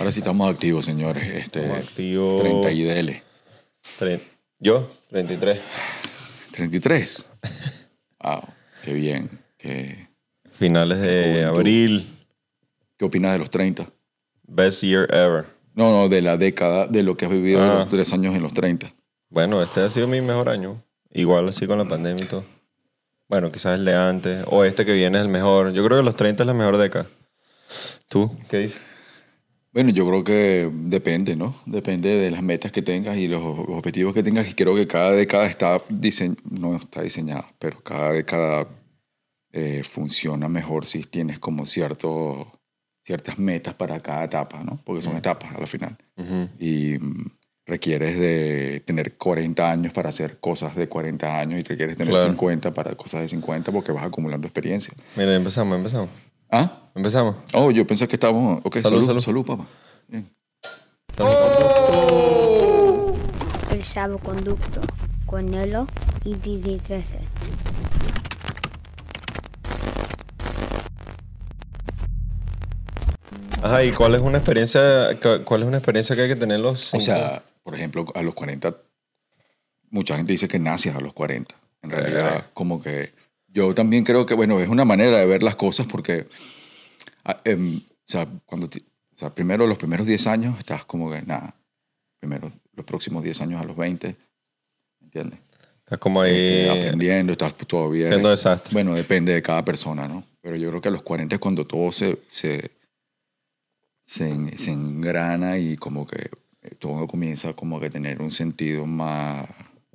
Ahora sí estamos activos, señores. Este, Estamos activos. 30 y dele. Tre- Yo, 33. 33. Wow, qué bien. ¿Qué, Finales de juventud. abril. ¿Qué opinas de los 30? Best year ever. No, no, de la década, de lo que has vivido Ah. los tres años en los 30. Bueno, este ha sido mi mejor año. Igual así con la pandemia y todo. Bueno, quizás el de antes. O este que viene es el mejor. Yo creo que los 30 es la mejor década. ¿Tú qué dices? Bueno, yo creo que depende, ¿no? Depende de las metas que tengas y los objetivos que tengas. Y creo que cada década está dise- no está diseñada, pero cada década eh, funciona mejor si tienes como cierto, ciertas metas para cada etapa, ¿no? Porque son etapas a la final. Y mm, requieres de tener 40 años para hacer cosas de 40 años y requieres tener Claro. 50 para cosas de 50 porque vas acumulando experiencia. Mira, empezamos, empezamos. ¿Ah? Empezamos. Oh, yo pensé que estábamos... Ok, Salud, salud, salud. salud, papá. Bien. El salvoconducto con Nelo y DJ 13. Ajá, ¿y cuál es una experiencia, cu- cuál es una experiencia que hay que tener los O sea, por ejemplo, a los 40, mucha gente dice que naces a los 40. En realidad, Eh. como que yo también creo que, bueno, es una manera de ver las cosas porque, ah, em, o, sea, cuando o sea, primero los primeros 10 años estás como que, nada, primero los próximos 10 años a los 20, ¿entiendes? Estás como ahí Este, aprendiendo, estás todavía... siendo eres- desastre. Bueno, depende de cada persona, ¿no? Pero yo creo que a los 40 es cuando todo se, se, se, se engrana y como que eh, todo comienza como que a tener un sentido más...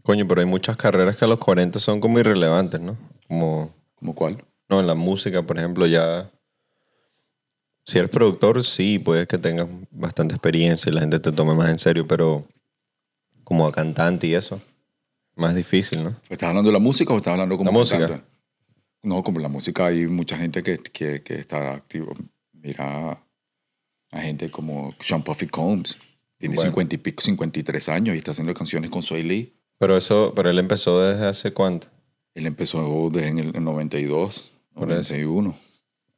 Coño, pero hay muchas carreras que a los 40 son como irrelevantes, ¿no? Como, ¿Como cuál? no, en la música, por ejemplo, ya... Si eres productor, sí, puedes que tengas bastante experiencia y la gente te tome más en serio, pero como a cantante y eso, más difícil, ¿no? ¿Estás hablando de la música o estás hablando como La música. cantante? No, como la música hay mucha gente que, que, que está activo. Mira a gente como Sean Puffy Combs. Tiene Bueno. 50 y pico, 53 años y está haciendo canciones con Soy Lee. Pero eso, pero él empezó desde hace cuánto? Él empezó desde en el 92, Por eso. 91.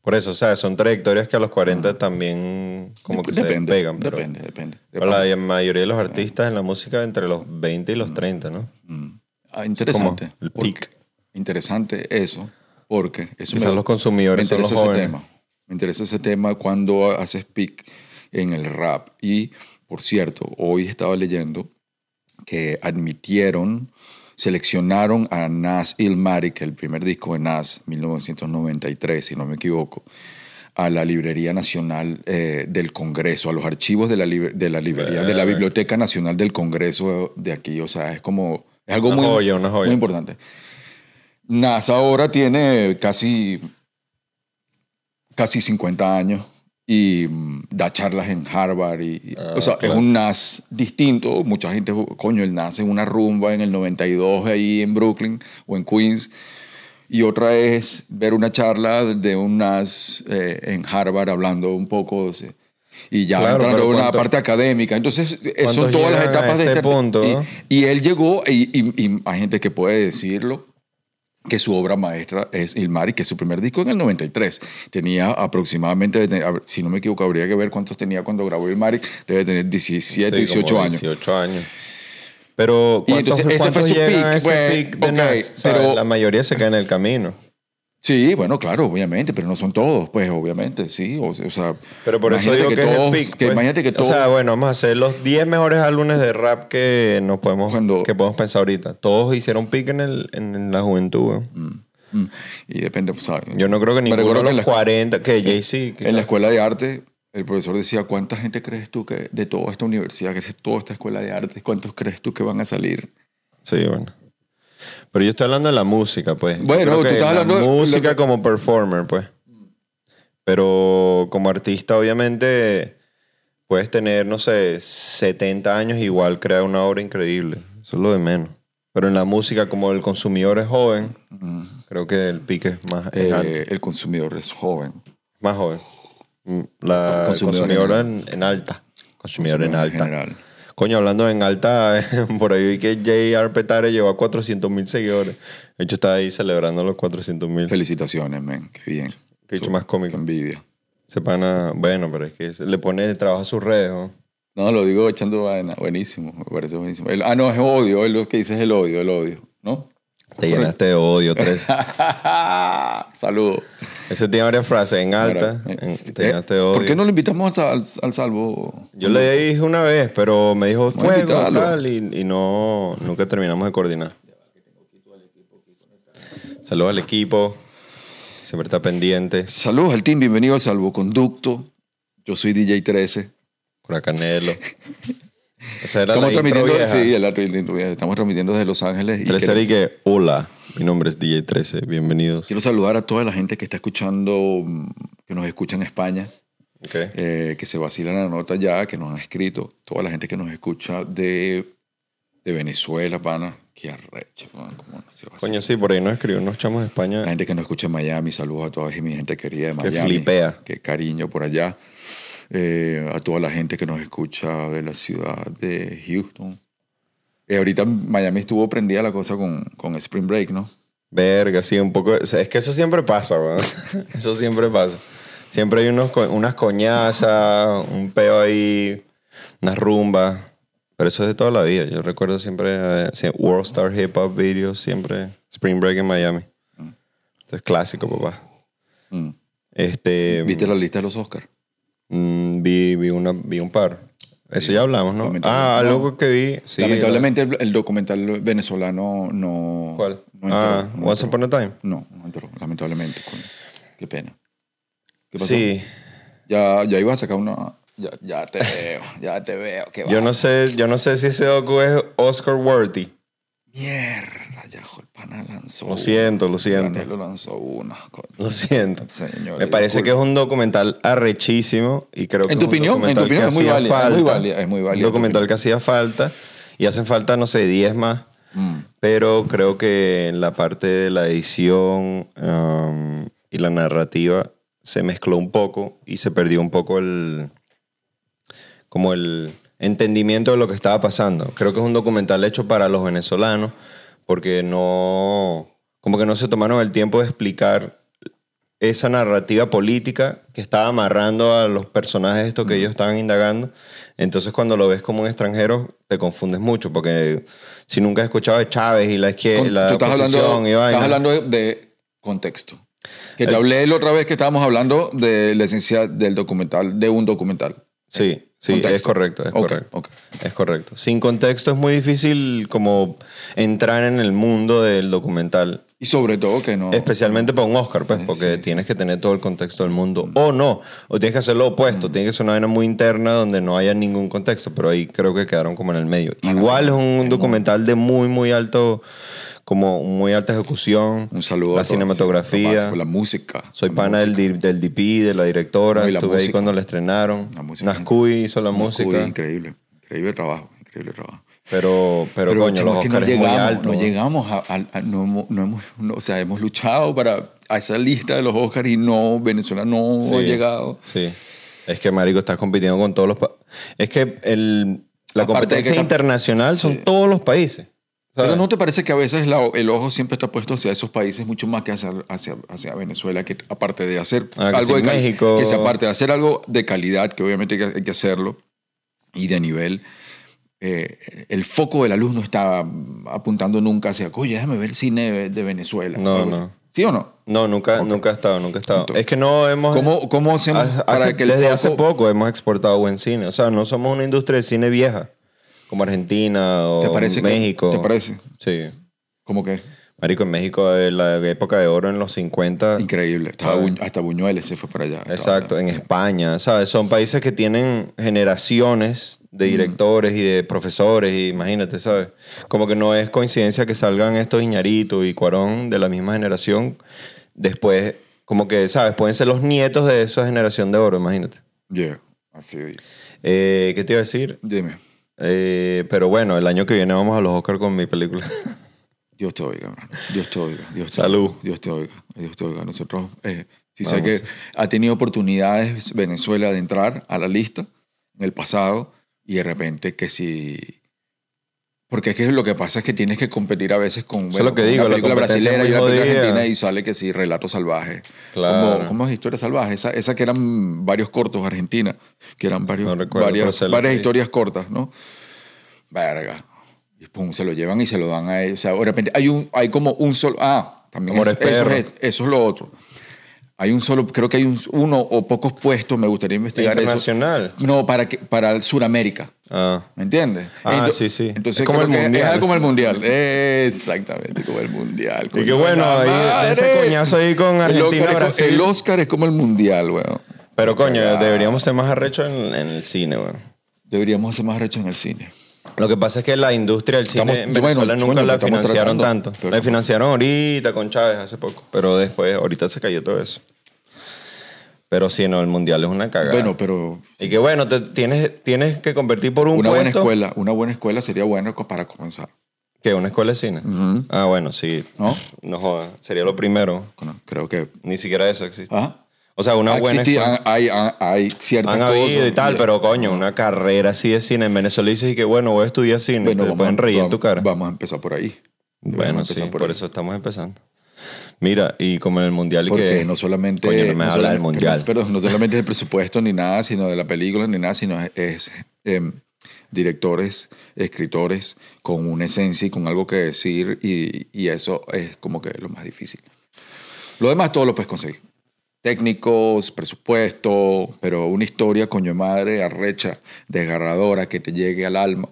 Por eso, o sea, son trayectorias que a los 40 también como que depende, se pegan. Pero, depende, depende. pero la mayoría de los artistas en la música entre los 20 y los 30, ¿no? Mm. Ah, interesante. Como el peak. Interesante eso, porque eso Quizás los consumidores me son los interesa ese tema. Me interesa ese tema cuando haces peak en el rap. Y, por cierto, hoy estaba leyendo que admitieron, seleccionaron a Nas Ilmatic, el primer disco de Nas, 1993, si no me equivoco, a la Librería Nacional eh, del Congreso, a los archivos de la, de la librería, de la. Biblioteca Nacional del Congreso de aquí. O sea, es como, es algo muy, joya, una joya. muy importante. Nas ahora tiene casi, casi 50 años y mm, da charlas en Harvard. Y, Ah, o sea, claro. es un Nas distinto. Mucha gente, coño, el Nas en una rumba en el 92 ahí en Brooklyn o en Queens. Y otra es ver una charla de un Nas eh, en Harvard hablando un poco... sí, y ya Claro, entrando en una ¿cuánto- parte académica. Entonces, eh, son ¿Cuántos todas las llegan a etapas de ese este punto, y, y él llegó, y, y- y hay gente que puede decirlo, que su obra maestra es Ilmari, que su primer disco en el 93. Tenía aproximadamente, si no me equivoco, habría que ver cuántos tenía cuando grabó Ilmari. Debe tener 17, Sí, 18 como años. 18 años. Pero Y ¿cuántos, entonces ese fue su peak, pues, peak de ok, Nas? O sea, pero- la mayoría se cae en el camino. Sí, bueno, claro, obviamente, pero no son todos, pues, obviamente, sí. O, o sea, Pero por eso digo que, es el que pues. imagínate que O todos... sea, bueno, vamos a hacer los 10 mejores álbumes de rap que nos podemos, Cuando- que podemos pensar ahorita. Todos hicieron peak en, el, en la juventud. weón. Mm, y depende, ¿sabes? Yo no creo que ninguno de los la- 40, que Jay-Z. En la escuela de arte, el profesor decía, ¿cuánta gente crees tú que de toda esta universidad, que es toda esta escuela de arte, cuántos crees tú que van a salir? Sí, bueno. Pero yo estoy hablando de la música, pues. Bueno, tú estás la hablando de- música que- como performer, pues. Pero como artista, obviamente, puedes tener, no sé, 70 años igual crear una obra increíble. Eso es lo de menos. Pero en la música, como el consumidor es joven, creo que el pique es más, Eh, el consumidor es joven. más joven. Mm, La, el Consumidor consumidor en- en, en alta. Consumidor en alta. general. Coño, hablando en alta, por ahí vi que J.R. Petare llegó a 400 mil seguidores. De hecho, estaba ahí celebrando los 400 mil. Felicitaciones, men. Qué bien. Qué hecho más Qué cómico. envidia. Se pana, bueno, pero es que se- le pone trabajo a sus redes, ¿no? No, lo digo echando vaina. Buenísimo, me parece buenísimo. El- ah, no, es odio. Es lo que dices es el odio, el odio. ¿No? Te llenaste de odio, tres. Saludos. Ese tiene varias frases en alta. En- eh, te llenaste de odio. ¿Por qué no lo invitamos al, al salvo? Yo le dije una vez, pero me dijo fuego tal, y, y no, nunca terminamos de coordinar. Saludos al equipo. Siempre está pendiente. Saludos al team, bienvenido al salvoconducto. Yo soy DJ 13. Huracanelo. Esa era Estamos la intro transmitiendo, vieja. sí, el otro- estamos transmitiendo desde Los Ángeles. y 13 queremos- y que, hola, mi nombre es DJ 13, bienvenidos. quiero saludar a toda la gente que está escuchando, que nos escucha en España, Ok. eh, que se vacilan la nota ya, que nos han escrito. Toda la gente que nos escucha de, de Venezuela, pana. Qué arrecho, pana, cómo nos se. Coño, sí, por ahí nos escribió unos chamos de España. La gente que nos escucha en Miami, saludos a toda mi gente querida de Que Miami. flipea. Qué cariño por allá. Eh, a toda la gente que nos escucha de la ciudad de Houston. Eh, ahorita Miami estuvo prendida la cosa con, con Spring Break, ¿no? Verga, sí, un poco. o sea, es que eso siempre pasa, weón. Eso siempre pasa. Siempre hay unos, unas coñazas, un peo ahí, unas rumbas. Pero eso es de toda la vida. Yo recuerdo siempre eh, World Star Hip Hop Videos, siempre Spring Break en Miami. Esto es clásico, papá. Mm. Este, ¿Viste la lista de los Oscars? Mm, vi, vi, una, vi un par. Eso ya hablamos, ¿no? Ah, algo que vi. Sí, Lamentablemente el, el documental venezolano no... ¿Cuál? No entró, ah, no Once. Upon a Time. No, no entró, lamentablemente. coño. Qué pena. ¿Qué pasó? Sí. Ya, ya iba a sacar una... Ya, ya te veo, ya te veo. qué Yo no sé, yo no sé si ese docu es Oscar worthy. Mierda, ya el pana lanzó. Lo una. siento, lo siento. Canelo lanzó una. Lo siento. Señor, Me parece que es un documental arrechísimo y creo que En tu es un opinión, en tu documental opinión que es muy hacía válida, es muy falta. válida, es muy válida Un documental que hacía falta y hacen falta, no sé, 10 más. Mm. Pero creo que en la parte de la edición um, y la narrativa se mezcló un poco y se perdió un poco el como el entendimiento de lo que estaba pasando. Creo que es un documental hecho para los venezolanos porque no como que no se tomaron el tiempo de explicar esa narrativa política que estaba amarrando a los personajes estos que ellos estaban indagando. Entonces cuando lo ves como un extranjero te confundes mucho porque si nunca has escuchado de Chávez y la izquierda, la estás oposición hablando, y vaina. estás hablando de, de contexto. Que te hablé la otra vez que estábamos hablando de la esencia del documental, de un documental. Sí, sí, Contexto. es correcto, es correcto. Es correcto. Sin contexto es muy difícil como entrar en el mundo del documental. Y sobre todo que no... Especialmente para un Oscar, pues, Sí, porque sí, tienes que tener todo el contexto del mundo. O no, o tienes que hacer lo Mm. opuesto. Tiene que ser una vaina muy interna donde no haya ningún contexto, pero ahí creo que quedaron como en el medio. Ah, Igual es un documental de muy, muy alto, como muy alta ejecución. Un saludo La a todos, cinematografía. la música. Soy pana del, música. di- del DP, de la directora. No, la Estuve ahí cuando la estrenaron. La música. Nascuy hizo la música. increíble. Increíble trabajo. Increíble trabajo. Pero, pero, coño, los que no es muy llegamos, alto. no llegamos a, a- a- no no hemos- no, o sea, hemos luchado para a esa lista de los Oscars y no, Venezuela no Sí. ha llegado. Sí. Es que, marico, estás compitiendo con todos los... Es que el, la Aparte competencia que internacional Sí. son todos los países. Pero ¿no te parece que a veces la- el ojo siempre está puesto hacia esos países mucho más que hacia, hacia, hacia Venezuela, que aparte de hacer Ah, que algo sí, de México. que se aparte de hacer algo de calidad, que obviamente hay que, hay que hacerlo, y de nivel, eh, el foco de la luz no está apuntando nunca hacia, oye, déjame ver el cine de Venezuela. No, no. ¿Sí o no? No, nunca, nunca ha estado, nunca ha estado. Entonces, es que no hemos... ¿Cómo, cómo hacemos hace- para hace- que el desde foco... hace poco hemos exportado buen cine. O sea, no somos una industria de cine vieja, como Argentina o ¿Te parece que- México. ¿Te parece? Sí. Como que Marico, en México, eh, la época de oro en los 50... increíble. Hasta Buñueles se fue para allá. Exacto, en España, ¿sabes? Son países que tienen generaciones de directores y de profesores, y imagínate, ¿sabes? Como que no es coincidencia que salgan estos Iñarito y Cuarón de la misma generación, después, como que, ¿sabes? Pueden ser los nietos de esa generación de oro, imagínate. Yeah, I feel you. Eh, ¿Qué te iba a decir? Dime. Eh, pero bueno, el año que viene vamos a los Oscars con mi película. Dios te oiga, hermano. Dios te oiga. Dios te Salud. Oiga. Dios te oiga. Dios te oiga. Nosotros, eh, sí sé que ha tenido oportunidades Venezuela de entrar a la lista en el pasado y de repente que si Porque es que lo que pasa es que tienes que competir a veces con, es lo que con digo, la una película competencia brasileña y una película argentina y sale que sí, Relato Salvaje. Claro. Como, ¿Cómo es Historia Salvaje? Esa, esa que eran varios cortos argentina, que eran varios, No recuerdo, varias, historias cortas, ¿no? Verga. Y pum, se lo llevan y se lo dan a ellos. O sea, de repente hay, un, hay como un solo... Ah, también eso, es, eso es lo otro. Hay un solo, creo que hay un, uno o pocos puestos, me gustaría investigar eso. Internacional. No, para, que, para el Suramérica. Ah. ¿Me entiendes? Ah, sí, sí. Entonces Es como el mundial. Es algo como el mundial. Exactamente, como el mundial. Y qué bueno, ahí, ese coñazo ahí con El Argentina, es el Oscar es como el mundial, weón. Pero coño, deberíamos ser más arrechos en, en el cine, weón. Deberíamos ser más rechos en el cine. Lo que pasa es que la industria del cine Estamos- en bueno, Venezuela nunca la estamos financiaron tratando, tanto. pero- La financiaron ahorita con Chávez hace poco, pero después, ahorita se cayó todo eso. Pero sí, no, el mundial es una cagada. Bueno, pero y que bueno, te, tienes, tienes que convertir por un una buena puesto. escuela, una buena escuela sería bueno co- para comenzar. ¿Qué? ¿Una escuela de cine? Ujú. Ah, bueno, sí. ¿No? No joda. Sería lo primero. Bueno, creo que... Ni siquiera eso existe. ¿Ah? O sea, una Ha buena existido- escuela. han- hay, han- hay ciertas Han cosas. habido y tal, Mira, pero coño, una carrera así de cine. En Venezuela dices que bueno, voy a estudiar cine. bueno, te vamos, pueden reír en tu cara. Vamos a empezar por ahí. Bueno, sí, por, ahí. eso estamos empezando. Mira, y como en el mundial Porque que... no solamente. Coño, no me no habla del mundial. Perdón, no solamente el presupuesto ni nada, sino de la película ni nada, sino es, es, em, directores, escritores con una esencia y con algo que decir, y, y eso es como que lo más difícil. Lo demás todo lo puedes conseguir. Técnicos, presupuesto, pero una historia, coño madre, arrecha, desgarradora, que te llegue al alma.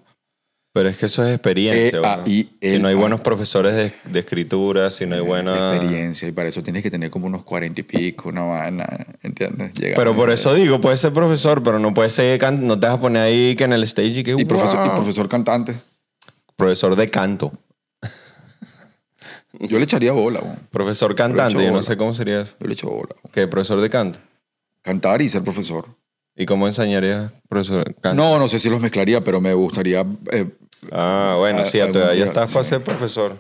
Pero es que eso es experiencia. Eh, y si el- no hay ah. buenos profesores de, de escritura, si no hay buena... experiencia, y para eso tienes que tener como unos cuarenta y pico, una vaina, ¿entiendes? Llegar- Pero por eso digo, puedes ser profesor, pero no puedes ser... can- No te vas a poner ahí que en el stage y que... Y profesor, y profesor cantante. Profesor de canto. Yo le echaría bola, weón. Profesor cantante, yo no bola. sé cómo sería eso. Yo le echo bola. ¿Qué? ¿Profesor de canto? Cantar y ser profesor. ¿Y cómo enseñarías profesor de canto? No, no sé si los mezclaría, pero me gustaría. eh, Ah, bueno, Ah, sí, a tu edad ya estás para sí. ser profesor.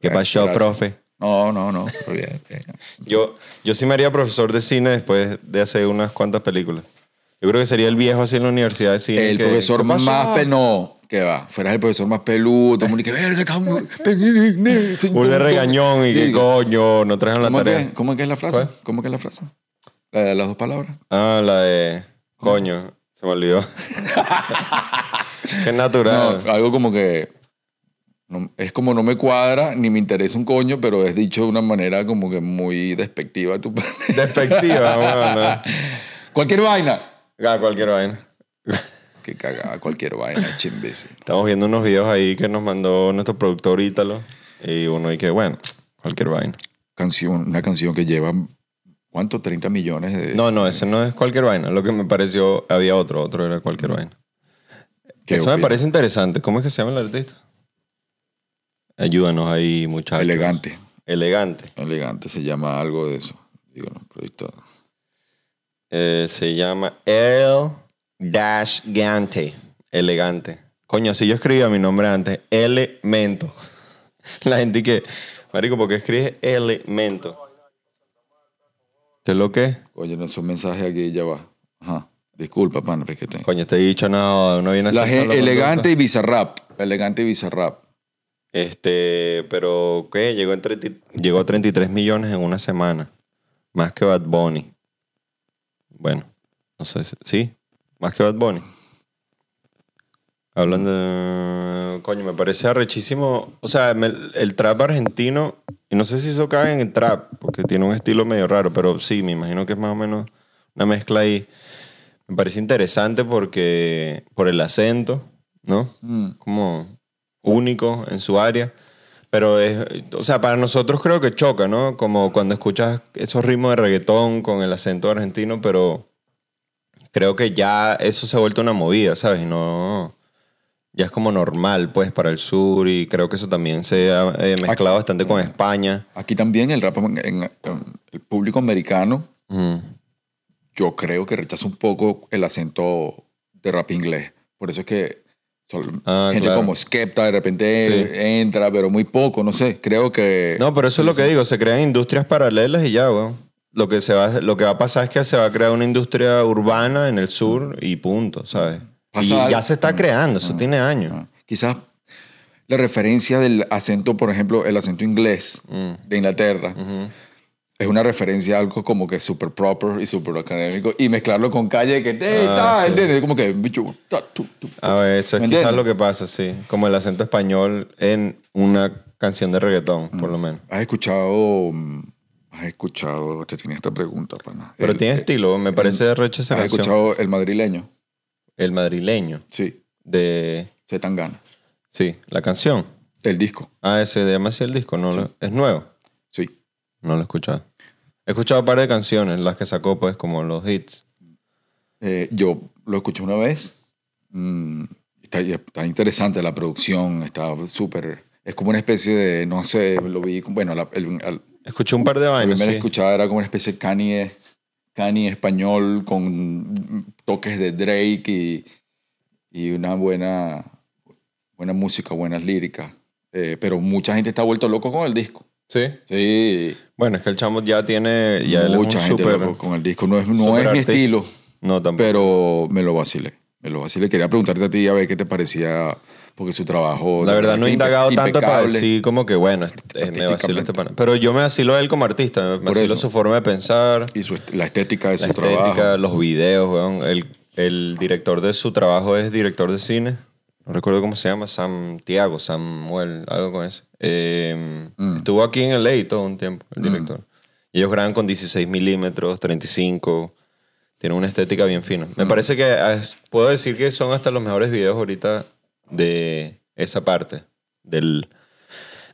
¿Qué pasó, profe? no, no, no. bien, bien. Yo, yo sí me haría profesor de cine después de hacer unas cuantas películas. Yo creo que sería el viejo así en la universidad de cine. El que- profesor más. No, que va. Fueras el profesor más peludo. Todo el mundo y que, verga, estamos. Un de regañón y que coño, no trajeron la ¿Cómo es, tarea. que, ¿Cómo es que es la frase? ¿Cuál? ¿Cómo es que es la frase? La de las dos palabras. Ah, la de coño, se me olvidó. Qué natural. No, algo como que. no- es como no me cuadra ni me interesa un coño, pero es dicho de una manera como que muy despectiva. Tu Despectiva, bueno. Cualquier vaina. Ah, cualquier vaina. Que cagada, cualquier vaina, chimbécil. Estamos viendo unos videos ahí que nos mandó nuestro productor Ítalo. Y uno y que, bueno, cualquier vaina. Canción, una canción que lleva, ¿cuánto? 30 millones de... No, no, ese no es cualquier vaina. Lo que me pareció, había otro, otro era cualquier vaina. ¿Qué Eso me parece interesante. ¿Cómo es que se llama el artista? Ayúdanos ahí, muchachos. Elegante. Elegante. Elegante, se llama algo de eso. Digo, no, ahorita- Eh, se llama El Dash Gante. Elegante. Coño, si yo escribía mi nombre antes, Elemento. La gente que, Marico, ¿por qué escribes Elemento? ¿Qué es lo que? Oye, no es un mensaje aquí, ya va. Ajá. Disculpa, pana, es que te... Coño, te he dicho nada, uno viene a La hacer gen- solo elegante y bizarrap. Elegante y bizarrap. Este, pero ¿qué? Llegó, en 30 llegó a 33 millones en una semana. Más que Bad Bunny. Bueno, no sé, si- ¿sí? Más que Bad Bunny. Hablan de... Coño, me parece arrechísimo. O sea, me- el trap argentino, y no sé si eso cae en el trap, porque tiene un estilo medio raro, pero sí, me imagino que es más o menos una mezcla ahí. Me parece interesante porque, por el acento, ¿no? Mm. como único en su área. Pero es, o sea, para nosotros creo que choca, ¿no? Como cuando escuchas esos ritmos de reggaetón con el acento argentino, pero creo que ya eso se ha vuelto una movida, ¿sabes? Y no, ya es como normal, pues, para el sur y creo que eso también se ha eh, mezclado bastante con España. Aquí también el rap, en, en- el público americano, yo creo que rechaza un poco el acento de rap inglés. Por eso es que Ah, gente claro. como Skepta de repente Sí. entra, pero muy poco, no sé. Creo que... No, pero eso es lo que digo, se crean industrias paralelas y ya, weón. Lo que, se va, lo que va a pasar es que se va a crear una industria urbana en el sur y punto, ¿sabes? Y ya algo- se está creando, eso tiene años. Ah, Quizás la referencia del acento, por ejemplo, el acento inglés Mm. de Inglaterra. Es una referencia a algo como que súper proper y súper académico. Y mezclarlo con calle que te Ah, ta, sí. Como que. A ver, eso es ¿Me quizás entiendes? lo que pasa, sí. Como el acento español en una canción de reggaetón, por lo menos. ¿Has escuchado, mm, has escuchado, te tenía esta pregunta, pana? Pero El- tiene estilo, me parece recha esa ¿Has canción. escuchado el madrileño? El madrileño Sí, de... se tan gana. Sí, la canción. El disco, Ah, ese llama así el disco, ¿no? lo- ¿Es nuevo? sí. No lo he escuchado. He escuchado un par de canciones, las que sacó, pues, como los hits. Eh, yo lo escuché una vez. Mm, está, está interesante la producción, está súper... Es como una especie de, no sé, lo vi, bueno, la, el, Escuché un par de la vainas, primera sí. escuchada era como una especie de Kanye, Kanye español con toques de Drake y, y una buena, buena música, buenas líricas. Eh, pero mucha gente está vuelto loco con el disco. Sí. Sí, Bueno, es que el chamo ya tiene... Ya él es mucha un gente loco con el disco. No es, no es mi estilo. No, tampoco. pero me lo vacilé. Me lo vacilé. Quería preguntarte a ti a ver qué te parecía, porque su trabajo. La verdad no he indagado impe- tanto para decir como que, bueno, este- me vacilo este pana. Pero yo me vacilo a él como artista, me Por vacilo eso. su forma de pensar, Y su, est- la estética de la su estética, trabajo. los videos, weón. El, el director de su trabajo es director de cine. No recuerdo cómo se llama, Santiago, Samuel, algo con eso. Eh, Mm. Estuvo aquí en LA todo un tiempo, el director. Y ellos graban con 16 milímetros, 35. Tienen una estética bien fina. Mm. Me parece que ah, es- puedo decir que son hasta los mejores videos ahorita de esa parte del,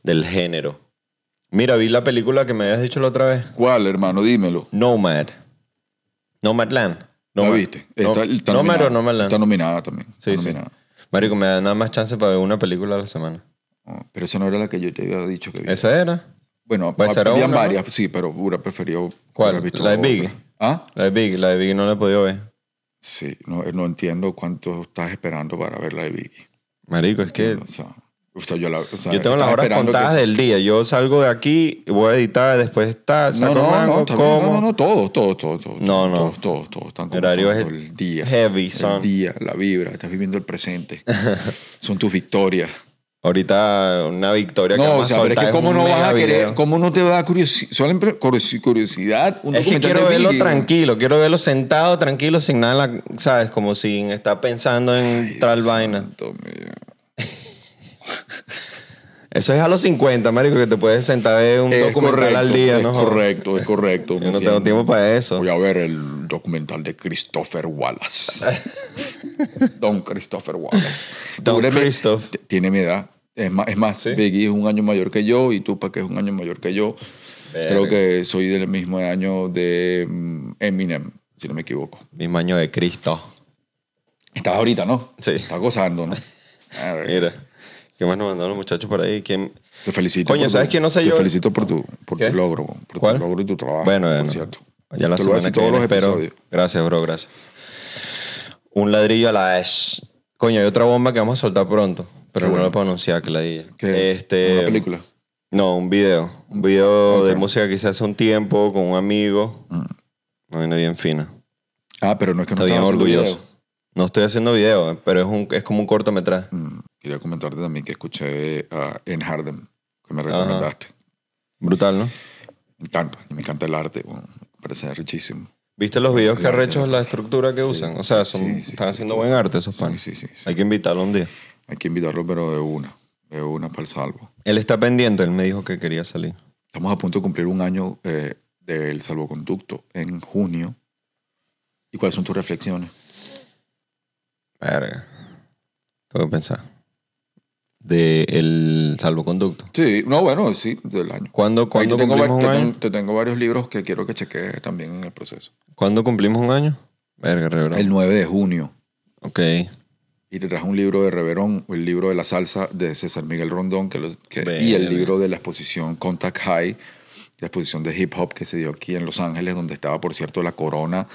del género. Mira, vi la película que me habías dicho la otra vez. ¿Cuál, hermano? Dímelo. Nomad. Nomadland. ¿No Nomad. viste? Está, está Nomad nominada. o Nomadland. Está nominada también. Está sí. nominada. Marico, me da nada más chance para ver una película a la semana. Oh, pero esa no era la que yo te había dicho que vi. ¿Esa era? Bueno, Pues una, ¿no? varias, sí, pero hubiera preferido. ¿Cuál? visto ¿La de otra. ¿Ah? La de Biggie. La de Biggie no la he podido ver. Sí, no, no entiendo cuánto estás esperando para ver la de Biggie. Marico, es que O sea, o sea, yo, la, o sea, yo tengo las horas contadas que- del día. Yo salgo de aquí, voy a editar, después está, No, saco no, mango, no, está bien. como. no, no, no, todos, todos, todos, todos. No, no. Todos, todos, todos están como Horario todo el día. heavy, son. El día, la vibra, estás viviendo el presente. Son tus victorias. Ahorita una victoria que o sea, pero es soltar que cómo no vas a querer, video. cómo no te va a dar curiosi- solamente curiosi- curiosidad. Un Es que quiero verlo tranquilo, quiero verlo sentado, tranquilo, sin nada, en la- ¿sabes? Como sin estar pensando en Ay, tal Dios vaina. Eso es a los 50, marico, que te puedes sentar a ver un Es documental correcto, al día, es ¿no? correcto, es correcto. Yo no tengo tiempo para eso. Voy a ver el documental de Christopher Wallace. Don Christopher Wallace. Don Tú eres mi- Christoph. t- Tiene mi edad. Es más, es más ¿Sí? Biggie es un año mayor que yo y Tupac es un año mayor que yo. Creo que soy del mismo año de mm, Eminem, si no me equivoco. Mismo año de Cristo. Estás ahorita, ¿no? Sí. Estás gozando, ¿no? Mira. ¿Qué más nos mandaron los muchachos por ahí? ¿Quién? Te felicito. Coño, ¿sabes quién no sé Te yo? felicito por tu, por tu logro, por ¿Cuál? tu logro y tu trabajo. Bueno, por bueno. cierto. Ya la Te semana que todos viene los espero. episodios. Gracias, bro, gracias. Un ladrillo a la Ash. Coño, hay otra bomba que vamos a soltar pronto, pero no la puedo anunciar, que la dije. ¿Qué? Este, ¿Una película? No, un video. Un video de música que hice hace un tiempo con un amigo. Mm. Una vaina bien fina. Ah, pero no es que no Está bien orgulloso. No estoy haciendo video, pero es, un, es como un cortometraje. Mm, Quería comentarte también que escuché a En Harden, que me recomendaste. Brutal, ¿no? Me encanta, y me encanta el arte, bueno, me parece richísimo. ¿Viste los videos que Claro, arrechos la estructura que Sí, usan? O sea, son, sí, sí, están haciendo buen arte esos panes. sí, sí, sí. Hay que invitarlo un día. Hay que invitarlo, pero de una, de una para el salvo. Él está pendiente, él me dijo que quería salir. Estamos a punto de cumplir un año eh, del salvoconducto en junio. ¿Y cuáles son tus reflexiones? Verga. Tengo que pensar. De el salvoconducto. Sí, no, bueno, sí, del año. ¿Cuándo, Ahí ¿cuándo te, tengo, cumplimos un te, año? tengo, te tengo varios libros que quiero que chequees también en el proceso. ¿Cuándo cumplimos un año? Verga, Reverón. El 9 de junio. Ok. Y te traje un libro de Reverón, el libro de la salsa de César Miguel Rondón, que lo- que- Verga. y el libro de la exposición Contact High, la exposición de hip hop que se dio aquí en Los Ángeles, donde estaba, por cierto, la corona,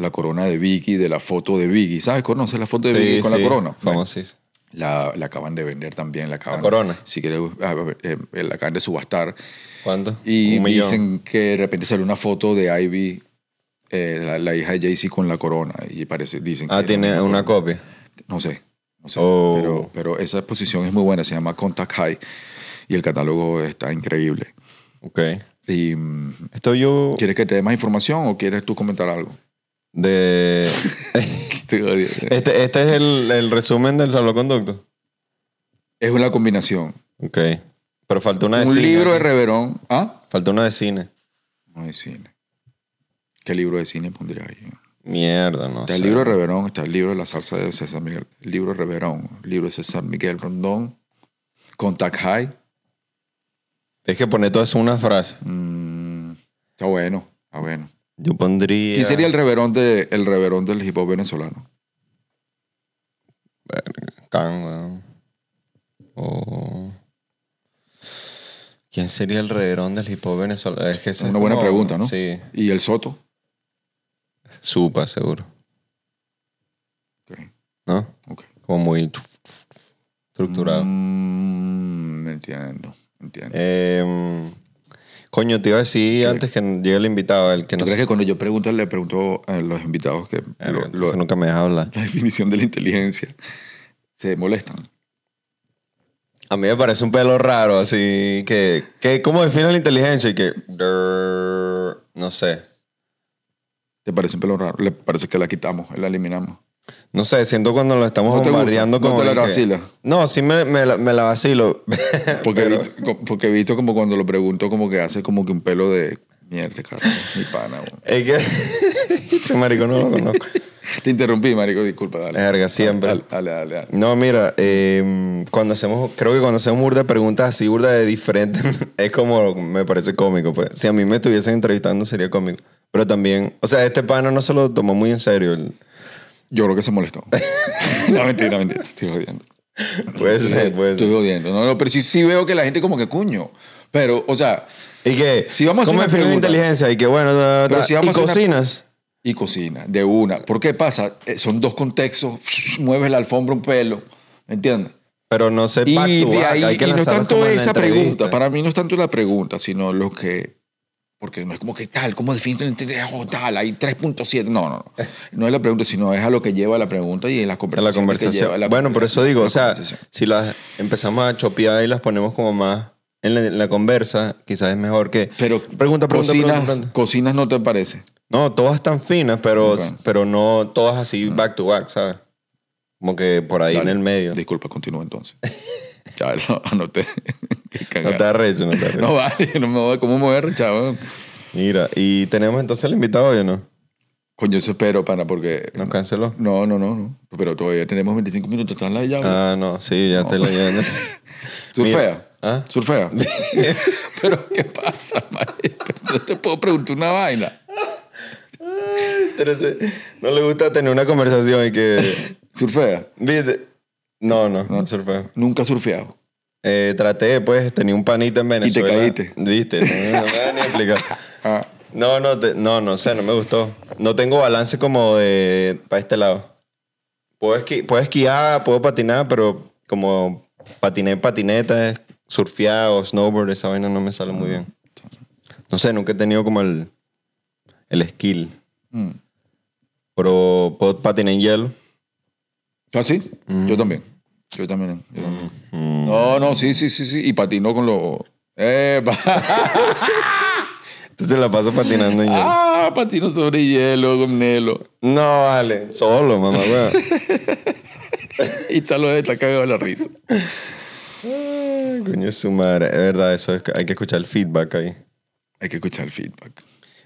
la corona de Biggie, de la foto de Biggie. ¿Sabes? ¿Conoces la foto de Sí, Biggie con sí, la corona? Bueno, Famosísimo. la, la acaban de vender también. La, acaban, corona? Si quieres, a ver, eh, la acaban de subastar. ¿Cuánto? Y un millón. dicen que de repente salió una foto de Ivy, eh, la, la hija de Jay-Z con la corona. Y parece, dicen que Ah, es la tiene una corona. copia. No sé. No sé, Oh. pero, pero esa exposición es muy buena, se llama Contact High y el catálogo está increíble. Ok. Y, mm, Esto yo ¿Quieres que te dé más información o quieres tú comentar algo? De... Este, este es el, el resumen del salvoconducto. Es una combinación. Ok. Pero falta una de Un cine. libro de. Reverón. ¿Ah? Falta una de cine. No de cine. ¿Qué libro de cine pondría ahí? Mierda, no Está sé. el libro de Reverón, está el libro de la salsa de César Miguel, el libro de Reverón, el libro de César Miguel Rondón, Contact High. Tienes que poner todas una frase. Mm, está bueno, está bueno. Yo pondría... ¿Quién sería el reverón, de, el reverón del hip hop venezolano? Can, weón. O... ¿Quién sería el reverón del hip hop venezolano? Es que Es una buena como- pregunta, ¿no? Sí. ¿Y el Soto? Supa, seguro. Ok, ¿No? ok. Como muy estructurado. Mm, entiendo, entiendo. Eh, coño, te iba a decir antes que llegue el invitado, el que ¿Tú no crees que cuando yo pregunto, le pregunto a los invitados que lo- nunca me deja hablar. la definición de la inteligencia se molestan? A mí me parece un pelo raro, así que, que ¿cómo define la inteligencia? Y que, no sé, ¿Te parece un pelo raro? ¿Le parece que la quitamos, la eliminamos? No sé, siento cuando lo estamos ¿No te bombardeando gusta? ¿No como te la que- vacila? No, sí me, me la, me la vacilo. Porque, Pero- he visto, porque he visto como cuando lo pregunto como que hace como que un pelo de mierda, carajo, mi pana. weón. es que ese marico no lo conozco. Te interrumpí, marico, disculpa, dale. Verga, siempre. Dale, dale, dale. dale. No, mira, eh, cuando hacemos, creo que cuando hacemos burda de preguntas así, burda de diferentes, es como, me parece cómico. Pues. Si a mí me estuviesen entrevistando sería cómico. Pero también, o sea, este pana no se lo tomó muy en serio. el- Yo creo que se molestó. no, mentira, mentira. Estoy jodiendo. Puede ser, puede Estoy ser. jodiendo. No, no, pero sí, sí veo que la gente como que cuño. Pero, o sea, Y que, Si vamos a hacer ¿cómo definir la inteligencia? Y que, bueno, Pero si vamos y a hacer una- cocinas. y cocina, de una. ¿Por qué pasa? Eh, Son dos contextos. Mueves la alfombra un pelo. ¿Me entiendes? Pero no sé, Y de ahí, hay que y no es tanto esa pregunta. Para mí no es tanto la pregunta, sino lo que. Porque no es como que tal, ¿cómo la inteligencia? Oh, tal, hay 3.7. No, no, no. No es la pregunta, sino es a lo que lleva la pregunta y en la En conversación. la conversación. bueno, por eso digo, o sea, si las empezamos a chopear y las ponemos como más en la, en la conversa, quizás es mejor que... Pero pregunta, pregunta, cocinas, pregunta, pregunta. cocinas no te parece. No, todas están finas, pero, pero no todas así back to back, ¿sabes? Como que por ahí Dale. en el medio. Disculpa, continúa entonces. ya lo anoté. No te arrecho, no te arrecho. No vale, no me voy, ¿cómo me voy a arrechar, weón? Mira, y tenemos entonces el invitado hoy, ¿o no? Coño, eso espero, pana, porque... Nos canceló. No, no, no, no. Pero todavía tenemos 25 minutos. ¿Estás la llave? Ah, no, sí, ya estoy leyendo. ¿Surfea? mira. ¿Ah? ¿Surfea? Pero, ¿qué pasa, marico? No te puedo preguntar una vaina. No le gusta tener una conversación y que... ¿Surfea? ¿Viste? No, no, no surfeo. Nunca surfeado. Eh, traté, pues, tenía un panito en Venezuela. caíste. ¿Viste? No, no me ni a explicar. Ah, No, no, te- no, no sé, no me gustó. No tengo balance como de para este lado. Puedo, esqui- puedo esquiar, puedo patinar, pero como patiné en patineta, surfear o snowboard, esa vaina no me sale muy bien. No sé, nunca he tenido como el, el skill. mm. Pero puedo patinar en hielo. ¿Ah, sí? Mm. Yo también. Yo también. yo también. No, no, sí, sí, sí, sí. Y patinó con los... Eh, Entonces la paso patinando en hielo. ah, patinó sobre hielo con Nelo. No, vale. Solo, mamá, weón. Y está lo de está cagado de la risa. Ay, Coño, su madre. Es verdad, eso es, hay que escuchar el feedback ahí. Hay que escuchar el feedback.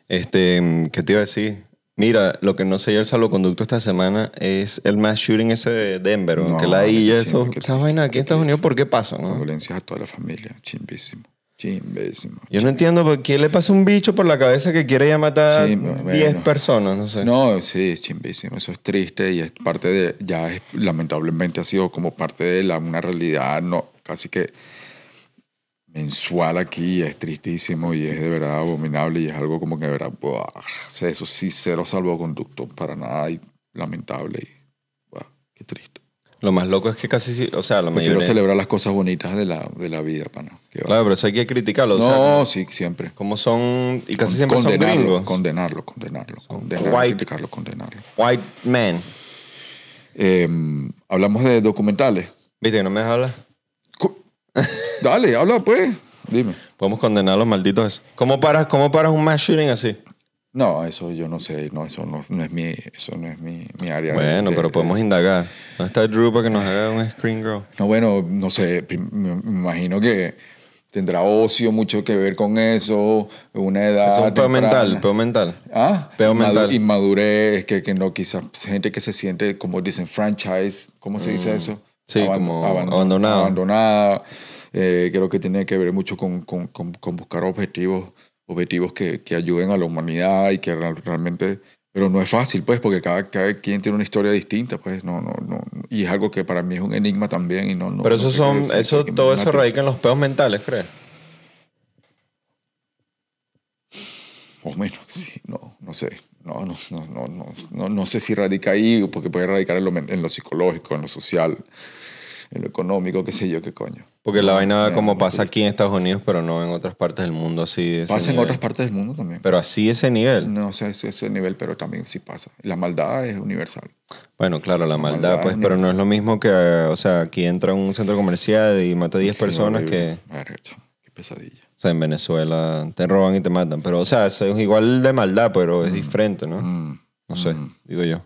Este, ¿qué te iba a decir? Mira, lo que no sé el salvoconducto esta semana es el mass shooting ese de Denver, No, que la y eso. Esas vainas aquí en Estados Unidos, ¿por qué pasan? no? A toda la familia. Chimbísimo. Chimbísimo. Yo no entiendo por qué le pasa un bicho por la cabeza que quiere ya matar Sí, 10 bueno. personas, no sé. No, sí, es chimbísimo. Eso es triste y es parte de. Ya es, lamentablemente ha sido como parte de la, una realidad no, casi que mensual aquí. Es tristísimo y es de verdad abominable y es algo como que de verdad. buah, eso sí, cero salvoconducto para nada y lamentable. Y, buah, qué triste. Lo más loco es que casi, sí- o sea, la Prefiero mayoría... celebrar las cosas bonitas de la, de la vida, pana. Claro, pero eso hay que criticarlo. o sea, no, sí, siempre. como son... Y casi siempre son gringos. condenarlo, condenarlo, condenarlo, white. criticarlo, condenarlo. White men. Eh, hablamos de documentales. ¿Viste que no me dejas hablar? Dale, habla pues. Dime. Podemos condenar a los malditos. ¿Cómo paras, cómo paras un mass shooting así? No, eso yo no sé. No, eso no, no es mi, eso no es mi, mi área. Bueno, de- pero de- podemos indagar. ¿Dónde está Drew para que nos haga un screen girl? No, bueno, no sé. Me imagino que tendrá ocio mucho que ver con eso. Una edad. Es un peo mental, peo mental. Ah, Peo Inmadu- mental. Inmadurez, que, que no, quizás gente que se siente, como dicen, franchise, ¿cómo se dice eso? Sí, como abandonado. Abandonada. Eh, creo que tiene que ver mucho con, con, con, con buscar objetivos, objetivos que, que ayuden a la humanidad y que real- realmente... Pero no es fácil, pues, porque cada, cada quien tiene una historia distinta, pues, no, no, no. Y es algo que para mí es un enigma también y no... no Pero no eso sé qué son, eso, todo eso radica en los peos mentales, ¿crees? O menos, sí, no, no sé. No, no, no, no, no, no, sé si radica ahí, porque puede radicar en lo, en lo psicológico, en lo social, en lo económico, qué sé yo, qué coño. Porque la vaina como pasa aquí en Estados Unidos, pero no en otras partes del mundo así de ese Pasa en nivel. otras partes del mundo también. Pero así ese nivel. no sé si ese nivel, pero también sí pasa. La maldad es universal. Bueno, claro, la maldad, maldad pues, es pero no es lo mismo que, o sea, aquí entra un centro comercial y mata a 10 Sí, personas que, Qué pesadilla. O sea, en Venezuela te roban y te matan. Pero, o sea, es igual de maldad, pero es diferente, ¿no? Mm, No sé, mm. digo yo.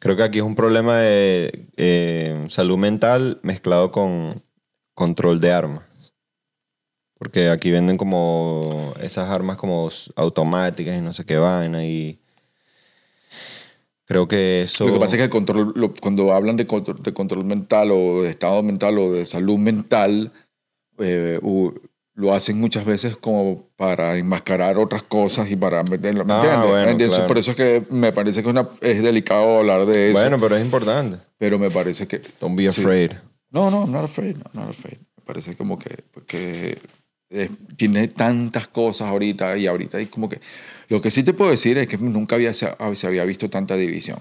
Creo que aquí es un problema de eh, salud mental mezclado con control de armas. Porque aquí venden como esas armas como automáticas y no sé qué vaina y creo que eso... Lo que pasa es que el control, lo- cuando hablan de control, de control mental o de estado mental o de salud mental, eh, lo hacen muchas veces como para enmascarar otras cosas y para meterlo. ¿Me Ah, entiendes? bueno, Entonces, claro. Por eso es que me parece que es, una- es delicado hablar de eso. Bueno, pero es importante. pero me parece que. Don't be sí. afraid. No, no, I'm not afraid. no, not afraid. Me parece como que, que eh, tiene tantas cosas ahorita y ahorita y como que... Lo que sí te puedo decir es que nunca había, se había visto tanta división.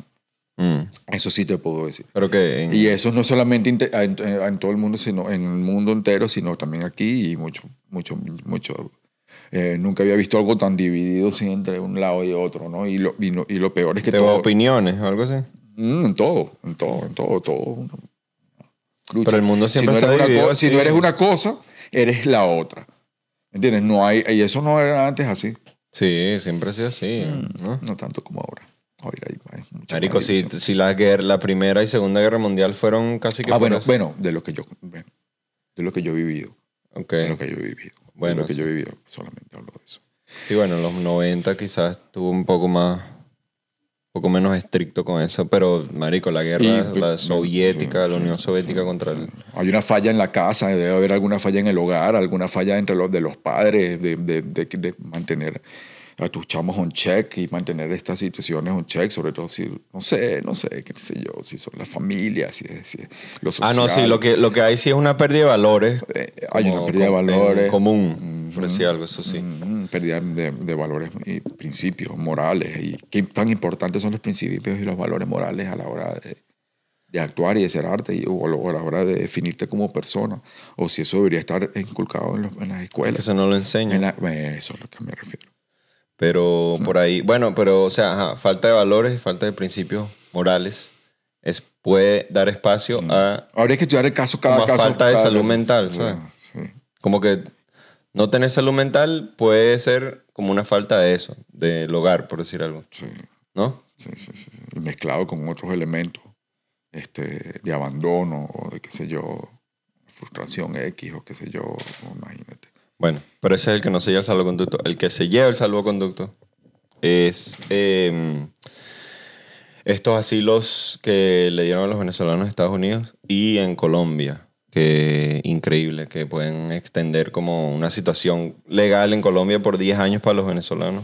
Mm. Eso sí te puedo decir. Pero que... en- Y eso no solamente inte- en, en todo el mundo, sino en el mundo entero, sino también aquí y mucho, mucho, mucho. eh, nunca había visto algo tan dividido sí, entre un lado y otro, ¿no? Y lo, y, no- y lo peor es que ¿Te todo... opiniones o algo así? Mm, en todo, en todo, en todo, todo. lucha. Pero el mundo siempre si no está eres una dividido Si no eres una cosa, eres la otra. ¿Entiendes? No hay, y eso no era antes así. Sí, siempre ha sido así, Mm. ¿no? No tanto como ahora. Marico, si, si la, guerra, la primera y segunda guerra mundial fueron casi que Ah, bueno, eso. bueno, de lo que yo, bueno, de lo que yo he vivido. Ok. De lo que yo he vivido. Bueno, de lo que sí. yo he vivido. Solamente hablo de eso. Sí, bueno, en los 90 quizás estuvo un poco más, un poco menos estricto con eso, pero marico, la guerra, Y- la soviética, sí, la sí, Unión Soviética contra el... Hay una falla en la casa, debe haber alguna falla en el hogar, alguna falla entre los de los padres, de, de, de, de mantener a tus chamos on check y mantener estas situaciones on check, sobre todo si, no sé, no sé, qué sé yo, si son las familias, si es, si es lo Ah, no, sí, lo que, lo que hay sí es una pérdida de valores. Eh, hay como una pérdida de com- valores. común, por decir algo, eso sí. Pérdida de, de valores y principios morales. Y qué tan importantes son los principios y los valores morales a la hora de, de actuar y de ser arte y, o, a la hora de definirte como persona. O si eso debería estar inculcado en, los- en las Que escuelas. eso no lo enseña. En la- eh, eso es a lo que me refiero. Pero por ahí, bueno, pero o sea, ajá, falta de valores falta de principios morales es, puede dar espacio a Habría que estudiar el caso cada Como a caso. falta de cada salud mental, Sí, ¿sabes? sí. como que no tener salud mental puede ser como una falta de eso, del hogar, por decir algo, Sí, ¿no? sí, sí, sí. Y mezclado con otros elementos este, de abandono o de qué sé yo, frustración X o qué sé yo, imagínate. Bueno, pero ese es el que no se lleva el salvoconducto. El que se lleva el salvoconducto es eh, estos asilos que le dieron a los venezolanos en Estados Unidos y en Colombia. Que increíble, que pueden extender como una situación legal en Colombia por 10 años para los venezolanos.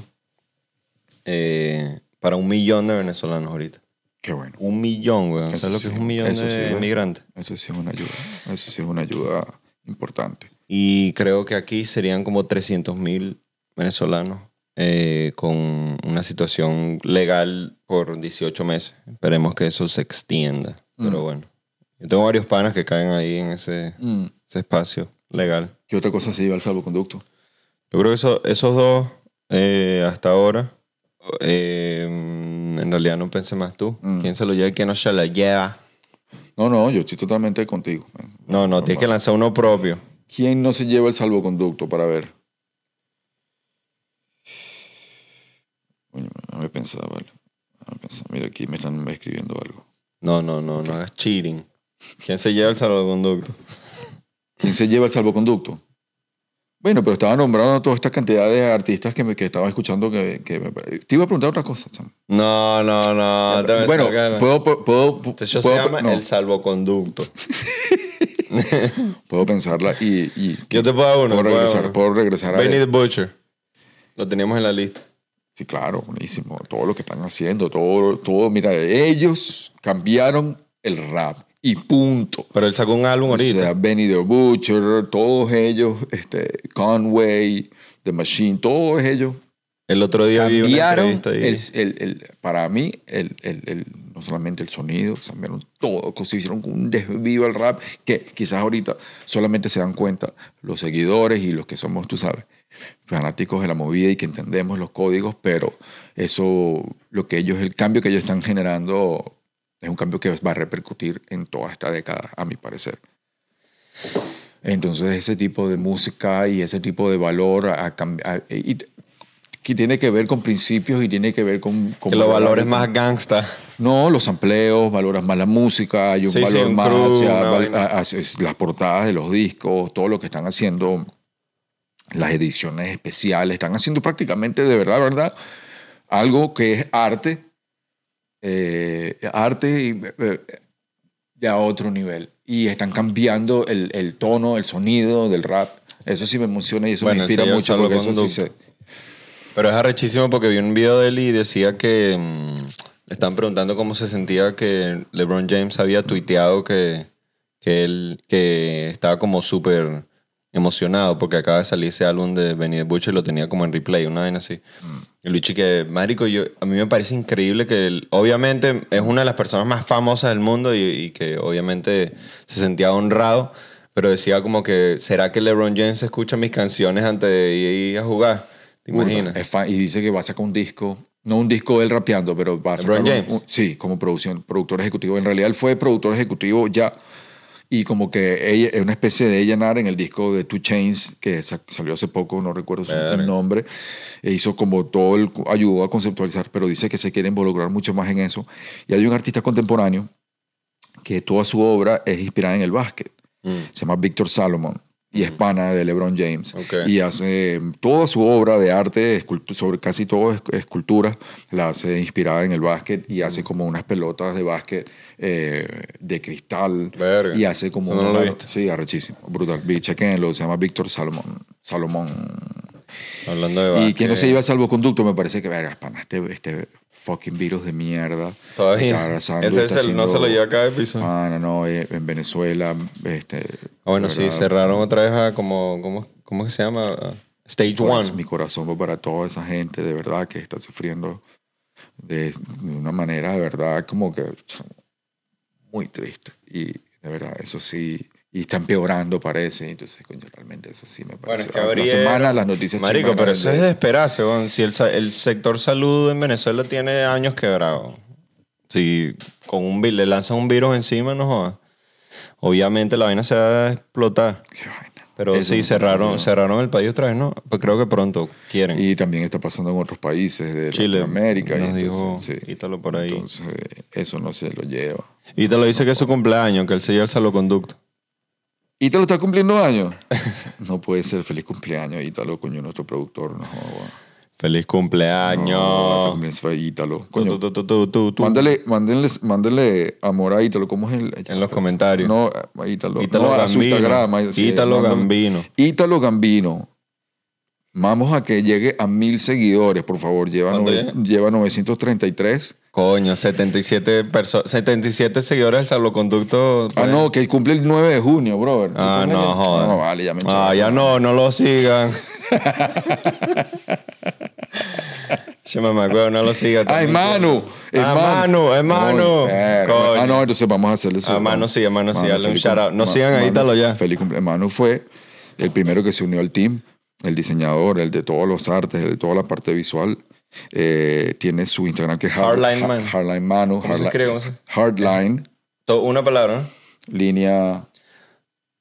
Eh, para un millón de venezolanos ahorita. Qué bueno. Un millón, weón. Eso ¿Sabes lo que sí, es un millón de sí, ¿verdad? migrantes? Eso sí es una ayuda. Eso sí es una ayuda importante. Y creo que aquí serían como 300 mil venezolanos eh, con una situación legal por 18 meses. Esperemos que eso se extienda. Pero Mm. bueno, yo tengo varios panas que caen ahí en ese, ese espacio legal. ¿Qué otra cosa se lleva al salvoconducto? Yo creo que eso- esos dos, eh, hasta ahora, eh, en realidad no pensé más tú. Mm. ¿Quién se lo lleva y quién no se lo lleva? No, no, yo estoy totalmente contigo. No, no, tienes que lanzar uno propio. ¿Quién no se lleva el salvoconducto para ver? Vale. Déjame pensar. Mira, aquí me están escribiendo algo. No, no, no, no hagas cheating. ¿Quién se lleva el salvoconducto? ¿Quién se lleva el salvoconducto? Bueno, pero estaba nombrando toda esta cantidad de artistas que, me, que estaba escuchando que, que me- Te iba a preguntar otra cosa, chamo. No, no, no. te me Bueno, puedo, puedo, puedo, Este show puedo- se llama no, El Salvoconducto. puedo pensarla y, y Yo te puedo dar uno. puedo te regresar, uno. puedo regresar a Benny the. Butcher. Lo teníamos en la lista. Sí, claro, buenísimo. Todo lo que están haciendo, todo, todo, mira, ellos cambiaron el rap y punto. Pero él sacó un álbum O ahorita. sea, Benny the Butcher, todos ellos, este, Conway, The Machine, todos ellos el otro día vi una cambiaron, entrevista ahí. el, el- el- para mí, el- no solamente el sonido, cambiaron todo, se hicieron un desvío al rap que quizás ahorita solamente se dan cuenta los seguidores y los que somos, tú sabes, fanáticos de la movida y que entendemos los códigos, pero eso, lo que ellos, el cambio que ellos están generando es un cambio que va a repercutir en toda esta década, a mi parecer. Entonces ese tipo de música y ese tipo de valor a, a- y- que tiene que ver con principios y tiene que ver con... con que los valores más gangsta. No, los empleos, valoras más la música, hay un Sí, sí, valor un más crew, hacia val- las portadas de los discos, todo lo que están haciendo, las ediciones especiales, están haciendo prácticamente de verdad, verdad, algo que es arte, eh, arte y, eh, de a otro nivel. Y están cambiando el, el tono, el sonido del rap. Eso sí me emociona y eso Bueno, me inspira mucho porque eso sí. Pero es arrechísimo porque vi un video de él y decía que mm, le estaban preguntando cómo se sentía que LeBron James había tuiteado que, que él que estaba como súper emocionado porque acaba de salir ese álbum de Benny the Butcher y lo tenía como en replay, una vaina así. Y Luchi que, marico, yo, a mí me parece increíble que él, obviamente es una de las personas más famosas del mundo y, y que obviamente se sentía honrado, pero decía como que, ¿será que LeBron James escucha mis canciones antes de ir a jugar? ¿Te imaginas? Es fan- y dice que va a sacar un disco, no un disco él rapeando, pero va a sacar LeBron un- James. un- sí, como producción, productor ejecutivo. En realidad él fue productor ejecutivo ya y como que ella, es una especie de A&R en el disco de Two Chains que sa- salió hace poco, no recuerdo su el nombre. E hizo como todo el, ayudó a conceptualizar, pero dice que se quiere involucrar mucho más en eso. Y hay un artista contemporáneo que toda su obra es inspirada en el básquet. Mm. Se llama Víctor Salomon y es pana de LeBron James. Ok. Y hace toda su obra de arte, sobre casi todo es- escultura, la hace inspirada en el básquet y hace como unas pelotas de básquet eh, de cristal. Verga. Y hace como... No lo una-. Sí, arrechísimo, brutal. Chequenlo, se llama Víctor Salomón. Salomón. Hablando de Y básquet. quien no se lleva salvoconducto me parece que, verga, pana, este, este fucking virus de mierda. Todavía. Ese es el, no se lo haciendo- lleva cada episodio. Ah, Pana, no, eh, en Venezuela, este... bueno, de sí, cerraron otra vez a como, ¿cómo, cómo que se llama? Stage One. Mi corazón va para toda esa gente, de verdad, que está sufriendo de, de una manera, de verdad, como que muy triste. Y de verdad, eso sí. Y está empeorando, parece. Entonces, coño, realmente eso sí me Bueno, parece. es que la abrieron- semana las noticias Marico, pero eso es de esperarse. Si el, el sector salud en Venezuela tiene años quebrado. Si con un le lanzan un virus encima, no jodas. Obviamente la vaina se va a explotar. Qué vaina. Pero Eso sí, cerraron, cerraron el país otra vez, ¿no? Pues creo que pronto quieren. Y también está pasando en otros países de Chile, Latinoamérica. y nos dijo entonces, sí. Ítalo por ahí. Entonces, eso no se lo lleva. Y te lo dice que es su cumpleaños, que él se lleva el salvoconducto. ¿Ítalo está cumpliendo años? no puede ser. Feliz cumpleaños, Ítalo, coño, nuestro productor. No. Feliz cumpleaños. No, también fue Ítalo. Coño, Tú. Mándale, mándenle, mándale amor a Ítalo. ¿Cómo es el...? En los comentarios. No, Ítalo. Ítalo no, a su Gambino. Instagram. sí, Ítalo mándale. Gambino. Ítalo Gambino. Vamos a que llegue a mil seguidores, por favor. Lleva, ¿Cuánto nove- lleva 933. Coño, 77, perso- 77 seguidores del salvoconducto. Ah, pues. no, que cumple el 9 de junio, brother. Ah, no, joder. No, vale, ya me Ah, ya no, no lo sigan. Che, mamá, huevo, no lo Manu. Ah, Manu. verga. Coño. Ah, no, entonces vamos a hacerle eso. Ah, Manu sí, a Manu sí, dale un shout out. No sigan a Manu, Ítalo ya. Feliz cumpleaños. Manu fue el primero que se unió al team, el diseñador, el de todos los artes, el de toda la parte visual. Eh, tiene su Instagram que es Hard- Hardline Man. Hardline Manu. ¿Cómo se Hardline-? ¿Cómo se- Hardline. To- Una palabra, ¿no? Línea.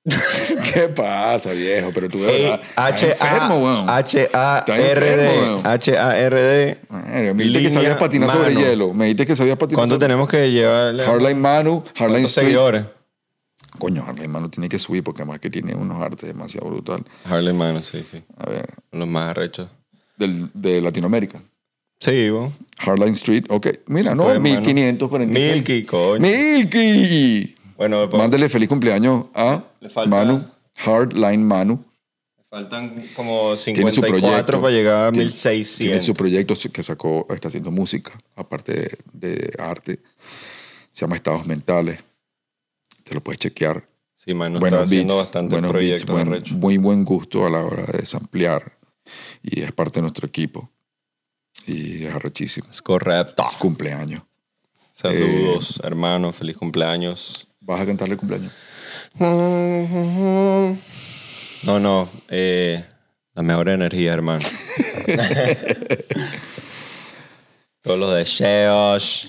¿Qué pasa, viejo? Pero tú de Ey, verdad. estás H enfermo, A weón. H A Estás R enfermo, D weón. H A R D. Madre, Me dijiste que sabías patinar sobre hielo. Me dijiste que sabías patinar ¿Cuánto tenemos que llevarle? Hardline Manu, Hardline ¿Cuántos Street. seguidores? Coño, Hardline Manu tiene que subir porque además que tiene unos artes demasiado brutal. Harley Mano, sí, sí. A ver, Los más arrechos. del, de Latinoamérica. Sí, vos. Hardline Street, ok. Mira, no, Pues, mano. 1546. Milky, coño. Milky. Bueno, pues, Mándale feliz cumpleaños a Le falta- Manu, Hardline Manu. faltan como Tiene su 54 proyecto. para llegar a Tiene- 1600. Tiene su proyecto que sacó, está haciendo música, aparte de, de arte. Se llama Estados Mentales. Te lo puedes chequear. Sí, Manu está haciendo beats, bastante buenos beats, proyectos buen- muy buen gusto a la hora de samplear. Y es parte de nuestro equipo. Y es arrechísimo. Es correcto. Cumpleaños. Saludos, hermano. Feliz cumpleaños. ¿Vas a cantarle cumpleaños? No, no. eh, la mejor energía, hermano. Todos los deseos.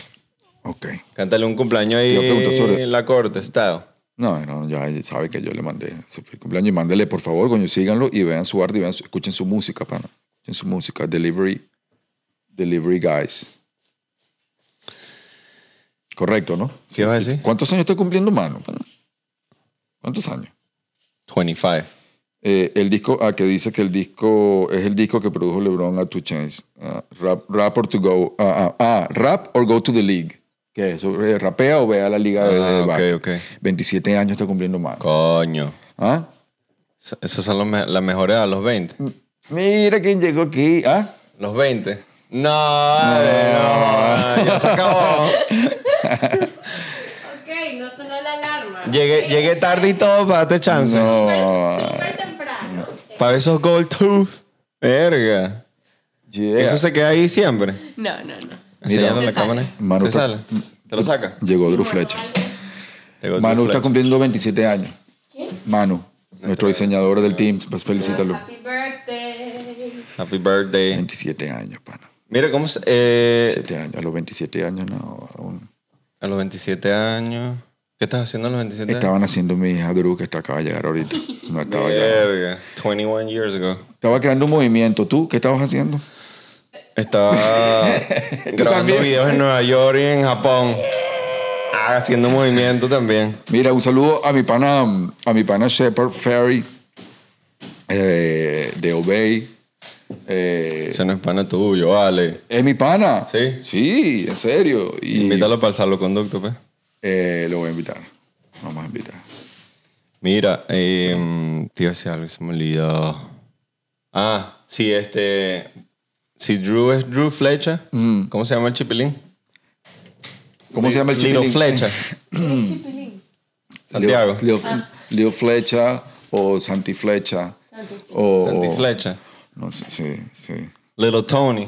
Ok. Cántale un cumpleaños ahí sobre- en la corte, estado. No, no, ya sabe que yo le mandé su feliz cumpleaños y mándele, por favor, coño, síganlo y vean su arte y vean su- escuchen su música, pana. Escuchen su música. Delivery, Delivery Guys. Correcto, ¿no? ¿Qué vas a decir? ¿Cuántos años está cumpliendo, mano? pana? ¿Cuántos años? 25. Eh, el disco, ah, que dice que el disco es el disco que produjo LeBron a Two Chainz. Ah, rap, rap or to go. Ah, ah, ah, rap or go to the league. ¿Qué es eso? Eh, ¿Rapea o ve a la liga de, de Ah, ok, básquet? ok. 27 años está cumpliendo más. Coño. ¿Ah? Esas son los me- las mejores a los 20. Mira quién llegó aquí. ¿Ah? Los 20. No, no, ya se acabó. Ok, no sonó la alarma. Llegué, llegué tarde y todo para darte chance. No. Súper temprano. Para esos gold tooth. Verga. Yeah. Eso se queda ahí siempre. No, no, no. Enseñando Se la sale. cámara. Manu, ¿Se sale? ¿Te lo saca? Llegó Drew Fletcher. Llegó Manu Drew está Fletcher. cumpliendo 27 años. Manu, nuestro diseñador del team. Pues felicítalo. Happy birthday. Happy birthday. 27 años, pana. Mira cómo se- eh, 27 años. A los 27 años no. aún. a los 27 años. ¿Qué estás haciendo a los 27 años? Estaban haciendo mi hija Drew que está acaba de llegar ahorita. No estaba ya. Verga. 21 years ago. Estaba creando un movimiento. ¿Tú qué estabas haciendo? Estaba grabando también? videos en Nueva York y en Japón. Ah, haciendo movimiento también. Mira, un saludo a mi pana, a mi pana Shepard Ferry eh, de Obey. Eh, Ese no es pana tuyo, vale. es mi pana. ¿Sí? Sí, en serio. Y Invítalo para el salvoconducto, pues. eh, lo voy a invitar. Vamos a invitar. Mira, eh, te iba a decir algo se me olvidó. Ah, sí, este. Si Drew es Drew Flecha, ¿cómo se llama el chipilín? ¿Cómo se llama el Little chiquilín? Flecha. Chipilín. Santiago. Leo, Leo- Leo Flecha o Santi Flecha. O, Santi Flecha. No sé, sí, sí. Little Tony.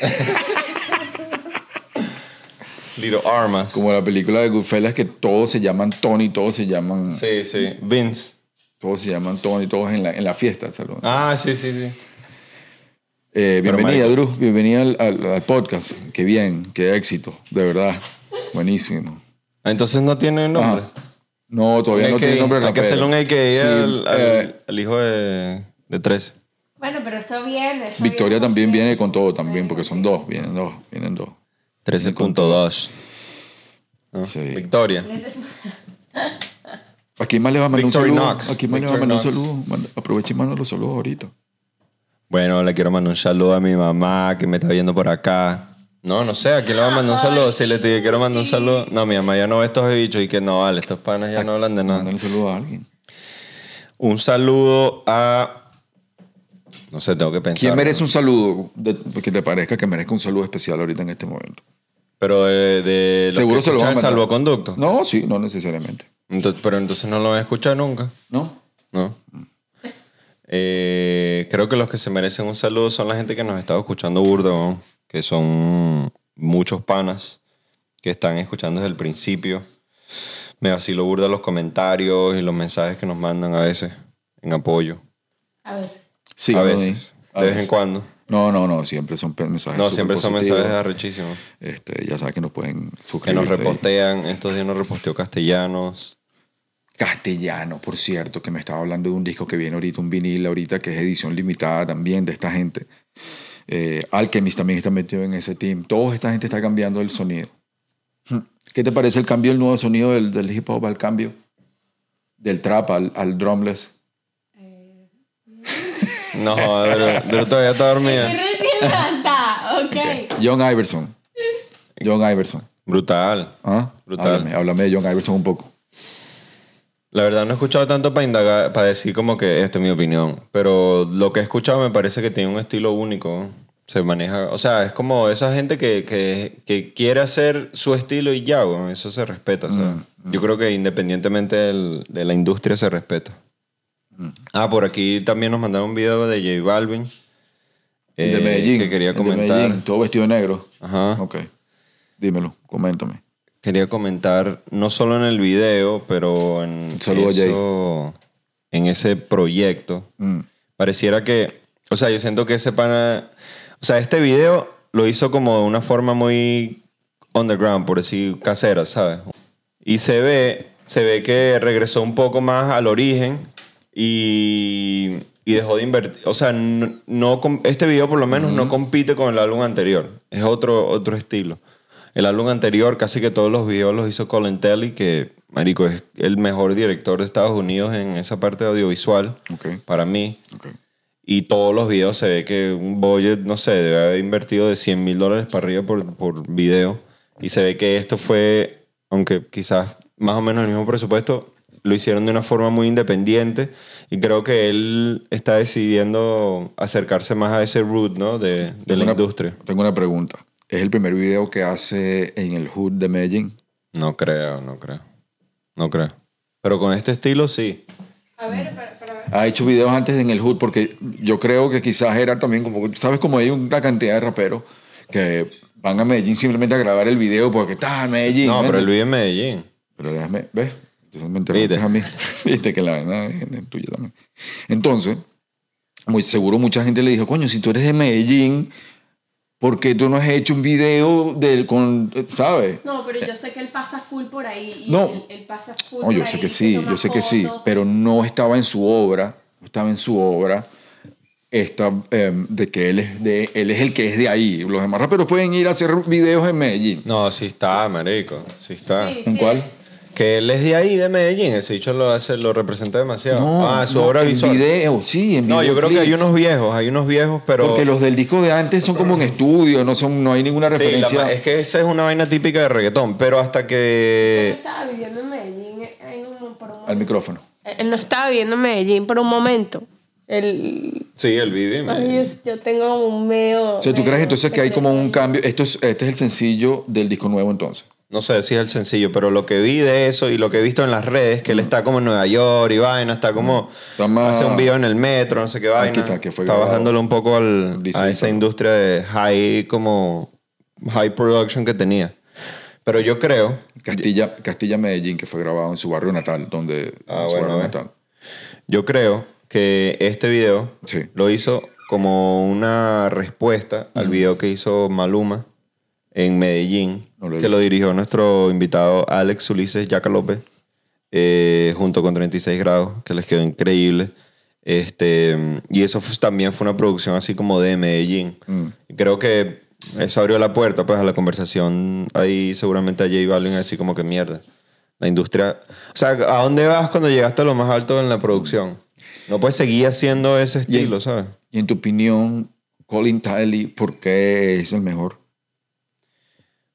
Little Armas. Como la película de Goodfellas que todos se llaman Tony, todos se llaman, Sí, sí. Vince. todos se llaman Tony, todos en la, en la fiesta. ¿sabes? Ah, sí, sí, sí. Eh, bienvenida, Drew. Bienvenida al, al- al podcast. Qué bien, qué éxito, de verdad. Buenísimo. Ah, Entonces no tiene nombre. Ajá. No, todavía no tiene nombre. Hay que hacerle un AKA Sí, al, eh, al hijo de, de tres. Bueno, pero eso viene. eso Victoria viene también viene con todo también, porque son dos, vienen dos, vienen dos. 13.2. ¿no? Sí. Victoria. ¿A quién más le va a mandar un saludo? Knox. ¿A quién más le va a mandar un saludo? Aproveche y manda los saludos ahorita. Bueno, le quiero mandar un saludo a mi mamá que me está viendo por acá. No, no sé, ¿a quién le voy a mandar un saludo? Si le te quiero mandar un saludo. No, mi mamá ya no ve estos bichos y que no, vale, estos panas ya no hablan de nada. Mándale un saludo a alguien. Un saludo a. No sé, tengo que pensar. ¿Quién merece un saludo? De- que te parezca que merezca un saludo especial ahorita en este momento. Pero de, de los Seguro que se lo van a escuchan el mandar. salvoconducto. No, sí, no necesariamente. Entonces, pero entonces no lo voy a escuchar nunca. ¿No? ¿no? Eh, creo que los que se merecen un saludo son la gente que nos está escuchando burda, weón, que son muchos panas que están escuchando desde el principio. Me vacilo burda los comentarios y los mensajes que nos mandan a veces en apoyo. A veces. Sí, a no, veces, a de vez veces. en cuando. No, no, no, siempre son mensajes No, siempre son positivos. mensajes arrechísimos. Este, ya saben que nos pueden Que suscribir. nos repostean. Estos días nos reposteó castellanos. Castellano, por cierto, que me estaba hablando de un disco que viene ahorita, un vinil ahorita, que es edición limitada también de esta gente. Eh, Alchemist también está metido en ese team. Toda esta gente está cambiando el sonido. ¿Qué te parece el cambio, el nuevo sonido del, del hip hop al cambio? Del trap al, al drumless. No, Drew, Drew todavía está dormida. Estoy recién levantada, ok. John Iverson. John Iverson. Brutal. ¿Ah? Brutal. Háblame, háblame de John Iverson un poco. La verdad no he escuchado tanto para indagar, para decir como que esta es mi opinión. Pero lo que he escuchado me parece que tiene un estilo único. Se maneja, o sea, es como esa gente que, que, que quiere hacer su estilo y ya, bueno, eso se respeta. ¿sabes? Yo creo que independientemente del- de la industria se respeta. Ah, por aquí también nos mandaron un video de J Balvin. El de eh, Medellín. Que quería el de comentar. Medellín, todo vestido de negro. Ajá. Ok. Dímelo, coméntame. Quería comentar, no solo en el video, pero en, Saludo eso- en ese proyecto. Mm. Pareciera que, o sea, yo siento que ese pana, o sea, este video lo hizo como de una forma muy underground, por decir casera, ¿sabes? Y se ve, se ve que regresó un poco más al origen y, y dejó de invertir, o sea, no, no este video por lo menos no compite con el álbum anterior, es otro, otro estilo. El álbum anterior, casi que todos los videos los hizo Colin Telly, que, marico, es el mejor director de Estados Unidos en esa parte de audiovisual, para mí. Y todos los videos se ve que un budget, no sé, debe haber invertido de 100 mil dólares para arriba por, por video. Y se ve que esto fue, aunque quizás más o menos el mismo presupuesto, lo hicieron de una forma muy independiente. Y creo que él está decidiendo acercarse más a ese root, ¿no? De, la una- industria. Tengo una pregunta. ¿Es el primer video que hace en el hood de Medellín? No creo, no creo. No creo. Pero con este estilo sí. A ver, para, para ver. Ha hecho videos antes en el hood porque yo creo que quizás era también como, ¿sabes? Como hay una cantidad de raperos que van a Medellín simplemente a grabar el video porque está en Medellín. No, pero ¿me él vive en Medellín. Pero déjame, ¿ves? Entonces me Viste. a mí. Viste que la es es tuya también. Entonces, muy seguro mucha gente le dijo, coño, si tú eres de Medellín, ¿por qué tú no has hecho un video del, con, ¿sabes? No, pero yo sé que él pasa full por ahí. Y No. Él, él pasa full No, por yo ahí, sé que sí, yo sé que sí, pero no estaba en su obra, no estaba en su obra esta, em, de que él es, de, él es el que es de ahí. Los demás raperos pueden ir a hacer videos en Medellín. No, sí está, marico. Sí está. Sí, ¿En sí. cuál? Que él es de ahí, de Medellín. Ese dicho lo, hace, lo representa demasiado. No, ah, su no, obra en visual. video, sí, en No, yo creo que hay unos viejos, hay unos viejos, pero... Porque los del disco de antes son como en estudio, no, son, no hay ninguna Sí, la referencia. es que esa es una vaina típica de reggaetón, pero hasta Él que... estaba viviendo en Medellín en un- por un Al micrófono. Él no estaba viviendo en Medellín por un momento. Él... Sí, él vive en Ay, Medellín. yo, yo tengo un medio... O sea, ¿tú medio crees entonces que hay como un cambio? Esto es, este es el sencillo del disco nuevo entonces. No sé si es el sencillo, pero lo que vi de eso y lo que he visto en las redes, que él está como en Nueva York y vaina, está como... Más- Hace un video en el metro, no sé qué vaina. está, que fue está grabado. bajándole un poco al, a esa industria de high, como... High production que tenía. Pero yo creo... Castilla, Castilla Medellín, que fue grabado en su barrio natal, donde Ah, su bueno, barrio natal. Yo creo que este video Sí. lo hizo como una respuesta al video que hizo Maluma en Medellín, No lo he que lo dirigió nuestro invitado Alex Ulises Yaca López, eh, junto con 36 grados, que les quedó increíble. Este, y eso fue- también fue una producción así como de Medellín. Mm. Creo que eso abrió la puerta pues a la conversación ahí seguramente a J Balvin así como que mierda. La industria... O sea, ¿a dónde vas cuando llegaste a lo más alto en la producción? No puedes seguir haciendo ese estilo, ¿sabes? Y en tu opinión, Colin Tiley, ¿por qué es el mejor?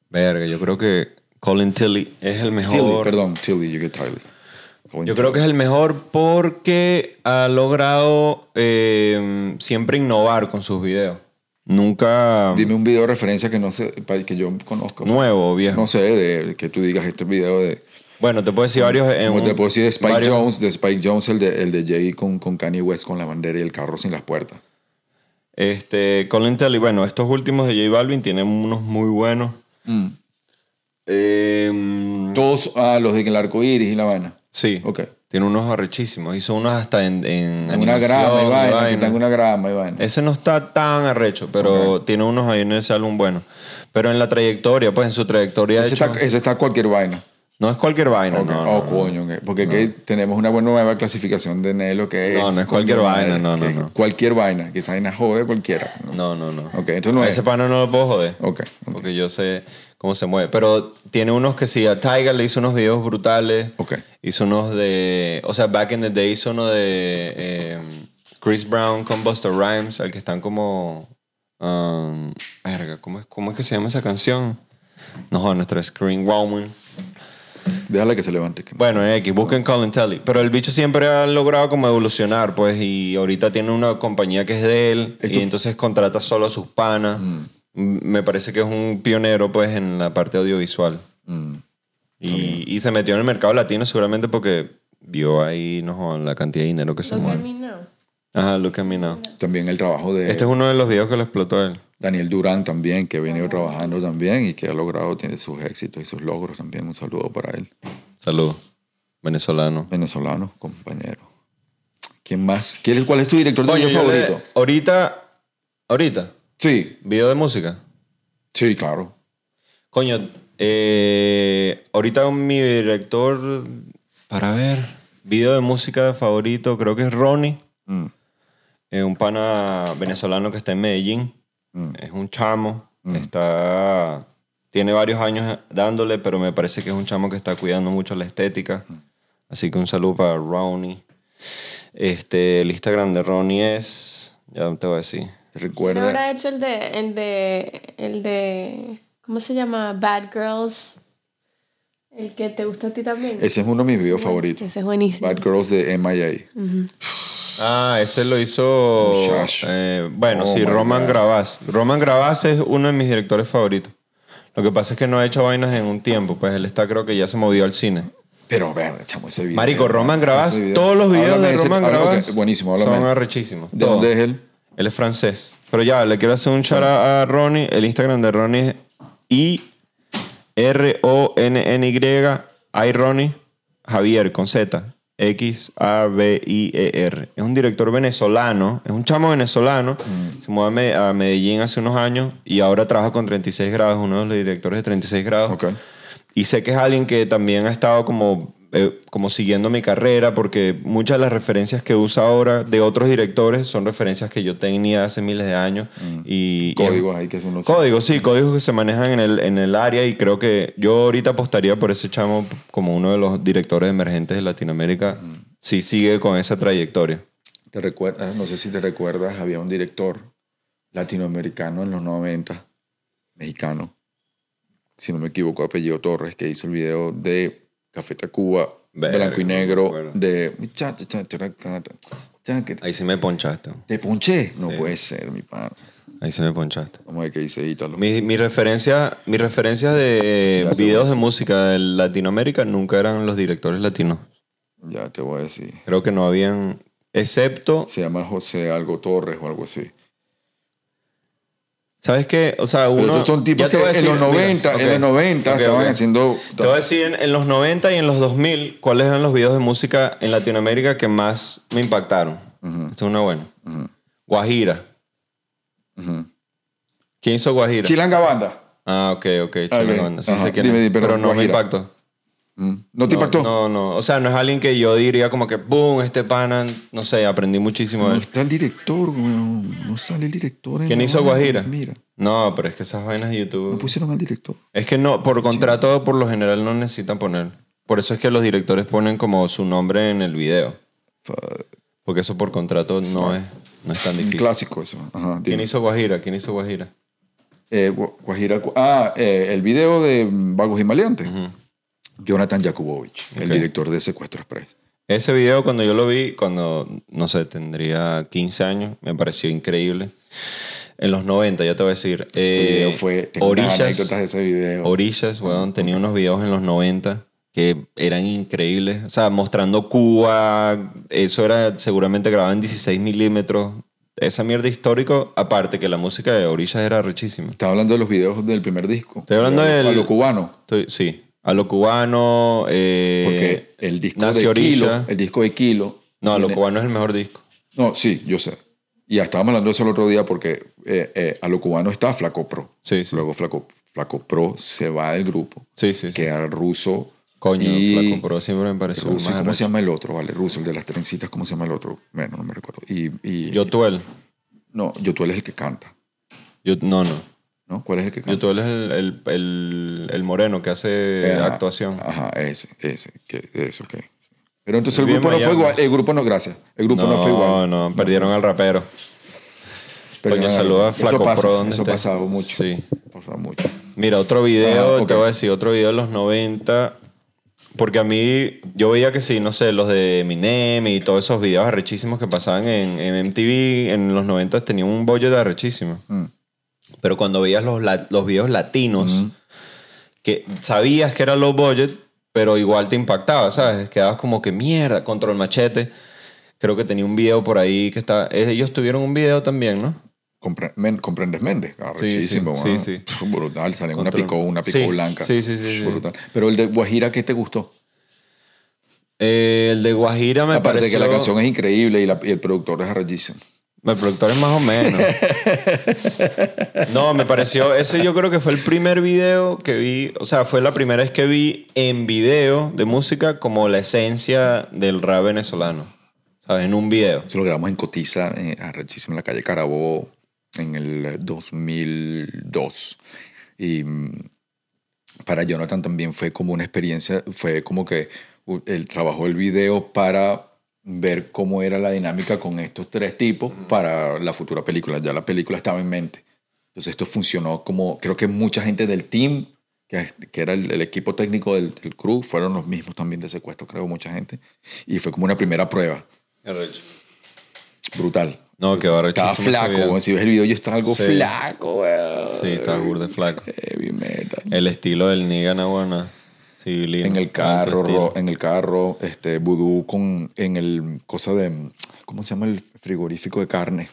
Verga, yo creo que Colin Tilly es el mejor. Tilly, perdón, Tilly, yo que. Colin Yo creo que es el mejor porque ha logrado eh, siempre innovar con sus videos. Nunca. Dime un video de referencia que no sé, que yo conozca. nuevo o viejo. No sé, de, que tú digas este video de... Bueno, te puedo decir varios en Como un- te puedo decir de Spike varios- Jones, de Spike Jones, el de, el de Jay con, con Kanye West con la bandera y el carro sin las puertas. Este, Colin Tilly, bueno, estos últimos de J Balvin tienen unos muy buenos. Eh, Todos ah, los de el arco iris y la vaina. sí. Ok. Tiene unos arrechísimos. Hizo unos hasta en, una grama y vaina, que vaina. está en una grama y vaina. Ese no está tan arrecho, pero tiene unos ahí en ese álbum bueno. Pero en la trayectoria, pues en su trayectoria Ese hecho- está, ese está cualquier vaina. No es cualquier vaina, no, oh, no, no. coño. que- Porque que tenemos una buena nueva clasificación de Nelo que es... No, no es cualquier vaina, no, no, no. Cualquier vaina. Que esa vaina jode cualquiera. No, no, no. Ok, entonces no es. ese pana no lo puedo joder. Ok. Porque yo sé cómo se mueve. Pero tiene unos que sí, a Tiger le hizo unos videos brutales. Ok. Hizo unos de. O sea, back in the day hizo uno de eh, Chris Brown con Buster Rhymes, al que están como. um, ¿cómo es, ¿cómo es que se llama esa canción? No, joder, nuestra Screen Woman. Déjala que se levante. que- Bueno, en X, busquen Colin Telly. Pero el bicho siempre ha logrado como evolucionar, pues, y ahorita tiene una compañía que es de él, y entonces contrata solo a sus panas. Mm, Me parece que es un pionero, pues, en la parte audiovisual. Mm. Y, y se metió en el mercado latino seguramente porque vio ahí, no la cantidad de dinero que se mueve. Ajá, look at me now. También el trabajo de Este es uno de los videos que lo explotó a él. Daniel Durán también, que ha venido trabajando también y que ha logrado, tiene sus éxitos y sus logros también. Un saludo para él. Saludos. Venezolano. Venezolano, compañero. ¿Quién más? ¿Quién es- ¿Cuál es tu director de Coño, video le- favorito? ahorita, ahorita, Sí, video de música. sí, claro. Coño, eh, ahorita mi director, para ver, video de música favorito, creo que es Ronnie, Mm, eh, un pana venezolano que está en Medellín. mm. Es un chamo, está, tiene varios años dándole, pero me parece que es un chamo que está cuidando mucho la estética. Así que un saludo para Ronnie. Este, el Instagram de Ronnie es, ya te voy a decir. ¿Te ¿No recuerda? habrá hecho el de, el de, el de, ¿cómo se llama? Bad Girls. El que te gusta a ti también. Ese es uno de mis videos favoritos. Ese es buenísimo. Bad Girls de MIA. Ah, ese lo hizo. Eh, bueno, Oh sí, Roman God. Gravaz. Roman Gravaz es uno de mis directores favoritos. Lo que pasa es que no ha hecho vainas en un tiempo, pues él está, creo que ya se movió al cine. Pero, vean, chamo, ese video. Marico, Roman Ese Gravaz, todos los videos Háblame de ese- Roman Gravaz ok, buenísimo, son arrechísimos. ¿De Todos. dónde es él? Él es francés. Pero ya, le quiero hacer un shout out a Ronnie. El Instagram de Ronnie es I-R-O-N-N-Y, I Ronnie, Javier con Z, X-A-B-I-E-R. Es un director venezolano, es un chamo venezolano. Se mudó a Me- a Medellín hace unos años y ahora trabaja con 36 grados, uno de los directores de 36 grados. Y sé que es alguien que también ha estado como, eh, como siguiendo mi carrera porque muchas de las referencias que usa ahora de otros directores son referencias que yo tenía hace miles de años. Y, y- Códigos ahí que son los... Códigos, sí, códigos que se manejan en el, en el área y creo que yo ahorita apostaría por ese chamo como uno de los directores emergentes de Latinoamérica si sigue con esa trayectoria. ¿Te recuerdas? No sé si te recuerdas, había un director latinoamericano en los 90, mexicano, si no me equivoco, apellido Torres, que hizo el video de Café Tacuba, Verga, blanco y negro, de... Ahí sí me ponchaste. ¿Te ponché? No puede ser, mi pana. Ahí sí me ponchaste. Vamos a ver qué dice Ítalo. Mi, mi referencia, mi referencia de Ya videos de música de Latinoamérica nunca eran los directores latinos. Ya te voy a decir. Creo que no habían, excepto, Se llama José algo Torres o algo así. ¿Sabes qué? O sea, uno... estos son tipos que a en decir, los mira, 90, ok, en los 90 ok, estaban ok. haciendo... Te voy a decir en, en los 90 y en los 2000 cuáles eran los videos de música en Latinoamérica que más me impactaron. Ujú, Esta es una buena. ujú, Guajira. ujú. ¿Quién hizo Guajira? Chilanga Banda. Ah, ok, ok. Chilanga Banda. Sí sé quién es, dime, pero pero no me Guajira. impactó. Mm. ¿No te impactó? No, no. O sea, no es alguien que yo diría como que, boom, este pana, no sé, aprendí muchísimo de No él. está el director, weón. No sale el director. en ¿Quién la hizo vaina. Guajira? Mira, No, pero es que esas vainas de no YouTube. pusieron al director. Es que no, por contrato, por lo general no necesitan poner. Por eso es que los directores ponen como su nombre en el video. Porque eso por contrato no es, no es tan Un difícil. clásico eso. Ajá, ¿Quién dime. hizo Guajira? ¿Quién hizo Guajira? Eh, Gu- Guajira. Ah, eh, el video de Vagos y Maleantes. Jonathan Jakubowicz, el director de Secuestro Express. Ese video cuando yo lo vi, cuando, no sé, tendría 15 años, me pareció increíble. En los 90, ya te voy a decir. Ese eh, video fue. Orillas, de ese video. Orillas, weón, tenía unos videos en los 90 que eran increíbles. O sea, mostrando Cuba, eso era seguramente grabado en 16 milímetros. Esa mierda histórico, aparte que la música de Orillas era rechísima. Estaba hablando de los videos del primer disco. Estoy hablando A lo- del- A lo cubano. Estoy- sí, a lo cubano. eh, Porque el disco de Kilo, el disco de Kilo. No, lo tiene- cubano es el mejor disco. No, sí, yo sé. Y estábamos hablando de eso el otro día porque eh, eh, a lo cubano está Flaco Pro. Sí, sí. Luego Flaco, Flaco Pro se va del grupo. Sí, sí. Queda el ruso. Coño, y Flaco Pro siempre me pareció ruso, ¿y más ¿Cómo se llama el otro? Vale, ruso, el de las trencitas, ¿cómo se llama el otro? Bueno, no me recuerdo. Y, y Yotuel. no, Yotuel es el que canta. Yo, no, no. ¿No? ¿Cuál es el que canta? Yotuel es el, el, el, el moreno que hace ajá, actuación. Ajá, ese, ese, que, ese, ok. Pero entonces el grupo no fue igual. El grupo no, gracias. El grupo no, fue igual. No, no, perdieron al rapero. Pero Coño, saluda a eso Flaco pasa, Pro, ¿dónde Eso ha esté? pasado mucho. Sí. Ha pasado mucho. Mira, otro video, Ah, ok. te voy a decir, otro video de los 90. Porque a mí, yo veía que sí, no sé, los de Eminem y todos esos videos arrechísimos que pasaban en, en MTV en los 90 tenían un budget arrechísimo. Mm. Pero cuando veías los, los videos latinos, que sabías que era low budget, pero igual te impactaba, ¿sabes? Quedabas como que mierda, control machete. Creo que tenía un video por ahí que está. Ellos tuvieron un video también, ¿no? Compre- men- comprendes Méndez. Arrechísimo, sí, bueno. sí, Brutal. Sale una picó, una picó Sí, blanca. sí, sí, sí, sí. Brutal. Pero el de Guajira, ¿qué te gustó? Eh, el de Guajira me Aparte de que pareció... la canción es increíble y, la- y el productor es arrechísimo. El productor es más o menos. No, me pareció. Ese yo creo que fue el primer video que vi. O sea, fue la primera vez que vi en video de música como la esencia del rap venezolano. ¿Sabes? En un video. Eso lo grabamos en Cotiza, arrechísimo, en la calle Carabobo, en el 2002. Y mm, para Jonathan también fue como una experiencia, fue como que uh, él trabajó el video para ver cómo era la dinámica con estos tres tipos para la futura película. Ya la película estaba en mente. Entonces esto funcionó como, creo que mucha gente del team, que, que era el, el equipo técnico del, del crew, fueron los mismos también de secuestro, creo, mucha gente. Y fue como una primera prueba. Brutal. No, que va Estaba flaco. Si ves el video, yo estaba algo Sí. flaco, weón. Sí, estaba burde flaco. Heavy metal. El estilo del Niga Nahuana. Sí. En el carro, ro- en el carro, este, vudú con, en el, cosa de, ¿cómo se llama el frigorífico de carne?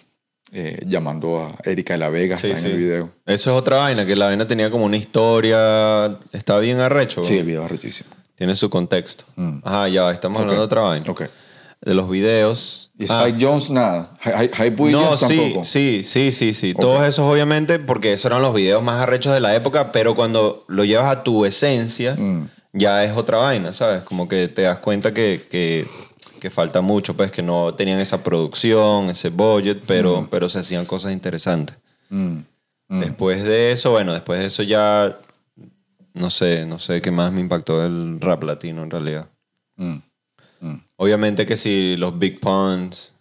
Eh, llamando a Erika de la Vega, Sí, está en el video. Eso es otra vaina, que la vaina tenía como una historia. Está bien arrecho. Sí, el video es arrechísimo. Tiene su contexto. Mm. Ajá, ya, estamos hablando de otra vaina. Ok. De los videos. Y Ah, Spike Jones, nada. Hy- Hy- Hype no, sí, tampoco. sí, sí, sí, sí. Todos esos obviamente, porque esos eran los videos más arrechos de la época, pero cuando lo llevas a tu esencia, Mm. Ya es otra vaina, ¿sabes? Como que te das cuenta que, que, que falta mucho, pues que no tenían esa producción, ese budget, pero, pero se hacían cosas interesantes. Mm. Mm. Después de eso, bueno, después de eso ya no sé, no sé qué más me impactó el rap latino en realidad. Mm. Mm. Obviamente que si los Big Puns,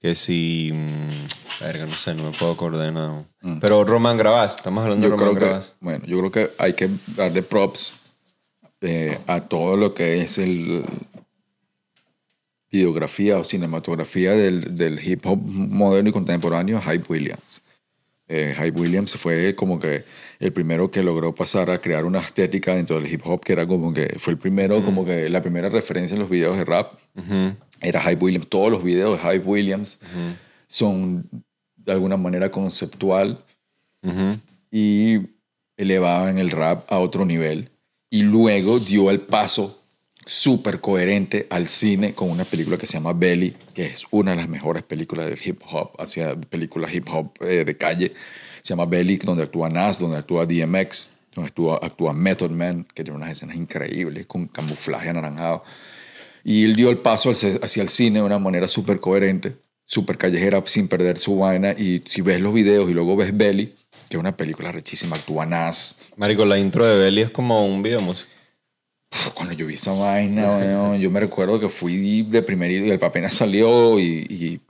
que si... mm, verga, no sé, no me puedo acordar nada. Pero Roman Gravaz, estamos hablando Yo de Roman Gravaz. bueno, yo creo que hay que darle props eh, a todo lo que es el videografía o cinematografía del, del hip hop moderno y contemporáneo, Hype Williams. Eh, Hype Williams fue como que el primero que logró pasar a crear una estética dentro del hip hop que era como que fue el primero, como que la primera referencia en los videos de rap era Hype Williams. Todos los videos de Hype Williams son de alguna manera conceptual y elevaban el rap a otro nivel. Y luego dio el paso súper coherente al cine con una película que se llama Belly, que es una de las mejores películas del hip hop, hacia películas hip hop eh, de calle. Se llama Belly, donde actúa Nas, donde actúa DMX, donde actúa, actúa Method Man, que tiene unas escenas increíbles con camuflaje anaranjado. Y él dio el paso hacia el cine de una manera súper coherente, súper callejera, sin perder su vaina. Y si ves los videos y luego ves Belly, que una película rechísima, actúa Nas. Marico, la intro de Belly es como un video musical. Uf, Cuando yo vi esa vaina, weón, yo me recuerdo que fui de primer y el papel salió y, y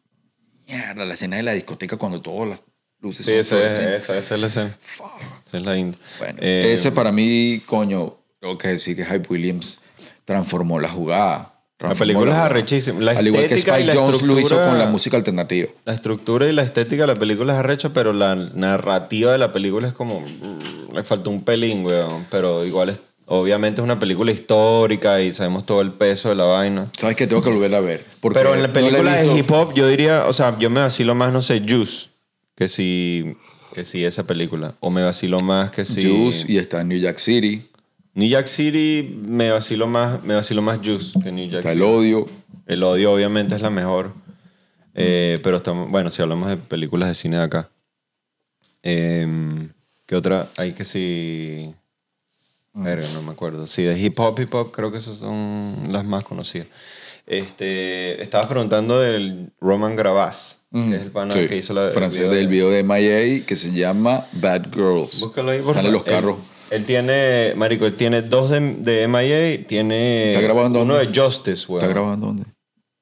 mierda, la escena de la discoteca cuando todas las luces Sí, esa es, esa, esa es la escena. Fuck. Esa es la intro. Bueno, Eh, ese para mí, coño, tengo que decir que Hype Williams transformó la jugada. La película es arrechísima. La Al igual que estética y Spike la Jones lo hizo con la música alternativa. La estructura y la estética de la película es arrecha, pero la narrativa de la película es como... mm, Le falta un pelín, weón. Pero igual es... Obviamente es una película histórica y sabemos todo el peso de la vaina. ¿Sabes qué? Tengo que volver a ver. Pero en la no la película de hip hop yo diría... O sea, yo me vacilo más, no sé, Juice. Que si... Que si esa película. O me vacilo más que si... Juice y está en New York City. New Jack City me vacilo más, me vacilo más Juice que New Jack Está City. el odio. El odio obviamente es la mejor. Eh, pero estamos, bueno, si hablamos de películas de cine de acá. Eh, ¿Qué otra? Hay que sí... Verga, no me acuerdo. Sí, de hip hop, hip hop, creo que esas son las más conocidas. Este, estabas preguntando del Roman Gravaz, que es el pana Sí, que hizo la, el francés video de- del video de MIA que se llama Bad Girls. Búscalo ahí, por Salen los carros. Él, tiene, marico, él tiene dos de, de MIA, tiene ¿Está grabando uno dónde? de Justice, weón. ¿Está grabando dónde?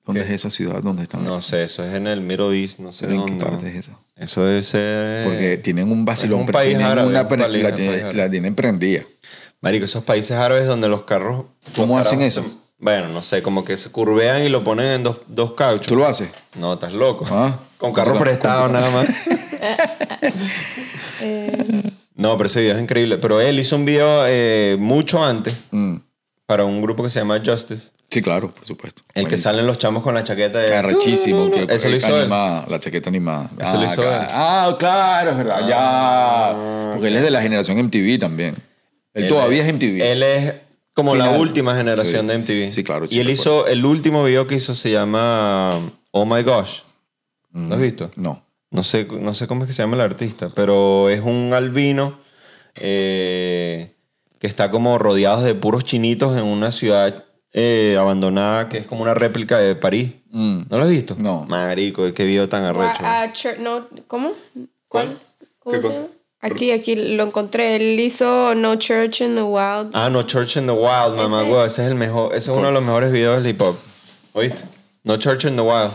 ¿Dónde ¿Qué? es esa ciudad? ¿Dónde están? No sé, eso es en el Middle East, no sé ¿En qué dónde. parte es esa? Eso debe ser... Porque tienen un vacilón, es un pero país tienen árabe, una un pre- país- la, tienen- la tienen prendida. Marico, esos países árabes donde los carros... ¿Cómo los hacen eso? se- bueno, no sé, como que se curvean y lo ponen en dos, dos cauchos. ¿Tú lo haces? No, estás loco. Ah. Con carro prestado con- nada más. Eh, No, pero ese video es increíble. Pero él hizo un video eh, mucho antes Mm. para un grupo que se llama Justice. Sí, claro, por supuesto. El que Buenísimo. salen los chamos con la chaqueta de... Arrechísimo. que- Eso lo hizo él. animada, La chaqueta animada. Eso lo ah, hizo claro. él. Ah, claro, es verdad. ya. Porque él es de la generación MTV también. Él, todavía es MTV. Él es como la Final. última generación Sí, de MTV. sí, claro, Y él recuerdo. hizo, el último video que hizo se llama Oh My Gosh. ¿Lo has visto? No. No sé, no sé cómo es que se llama el artista, pero es un albino eh, que está como rodeado de puros chinitos en una ciudad eh, abandonada que es como una réplica de París. Mm. ¿No lo has visto? No. Marico, qué video tan arrecho. a- a Chur- no, ¿Cómo? ¿Cuál? ¿Cómo ¿Qué se cosa? llama? Aquí, aquí lo encontré. Él hizo No Church in the Wild. Ah, No Church in the Wild, mamá, Ese-. Ese es el mejor, ese es uno de los mejores videos del hip hop. ¿Oíste? No Church in the Wild.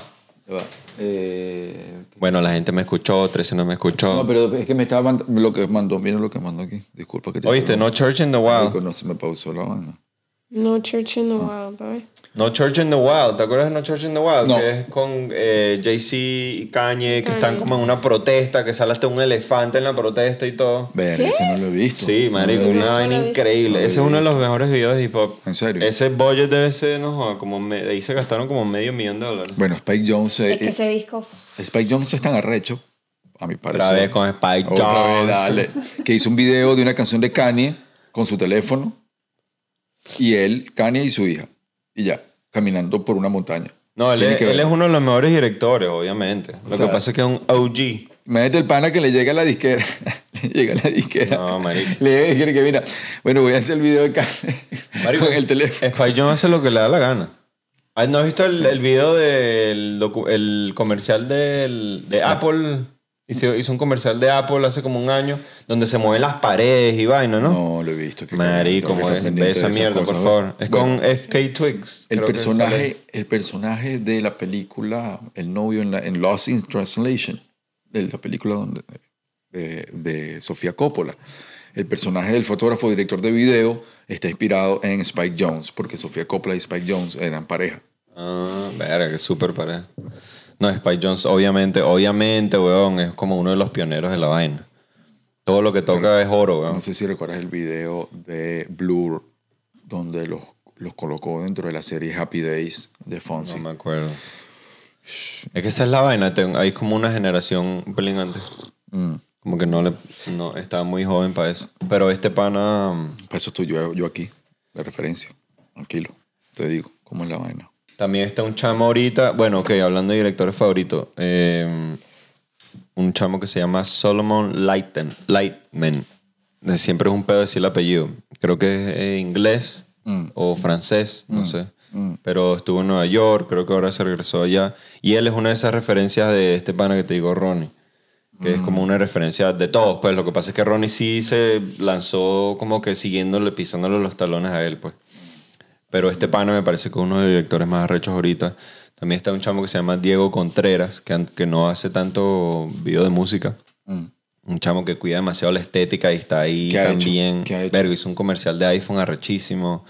Eh, Bueno, la gente me escuchó, 13 no me escuchó. no, pero es que me estaba mandando lo que mandó. Mira lo que mandó aquí. Disculpa que te ¿Oíste? No Church in the Wild. No se me pausó la vaina. No Church in the Wild, bye. No Church in the Wild. ¿Te acuerdas de No Church in the Wild? No. Que es con eh, Jay-Z y Kanye, que Kanye. están como en una protesta, que sale hasta un elefante en la protesta y todo. Ver, ¿Qué? ese no lo he visto. Sí, marico, No una visto. vaina No increíble. Ese es uno de los mejores videos de hip hop. ¿En serio? Ese budget debe ser, no como me- ahí se gastaron como medio millón de dólares. Bueno, Spike Jones. eh, Es que ese disco. Spike Jones es tan arrecho, a mi parecer. Otra vez con Spike Otra vez, Jones. dale. Que hizo un video de una canción de Kanye con su teléfono. Y él, Kanye y su hija. Y ya, caminando por una montaña. No, él, es, él uno de los mejores directores, obviamente. Lo O sea, que pasa es que es un OG. Imagínate el pana que le llega a la disquera. le llega a la disquera. No, marico. Le llega a la disquera que mira, bueno, voy a hacer el video de Marico, con el teléfono. Spike Jones hace lo que le da la gana. Ay, ¿No has visto el, el video del el comercial del, de Apple? Hizo, hizo un comercial de Apple hace como un año donde se mueven las paredes y vaina, ¿no? No, lo he visto. Marico, como es, ve esa mierda, por cosas. favor. Es Bueno, con FK Twigs. El personaje, el personaje de la película, el novio en, la, en Lost in Translation, de la película donde, de, de Sofía Coppola. El personaje del fotógrafo director de video está inspirado en Spike Jones, porque Sofía Coppola y Spike Jones eran pareja. Ah, verga, que súper pareja. No, Spike Jones, obviamente, obviamente, weón, es como uno de los pioneros de la vaina. Todo lo que toca es oro, weón. No sé si recuerdas el video de Blur, donde los, los colocó dentro de la serie Happy Days de Fonzie. No me acuerdo. Es que esa es la vaina. Hay como una generación un pelín antes. Mm. Como que no le. No, estaba muy joven para eso. Pero este pana. Para eso estoy yo, yo aquí, de referencia. Tranquilo. Te digo, ¿cómo es la vaina? También está un chamo ahorita. Bueno, ok, hablando de directores favoritos. eh, un chamo que se llama Solomon Lighten, Lightman. De- Siempre es un pedo decir el apellido. Creo que es eh, inglés Mm. o francés, no sé. Mm. Pero estuvo en Nueva York, creo que ahora se regresó allá. Y él es una de esas referencias de este pana que te digo, Ronnie. Que es como una referencia de todos, pues. Lo que pasa es que Ronnie sí se lanzó como que siguiéndole, pisándole los talones a él, pues. Pero este pana me parece que es uno de los directores más arrechos ahorita. También está un chamo que se llama Diego Contreras, que, que no hace tanto video de música. Mm. Un chamo que cuida demasiado la estética y está ahí ¿Qué también. ¿Qué? Vergo, hizo un comercial de iPhone arrechísimo.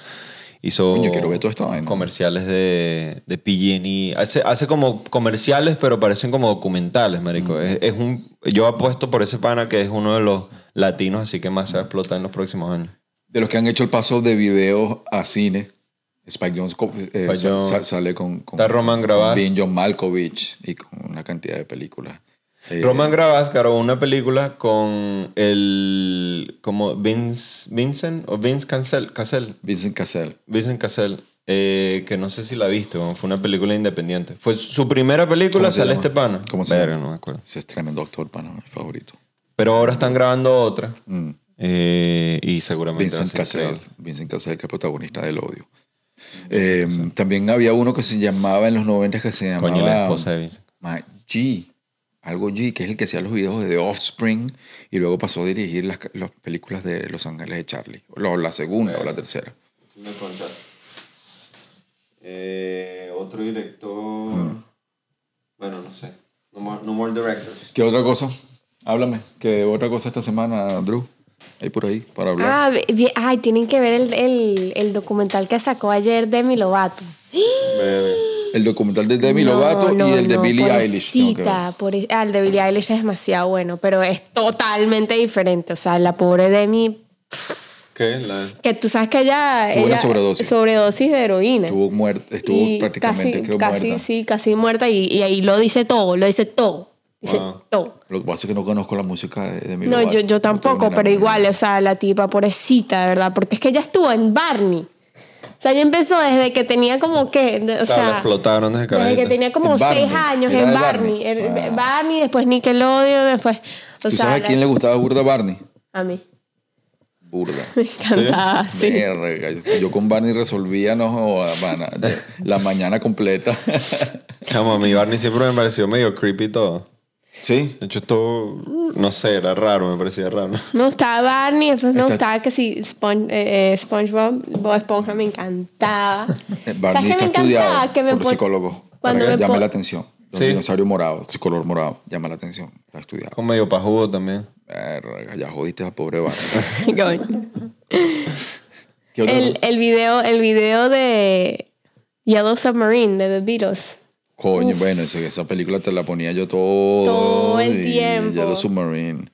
Hizo Coño, quiero ver toda esta vaina. comerciales de, de PG&E. Hace, hace como comerciales, pero parecen como documentales, marico. Mm. Es, es un, yo apuesto por ese pana que es uno de los latinos, así que más se va a explotar en los próximos años. De los que han hecho el paso de video a cine, Spike Jones eh, Spike sale con, con, Está Roman Gravaz. con John Malkovich y con una cantidad de películas. Eh, Roman Gravas grabó una película con el. como Vince, Vincent o Vince Cancel, Cassel. Vincent Cassel. Vincent Cassel. eh, que no sé si la viste, fue una película independiente. Fue su primera película, ¿Cómo se sale llama? este pana. ¿Cómo se Verga, no me acuerdo. Ese es tremendo actor, pana, mi favorito. Pero ahora están grabando otra. Mm. eh, y seguramente. Vincent Cassel. Vincent Cassel, que es protagonista del odio. Eh, también había uno que se llamaba en los 90 que se llamaba Coño, la esposa de Vincent. Ma- G. Algo G, que es el que hacía los videos de The Offspring y luego pasó a dirigir las, las películas de Los Ángeles de Charlie. O la segunda o la tercera. Eh, otro director. Mm. Bueno, no sé. No more, no more directors. ¿Qué otra cosa? Háblame. ¿Qué otra cosa esta semana, Drew? Hay por ahí para hablar. Ah, vi- ay, tienen que ver el, el, el documental que sacó ayer Demi Lovato. El documental de Demi No, Lovato no, y el de no, Billie Eilish. pobrecita, pobre- ah, el de Billie Eilish es demasiado bueno, pero es totalmente diferente. O sea, la pobre Demi, ¿Qué? La... que tú sabes que ella... Tuvo una sobredosis. sobredosis de heroína. Estuvo, muerta, estuvo Y prácticamente casi, creo, casi, muerta. Sí, casi muerta y, y ahí lo dice todo, lo dice todo. Dice Wow. todo. Lo que pasa es que no conozco la música de Demi No, Lovato. yo, yo tampoco, pero igual, o sea, la tipa pobrecita, de verdad, porque es que ella estuvo en Barney. O sea, ella empezó desde que tenía como que, de- o O sea, explotaron desde desde que tenía como En Barney. seis años Era en de Barney. Barney. Era- Wow. Barney, después Nickelodeon, después, o ¿Tú sea, sabes a la- quién le gustaba burda Barney? a mí. Burda. Me encantaba, sí. Verga, Yo con Barney resolvía no de- la mañana completa. Chamo, a mí Barney siempre me pareció medio creepy todo. Sí. De hecho, todo, no sé, era raro, me parecía raro. Me gustaba Barney, después me Está- gustaba que sí, Spon- eh, eh, SpongeBob, Bob Esponja me encantaba. Barney ¿Sabes qué está me encantaba? estudiado Que me por psicólogo. Cuando me llame pon- la atención. Los Sí. dinosaurios morados, ese color morado, llama la atención. Está estudiado. Con medio pajudo también. Verga, ya jodiste a pobre Barney. Coño. ¿Qué otro? el, el video, el video de Yellow Submarine de The Beatles. Coño, bueno, esa película te la ponía yo todo. Todo el tiempo. Yellow Submarine.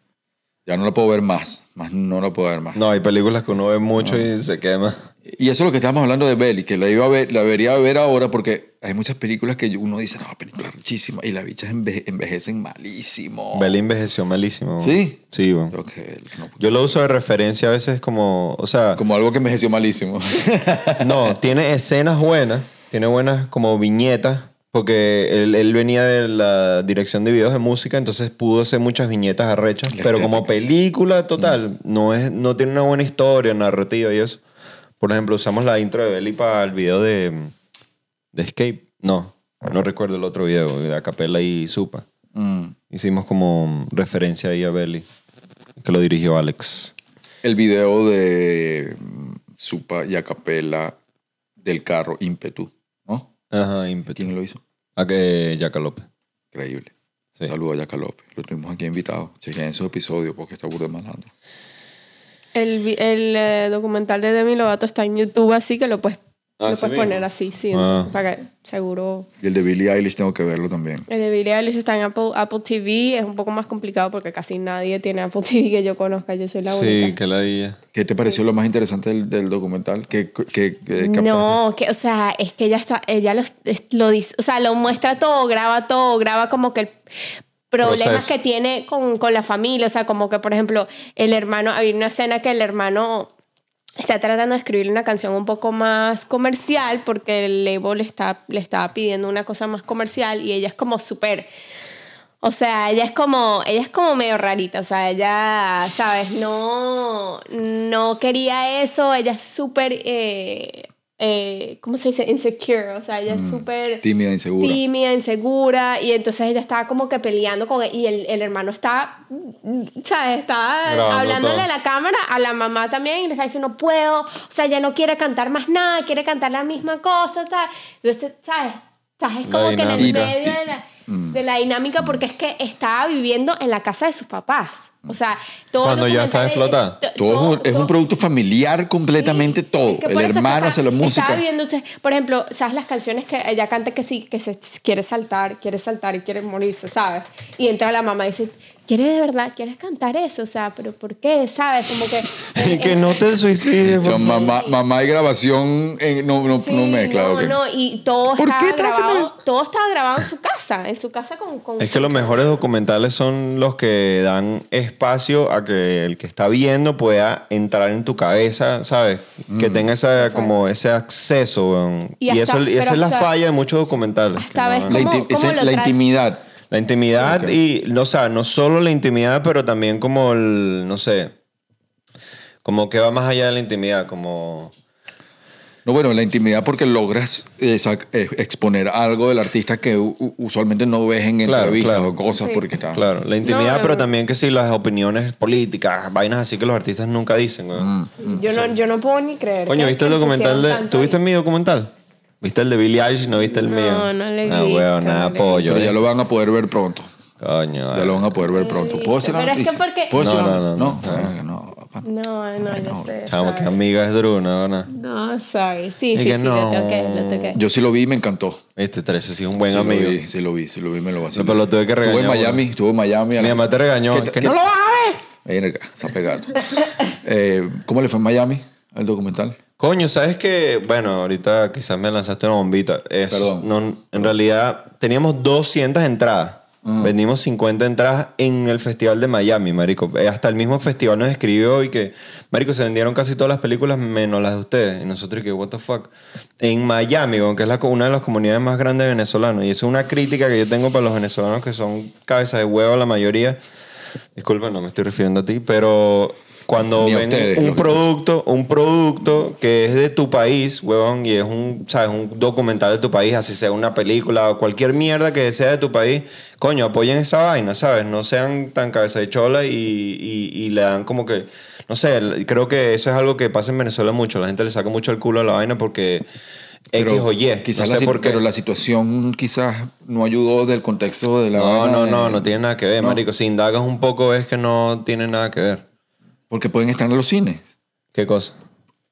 Ya no la puedo ver más. Más no la puedo ver más. No, hay películas que uno ve mucho y se quema. Y eso es lo que estábamos hablando de Belly, que la iba a ver, la debería ver ahora porque hay muchas películas que uno dice, no, películas richísimas, y las bichas enveje- envejecen malísimo. Belly envejeció malísimo. ¿Sí? Sí, bueno. No, Yo lo uso de referencia a veces como, o sea, como algo que envejeció malísimo. no, tiene escenas buenas, tiene buenas como viñetas, porque él, él venía de la dirección de videos de música, entonces pudo hacer muchas viñetas arrechas, La pero como película total, no, es, no tiene una buena historia, narrativa y eso. Por ejemplo, usamos la intro de Belly para el video de, de Escape. No, no recuerdo el otro video, de Acapella y Supa. Mm. Hicimos como referencia ahí a Belly, que lo dirigió Alex. El video de mm, Supa y Acapela del carro Ímpetu. Ajá, ímpetu. ¿Quién lo hizo? A que Jaca López. Increíble. Sí. Saludos a Yaca López. Lo tuvimos aquí invitado. Chequen esos episodios porque está burda de malandro. El, el eh, documental de Demi Lovato está en YouTube, así que lo puedes, Ah, lo ¿sí puedes mismo? poner así, sí. Ah. Para que seguro. Y el de Billie Eilish tengo que verlo también. El de Billie Eilish está en Apple, Apple TV. Es un poco más complicado porque casi nadie tiene Apple TV que yo conozca. Yo soy la Sí, única. que la día. ¿Qué te pareció lo más interesante del, del documental? ¿Qué, qué? No, que, o sea, es que ella está, ella lo, lo dice, o sea, lo muestra todo, graba todo, graba como que el problemas Proceso. que tiene con, con la familia, o sea, como que, por ejemplo, el hermano, hay una escena que el hermano está tratando de escribir una canción un poco más comercial porque el label le, está, le estaba pidiendo una cosa más comercial y ella es como súper... O sea, ella es como, ella es como medio rarita, o sea, ella, ¿sabes? No, no quería eso, ella es súper, eh, eh, ¿cómo se dice? Insecure, o sea, ella es súper Tímida, insegura. tímida, insegura, y entonces ella estaba como que peleando con él, y el, el hermano está, ¿sabes? Está Grabando hablándole todo. a la cámara, a la mamá también, y le está diciendo, no puedo, o sea, ya no quiere cantar más nada, quiere cantar la misma cosa, tal. Entonces, ¿sabes? Estás como que en el medio de la, de la dinámica porque es que estaba viviendo en la casa de sus papás. O sea, todo Cuando ya está documental- explotada. to- Todo, es un, es un todo- producto familiar completamente todo. es que El hermano está- hace la música. Estaba viendo, usted- por ejemplo, ¿sabes las canciones que ella canta que sí, que se quiere saltar, quiere saltar y quiere morirse, ¿sabes? Y entra la mamá y dice, ¿quieres de verdad, quieres cantar eso? O sea, ¿pero por qué? ¿Sabes? Como que... Y que no te suicides, O sea, mamá, mamá y grabación en- no, no, Sí, no mezcla. no, ok. no, y todo ¿Por estaba no grabado, eso? todo estaba grabado en su casa. en su casa con... con Es que los mejores documentales son los que dan espacio a que el que está viendo pueda entrar en tu cabeza, ¿sabes? Mm. Que tenga esa, como ese acceso. Y Y, hasta- eso, y esa es la falla de muchos documentales. hasta que ves no- La, ¿Cómo- inti- cómo esa- lo la intimidad. La intimidad y, no, o sea, no solo la intimidad, pero también como el, no sé, como que va más allá de la intimidad, como... No, bueno, la intimidad porque logras eh, eh, exponer algo del artista que usualmente no ves en Claro, entrevistas claro. o cosas Sí. porque está... Claro, la intimidad, No, pero no. también que sí, las opiniones políticas, vainas así que los artistas nunca dicen, weón. Mm. Yo no, yo no puedo ni creer. Coño, ¿viste el documental de... tanto ¿Tú viste ahí. mi documental? ¿Viste el de Billie Eilish? ¿No viste el No, mío? no lo he Ah, visto, weón, nada no lo he apoyo. Pero ya lo van a poder ver pronto. Coño, Ya lo van a poder ver pronto. ¿Puedo decir la Pero es que porque- ¿Puedo decir No, no, no, No, no. no. No, no, yo no, sé. Chamo, qué amiga es Drew, ¿no? no. No, sorry. Sí, Es sí, sí, no. lo toqué, lo toqué. Yo sí lo vi y me encantó. Este 13 sí es un buen sí amigo. Lo vi, sí lo vi, sí lo vi, me lo vacilé. No, pero lo tuve que Estuve regañar, en Miami, estuve en Miami. Mi mamá te regañó. ¿Qué- que qué- no lo vas a ver. Verga, está pegado. Eh, ¿Cómo le fue en Miami al documental? Coño, ¿sabes qué? Bueno, ahorita quizás me lanzaste una bombita. Es- Perdón. no, en realidad, teníamos 200 entradas. Vendimos 50 entradas en el Festival de Miami, marico. Eh, Hasta el mismo festival nos escribió y que, marico, se vendieron casi todas las películas menos las de ustedes. Y nosotros que, what the fuck. En Miami, aunque es la, una de las comunidades más grandes de venezolanos. Y eso es una crítica que yo tengo para los venezolanos que son cabeza de huevo la mayoría. Disculpa, no me estoy refiriendo a ti, pero cuando Ni ven ustedes, un producto, un producto que es de tu país, huevón, y es un, ¿sabes? un documental de tu país, así sea una película o cualquier mierda que sea de tu país, coño, apoyen esa vaina, ¿sabes? No sean tan cabeza de chola y, y- y le dan como que, no sé, creo que eso es algo que pasa en Venezuela mucho, la gente le saca mucho el culo a la vaina porque X o Y, Quizás no sé por qué. pero la situación quizás no ayudó del contexto de la No, vaina no, no, no tiene nada que ver, No. marico. Si indagas un poco es que no tiene nada que ver. Porque pueden estar en los cines. ¿Qué cosa?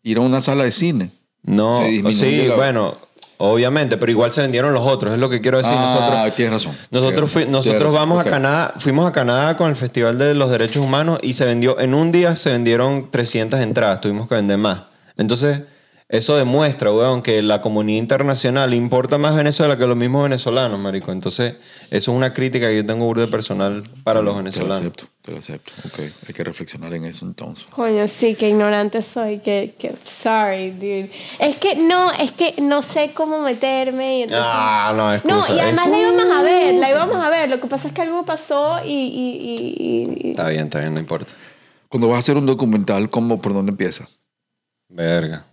Ir a una sala de cine. No, sí, la- bueno, obviamente, pero igual se vendieron los otros, es lo que quiero decir. ah, nosotros tienes razón. nosotros, fui- nosotros razón. vamos a Canadá, fuimos a Canadá con el Festival de los Derechos Humanos y se vendió, en un día se vendieron 300 entradas, tuvimos que vender más. Entonces, eso demuestra, weón, que la comunidad internacional importa más Venezuela que los mismos venezolanos, marico. Entonces, eso es una crítica que yo tengo burda personal para los Te lo venezolanos. acepto, te lo acepto. Ok, hay que reflexionar en eso entonces. Coño, sí, qué ignorante soy, que, que sorry, dude. Es que no, es que no sé cómo meterme y entonces... Ah, no, excusa. No, y además la íbamos a ver, la íbamos a ver. Lo que pasa es que algo pasó y... y, y- y- Está bien, está bien, no importa. Cuando vas a hacer un documental, ¿cómo, ¿por dónde empieza? Verga.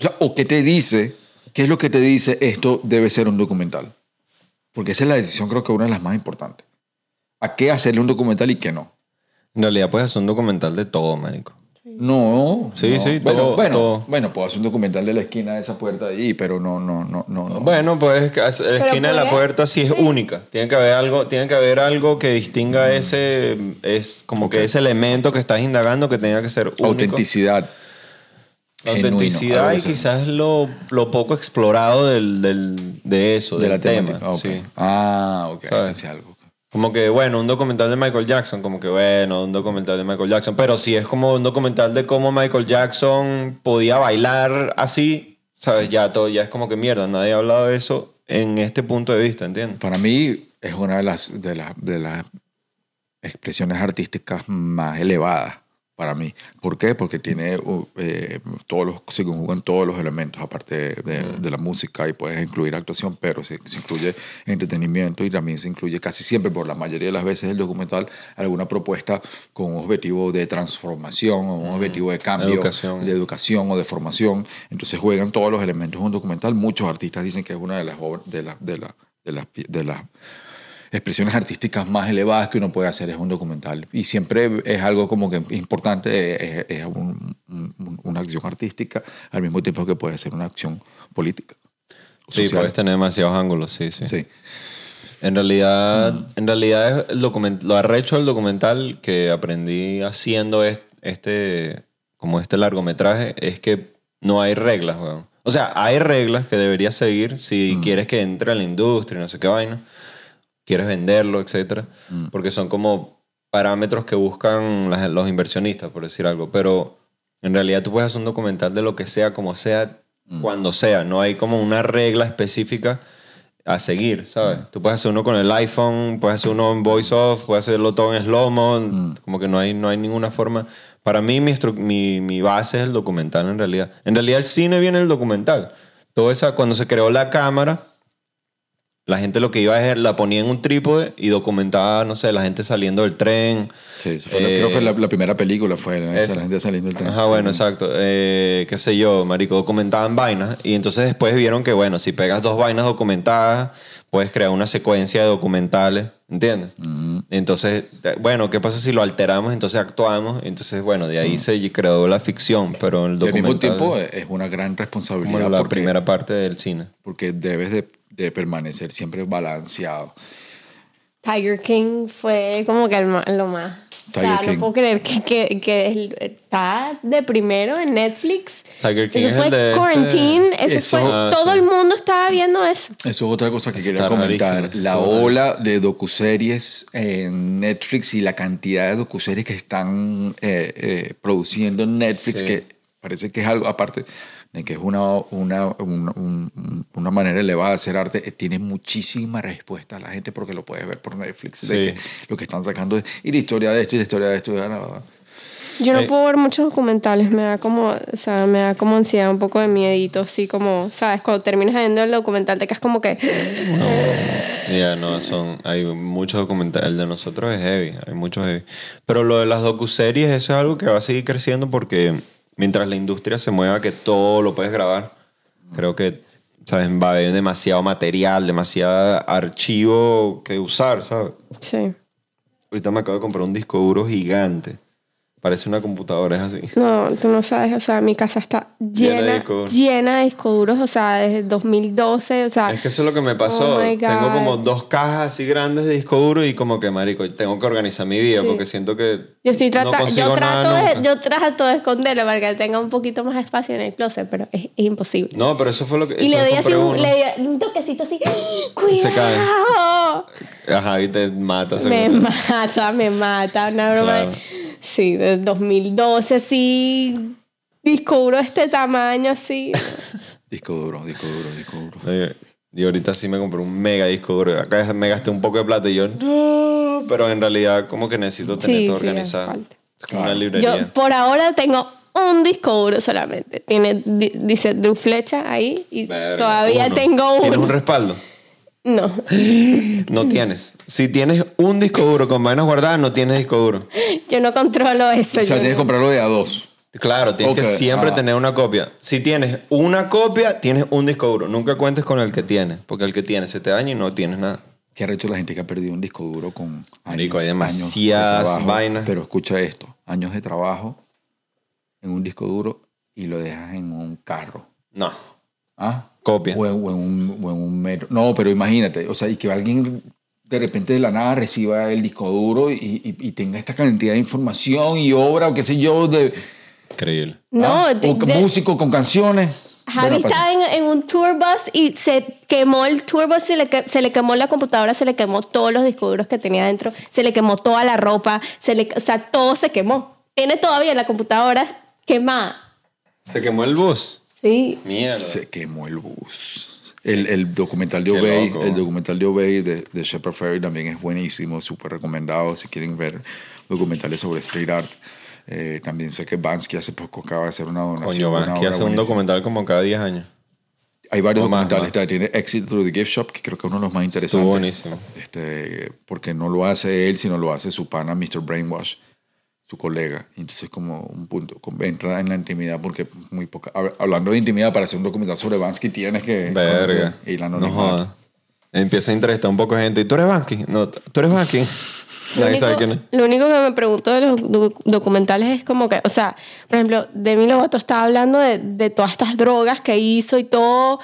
O sea, ¿o qué te dice? ¿Qué es lo que te dice esto debe ser un documental? Porque esa es la decisión, creo que una de las más importantes. ¿A qué hacerle un documental y qué no? En realidad puedes hacer un documental de todo, marico. No. Sí, no. sí, bueno, todo, bueno, todo. bueno, puedo hacer un documental de la esquina de esa puerta ahí, pero no, no, no, no. no. Bueno, pues la esquina de la puerta sí es única. Tiene que haber algo, tiene que haber algo que distinga ese, es como que ese elemento que estás indagando que tenga que ser único. autenticidad. La genuino, autenticidad algo y quizás lo, lo poco explorado del, del- de eso, de del la tema. temática. Ok. sí. Ah, ok. ¿Sabes? Algo. Como que, bueno, un documental de Michael Jackson, como que, bueno, un documental de Michael Jackson, pero si es como un documental de cómo Michael Jackson podía bailar así, ¿sabes? Ya todo, ya es como que mierda, nadie ha hablado de eso en este punto de vista, ¿entiendes? Para mí es una de las, de las, de las expresiones artísticas más elevadas para mí. ¿Por qué? Porque tiene uh, eh, todos los, se conjugan todos los elementos, aparte de, de la música, y puedes incluir actuación, pero se, se incluye entretenimiento y también se incluye casi siempre, por la mayoría de las veces, el documental, alguna propuesta con un objetivo de transformación o un objetivo de cambio, Educación. de educación o de formación. Entonces juegan todos los elementos de un documental. Muchos artistas dicen que es una de las obras, de la, de la, de las, de las expresiones artísticas más elevadas que uno puede hacer es un documental. Y siempre es algo como que importante, es, es un- un- una acción artística al mismo tiempo que puede ser una acción política. Sí, social. puedes tener demasiados ángulos, sí, sí. Sí. En realidad, en realidad el document- lo arrecho del documental que aprendí haciendo es- este, como este largometraje es que no hay reglas, weón. O sea, hay reglas que deberías seguir si quieres que entre a la industria, no sé qué vaina, quieres venderlo, etcétera, porque son como parámetros que buscan las- los inversionistas, por decir algo, pero en realidad tú puedes hacer un documental de lo que sea, como sea, cuando sea, no hay como una regla específica a seguir, ¿sabes? Tú puedes hacer uno con el iPhone, puedes hacer uno en voice off, puedes hacerlo todo en slow-mo, Mm. como que no hay, no hay ninguna forma. Para mí mi, mi, mi base es el documental en realidad. En realidad el cine viene del documental. Todo esa, cuando se creó la cámara, la gente lo que iba es la ponía en un trípode y documentaba, no sé, la gente saliendo del tren. Sí, eso fue la- Eh, creo que fue la, la primera película, fue esa, la gente saliendo del tren. Ajá, bueno, exacto. Eh, qué sé yo, marico, documentaban vainas. Y entonces después vieron que, bueno, si pegas dos vainas documentadas, puedes crear una secuencia de documentales, ¿entiendes? Entonces, eh, bueno, ¿qué pasa si lo alteramos? Entonces actuamos. Entonces, bueno, de ahí se creó la ficción, pero el Y al mismo documental tiempo eh, es una gran como responsabilidad la porque, primera parte del cine. porque debes de, de permanecer siempre balanceado. Tiger King fue como que el lo más. o sea, King. no puedo creer que, que, está de primero en Netflix. Tiger King eso es fue el de este- Quarantine. Eso, Eso- fue. Ah, todo sí. el mundo estaba viendo eso. Eso es otra cosa que Eso quería comentar. la ola de docuseries en Netflix y la cantidad de docuseries que están eh, eh, produciendo en Netflix, Sí. que parece que es algo, aparte de que es una, una, una, un- una manera elevada de hacer arte, eh, tiene muchísima respuesta a la gente porque lo puedes ver por Netflix. de Sí. que lo que están sacando es, y la historia de esto y la historia de esto. y la- la- Yo no Eh. puedo ver muchos documentales, me da como, o sea, me da como ansiedad, un poco de miedito, así como, ¿sabes? Cuando terminas viendo el documental te quedas como que, Ya, no, son, hay muchos documentales. El de nosotros es heavy, hay muchos heavy. Pero lo de las docuseries, eso es algo que va a seguir creciendo porque mientras la industria se mueva, que todo lo puedes grabar, creo que, ¿sabes? Va a haber demasiado material, demasiado archivo que usar, ¿sabes? sí. Ahorita me acabo de comprar un disco duro gigante. Parece una computadora, es así. No, tú no sabes, o sea, mi casa está Llena de llena, discos duros. llena de discos duros, o sea, desde 2012, o sea, Es que eso es lo que me pasó. Oh tengo como dos cajas así grandes de disco duro y como que, marico, tengo que organizar mi vida Sí. porque siento que yo estoy no tratando, consigo yo nada trato de, yo trato de esconderlo para que tenga un poquito más espacio en el closet, pero es, es imposible. No, pero eso fue lo que... y le doy así un, uno. le doy un toquecito así, Se cae. cuidado. Ajá, y te mata. Me mata, me mata, una broma. Claro. Sí, de 2012 así, disco duro de este tamaño así. Disco duro, disco duro, disco duro. Oye, Y ahorita sí me compré un mega disco duro. Acá me gasté un poco de plata y yo, no. Pero en realidad como que necesito tener Sí, todo sí, organizado. una librería. Yo por ahora tengo un disco duro solamente. Tiene, di- dice Drew Flecha ahí y Verga, todavía uno. tengo uno. ¿Tienes un respaldo? No, No tienes. Si tienes un disco duro con vainas guardadas, no tienes disco duro. yo no controlo eso. O sea, yo tienes que no- comprarlo de a dos. Claro, tienes que siempre ah. tener una copia. Si tienes una copia, tienes un disco duro. Nunca cuentes con el que tienes, porque el que tienes se te daña y no tienes nada. ¿Qué ha hecho la gente que ha perdido un disco duro con años, hay años de demasiadas trabajo? vainas. Pero escucha esto, años de trabajo en un disco duro y lo dejas en un carro. No. ¿Ah? Copia. O en, o en un, o en un metro. No, pero imagínate, o sea, y que alguien de repente de la nada reciba el disco duro y, y- y tenga esta cantidad de información y obra o qué sé yo, de, Increíble. No, ¿ah? de- o de- músico con canciones. Javi Bueno, estaba en, en un tour bus y se quemó el tour bus, se le, se le quemó la computadora, se le quemó todos los discos duros que tenía dentro, se le quemó toda la ropa, se le, o sea, todo se quemó. Tiene todavía la computadora quemada. Se quemó el bus. Sí. Mierda. Se quemó el bus. El, el documental de Qué Obey, loco. el documental de Obey de, de Shepard Fairey también es buenísimo, súper recomendado si quieren ver documentales sobre street art. Eh, también sé que Bansky hace poco acaba de hacer una donación. Coño, obra hace un documental como cada 10 años. Hay varios O documentales. más. Tiene Exit Through the Gift Shop, que creo que es uno de los más Estuvo interesantes. buenísimo. Este, porque no lo hace él, sino lo hace su pana, Mr. Brainwash, su colega. Entonces, como un punto, entra en la intimidad, porque muy poca. hab- Hablando de intimidad, para hacer un documental sobre Bansky tienes que. Verga. Y la no jodas. Empieza a entrevistar un poco de gente. ¿Y tú eres Banky? No, tú eres Banky. Lo Nadie sabe único, quién es. lo único que me pregunto de los docu- documentales es como que, o sea, por ejemplo, Demi Lovato estaba hablando de, de todas estas drogas que hizo y todo,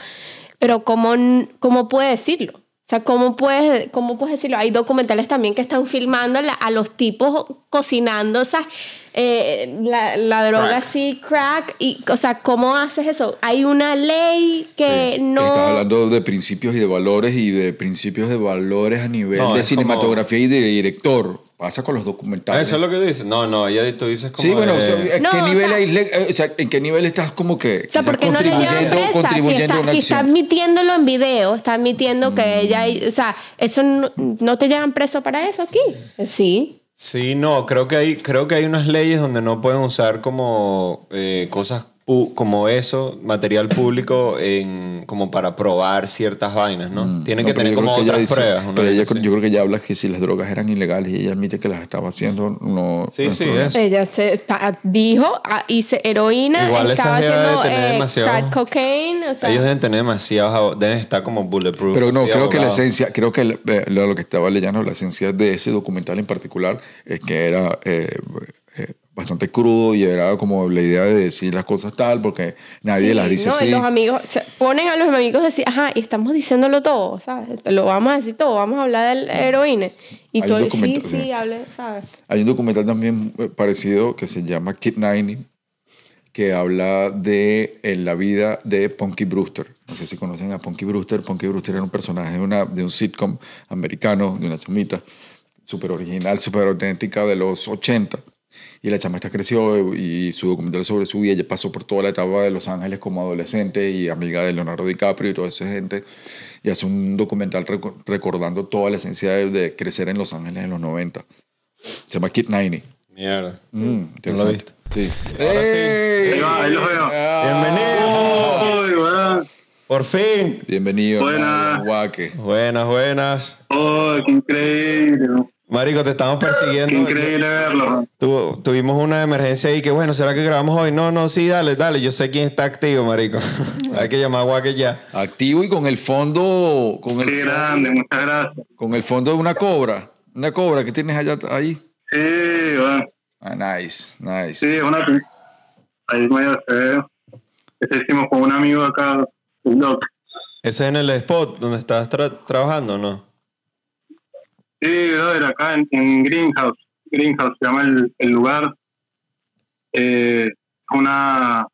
pero ¿cómo, n- cómo puede decirlo? O sea, ¿cómo puedes, ¿cómo puedes decirlo? Hay documentales también que están filmando la- a los tipos cocinando esas, eh, la, la droga Crack. así, crack. Y, o sea, ¿cómo haces eso? Hay una ley que Estás no... hablando de principios y de valores y de principios de valores a nivel No, de como- cinematografía y de director. Pasa con los documentales. Eso es lo que dices. No, no, ella tú dices como. Sí, bueno, o sea, ¿en, No, qué o nivel sea- hay eh, o sea, ¿en qué nivel estás como que O sea, quizás ¿por qué no le llevan contribuyendo, presa? Si está, una si está admitiéndolo en video, está admitiendo Mm. que ella... O sea, eso no, no te llevan preso para eso aquí. Sí. Sí, no, creo que hay, creo que hay unas leyes donde no pueden usar como eh, cosas como eso, material público, en, como para probar ciertas vainas, ¿no? Tienen Mm. No, que pero tener como que ella otras dice- pruebas. Pero ella, yo creo que ella habla que si las drogas eran ilegales y ella admite que las estaba haciendo, no. Sí, no sí, eso. Ella se está- dijo, ah, hice heroína, Igual estaba haciendo eh, demasiado- crack cocaine, o sea... Ellos deben tener demasiados, deben estar como bulletproof. Pero no, creo que la esencia, creo que el- eh, lo lo que estaba leyendo, la esencia de ese documental en particular es que era eh, bastante crudo y era como la idea de decir las cosas tal, porque nadie Sí, las dice no, así. Los amigos, se ponen a los amigos a decir, ajá, y estamos diciéndolo todo, ¿sabes? Lo vamos a decir todo, vamos a hablar del heroína. Y un sí, sí, hable, ¿sabes? Hay un documental también eh, parecido que se llama Kid 90, que habla de en la vida de Punky Brewster. No sé si conocen a Punky Brewster. Punky Brewster era un personaje de, una, de un sitcom americano, de una chamita, súper original, súper auténtica de los 80. Y la chama esta creció y su documental sobre su vida, ella pasó por toda la etapa de Los Ángeles como adolescente y amiga de Leonardo DiCaprio y toda esa gente. Y hace un documental reco- recordando toda la esencia de, de crecer en Los Ángeles en los 90. Se llama Kid 90. Mierda. Mm, No lo visto. Sí. Ahora sí. ¡Ey! Ahí va, ahí lo veo. Ah, Bienvenido. Weón. Por fin. Bienvenido, Buenas. Guaque. Buenas, buenas. Oh, qué increíble. Marico, te estamos persiguiendo. increíble verlo. Tu- tuvimos una emergencia ahí que, bueno, ¿será que grabamos hoy? No, no, sí, dale, dale. Yo sé quién está activo, marico. Hay que llamar a Guaque ya. Activo y con el fondo, con Qué el, grande, muchas gracias. con el fondo de una cobra. Una cobra que tienes allá ahí. Sí, weón. Ah, nice, nice. Sí, es una. Ahí medio se ve. Ese hicimos con un amigo acá, Doc. Ese es en el spot donde estás tra- trabajando, ¿no? Sí, brother, acá en, en Greenhouse. Greenhouse se llama el, el lugar. Eh, una,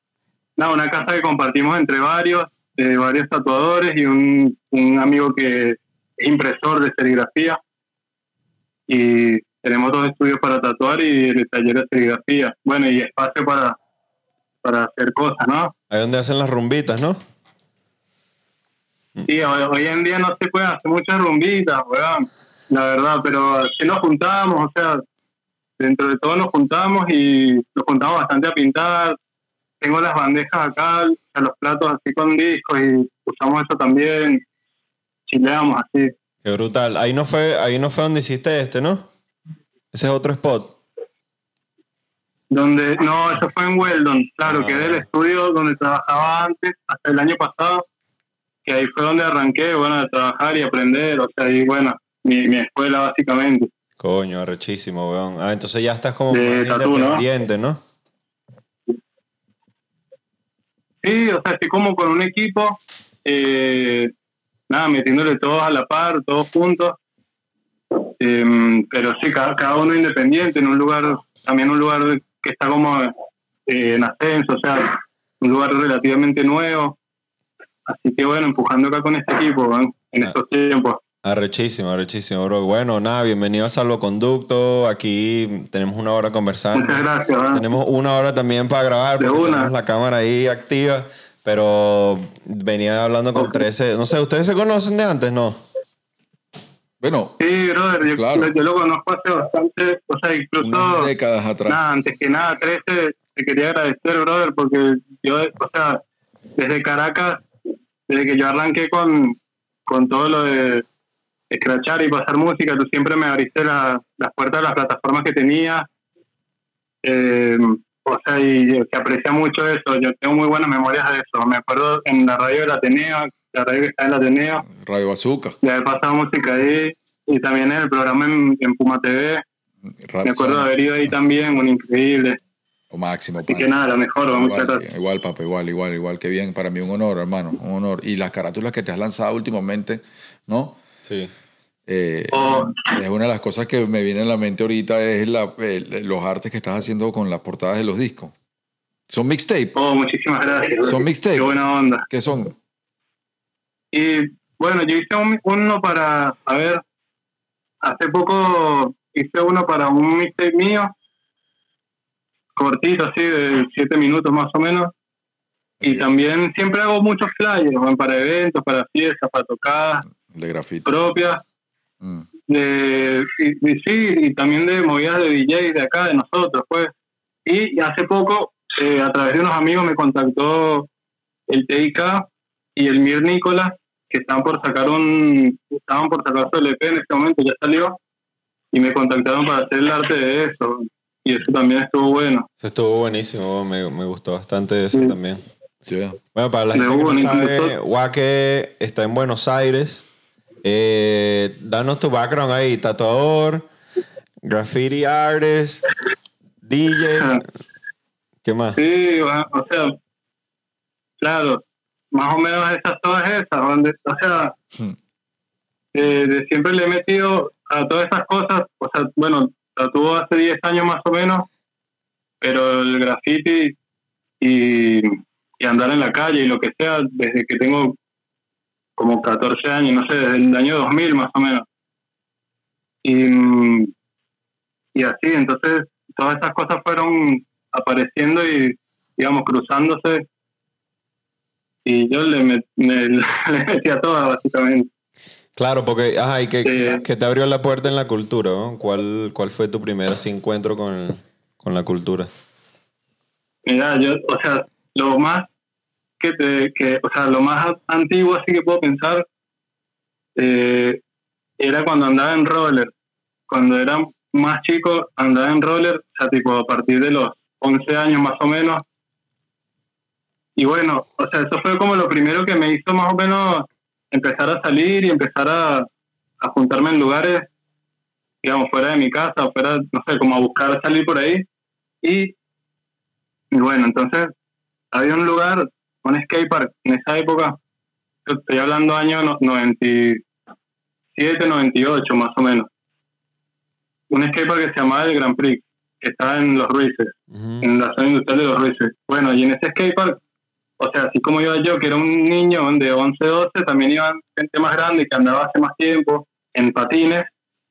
nada, una casa que compartimos entre varios, eh, varios tatuadores y un, un amigo que es impresor de serigrafía. Y tenemos dos estudios para tatuar y el taller de serigrafía. Bueno, y espacio para, para hacer cosas, ¿no? Ahí donde hacen las rumbitas, ¿no? Sí, hoy, hoy en día no se puede hacer muchas rumbitas, weón, la verdad, pero sí nos juntamos, o sea, dentro de todo nos juntamos y nos juntamos bastante a pintar. Tengo las bandejas acá, o sea, los platos así con discos y usamos eso también. Chileamos así. Qué brutal. Ahí no fue, ahí no fue donde hiciste este, ¿no? Ese es otro spot. Donde, no, eso fue en Weldon, claro, Ah. que es el estudio donde trabajaba antes, hasta el año pasado, que ahí fue donde arranqué, bueno, a trabajar y aprender, o sea, y bueno, mi, mi escuela básicamente. Coño, arrechísimo, weón. Ah, entonces ya estás como De ¿no? independiente, ¿no? Sí, o sea, estoy como con un equipo, eh, nada, metiéndole todos a la par, todos juntos. Em, pero sí, cada, cada uno independiente, en un lugar, también un lugar que está como eh, en ascenso, o sea, un lugar relativamente nuevo. Así que bueno, empujando acá con este equipo, ¿no? en Ah. estos tiempos. Arrechísimo, arrechísimo, bro. Bueno, nada, bienvenido al Salvoconducto. Aquí tenemos una hora conversando. Muchas gracias. ¿no? Tenemos una hora también para grabar De porque una. tenemos la cámara ahí activa. Pero venía hablando con 13. No sé, ¿ustedes se conocen de antes? No. Bueno, Sí, brother, yo, Claro. yo lo conozco hace bastante, o sea, incluso... unas décadas atrás. Nada, antes que nada, 13, te quería agradecer, brother, porque yo, o sea, desde Caracas, desde que yo arranqué con, con todo lo de escrachar y pasar música, tú siempre me abriste la- las puertas de las plataformas que tenía. Eh, o sea, y se aprecia mucho eso. Yo tengo muy buenas memorias de eso. Me acuerdo en la radio del Ateneo, la radio que está en el Ateneo, Radio Bazooka. de haber pasado música ahí. Y también en el programa en, en Puma TV. Me acuerdo de haber ido ahí también, un increíble. o máximo. Así pana. que nada, lo mejor, muchas Igual, gracias. igual, papá, igual, igual, igual. Que bien, para mí un honor, hermano, un honor. Y las carátulas que te has lanzado últimamente, ¿no? Sí. Eh, Oh. Es una de las cosas que me viene a la mente ahorita, es la, el- los artes que estás haciendo con las portadas de los discos. ¿Son mixtape? Oh, muchísimas gracias. Son mixtape. Qué buena onda. ¿Qué son? Y bueno, yo hice un- uno para, a ver, hace poco hice uno para un mixtape mío, cortito así, de siete minutos más o menos. Y también siempre hago muchos flyers, van para eventos, para fiestas, para tocadas De grafito. propias. Mm. de y, y sí y también de movidas de DJ de acá de nosotros pues y hace poco eh, a través de unos amigos me contactó el TIK y el Mir Nicolás que estaban por sacar un estaban por sacar su LP en este momento ya salió y me contactaron para hacer el arte de eso y eso también estuvo bueno Eso estuvo buenísimo, me, me gustó bastante eso Sí. también. Yeah. Bueno, para la gente que no sabe, Waque está en Buenos Aires. Eh, danos tu background ahí, tatuador, graffiti artist, DJ. ¿Qué más? Sí, bueno, o sea, claro, más o menos esas, todas esas, donde, o sea, Hmm. eh, de siempre le he metido a todas esas cosas, o sea, bueno, tatuó hace 10 años más o menos, pero el graffiti y, y andar en la calle y lo que sea, desde que tengo como 14 años, no sé, desde el año 2000 más o menos. Y, y así, entonces, todas esas cosas fueron apareciendo y, digamos, cruzándose. Y yo le, met- me- le metí a todas, básicamente. Claro, porque, ajá, ¿y qué, Sí. qué te abrió la puerta en la cultura? ¿no? ¿Cuál, ¿Cuál fue tu primer encuentro con, con la cultura? Mira, yo, o sea, lo más que te, que, o sea, lo más antiguo así que puedo pensar eh, era cuando andaba en roller. Cuando era más chico andaba en roller, o sea, tipo a partir de los 11 años más o menos. Y bueno, o sea, eso fue como lo primero que me hizo más o menos empezar a salir y empezar a, a juntarme en lugares, digamos, fuera de mi casa, fuera, no sé, como a buscar salir por ahí. Y y bueno, entonces había un lugar, un skatepark en esa época, estoy hablando año no- 97, 98 más o menos. Un skatepark que se llamaba el Grand Prix, que estaba en Los Ruices, en la zona industrial de Los Ruices. Bueno, y en ese skatepark, o sea, así como iba yo, que era un niño de 11, 12, también iban gente más grande que andaba hace más tiempo en patines,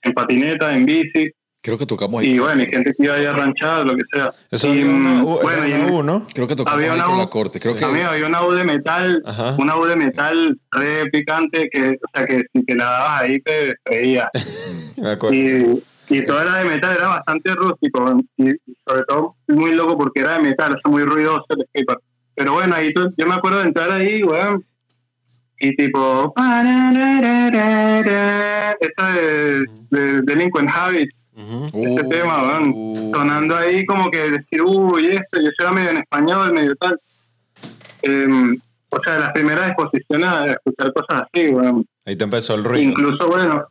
en patineta, en bici, Creo que tocamos ahí. y bueno, y gente que iba ahí a ranchar, lo que sea. Eso y, había una, mm, U- bueno, y una U, ¿no? Creo que tocamos había ahí una con U- la corte. Creo que también había una U de metal, Ajá. una U de metal re picante que, o sea, que si te la dabas ahí te freía. Me acuerdo. y, y todo era de metal, era bastante rústico y, sobre todo muy loco porque era de metal, o sea, muy ruidoso el skatepark. Pero bueno, ahí tú- yo me acuerdo de entrar ahí, weón, y tipo, esa de, de Delinquent Habits, Este tema, weón, Uh, sonando ahí como que decir, uy, esto, yo era medio en español, medio tal. Em, o sea, las primeras exposiciones a escuchar cosas así, weón. Ahí te empezó el ruido. Incluso, bueno,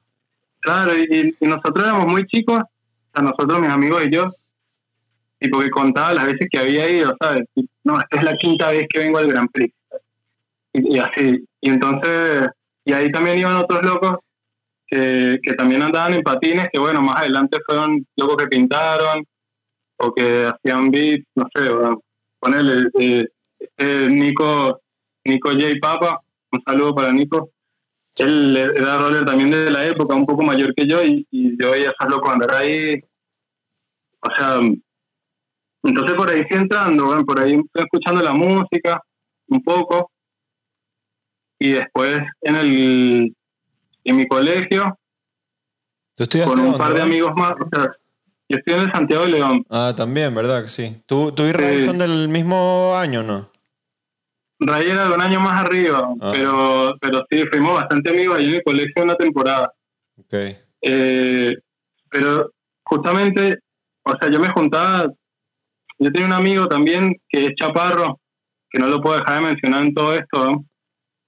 claro, y, y nosotros éramos muy chicos, o sea, nosotros, mis amigos y yo, y porque contaba las veces que había ido, ¿sabes? Y, no, esta es la quinta vez que vengo al Grand Prix. Y, y así, y entonces, y ahí también iban otros locos que, también andaban en patines, que bueno, más adelante fueron locos que pintaron o que hacían beats, no sé, ponele, eh, este Nico, Nico J. Papa, un saludo para Nico. Él era roller también de la época, un poco mayor que yo, y, yo veía a locos andar ahí. O sea, entonces por ahí sí entrando, por ahí estoy escuchando la música un poco. Y después en el en mi colegio, ¿Tú estudiaste con un par de amigos más. O sea, yo estoy en el Santiago de León. Ah, también, ¿verdad? que Sí. ¿Tú, tú y Ray Sí. son del mismo año, no? Ray era de un año más arriba, Ah. pero, pero sí, fuimos bastante amigos ahí en el colegio una temporada. Ok. Eh, pero justamente, o sea, yo me juntaba, yo tenía un amigo también que es chaparro, que no lo puedo dejar de mencionar en todo esto, ¿no?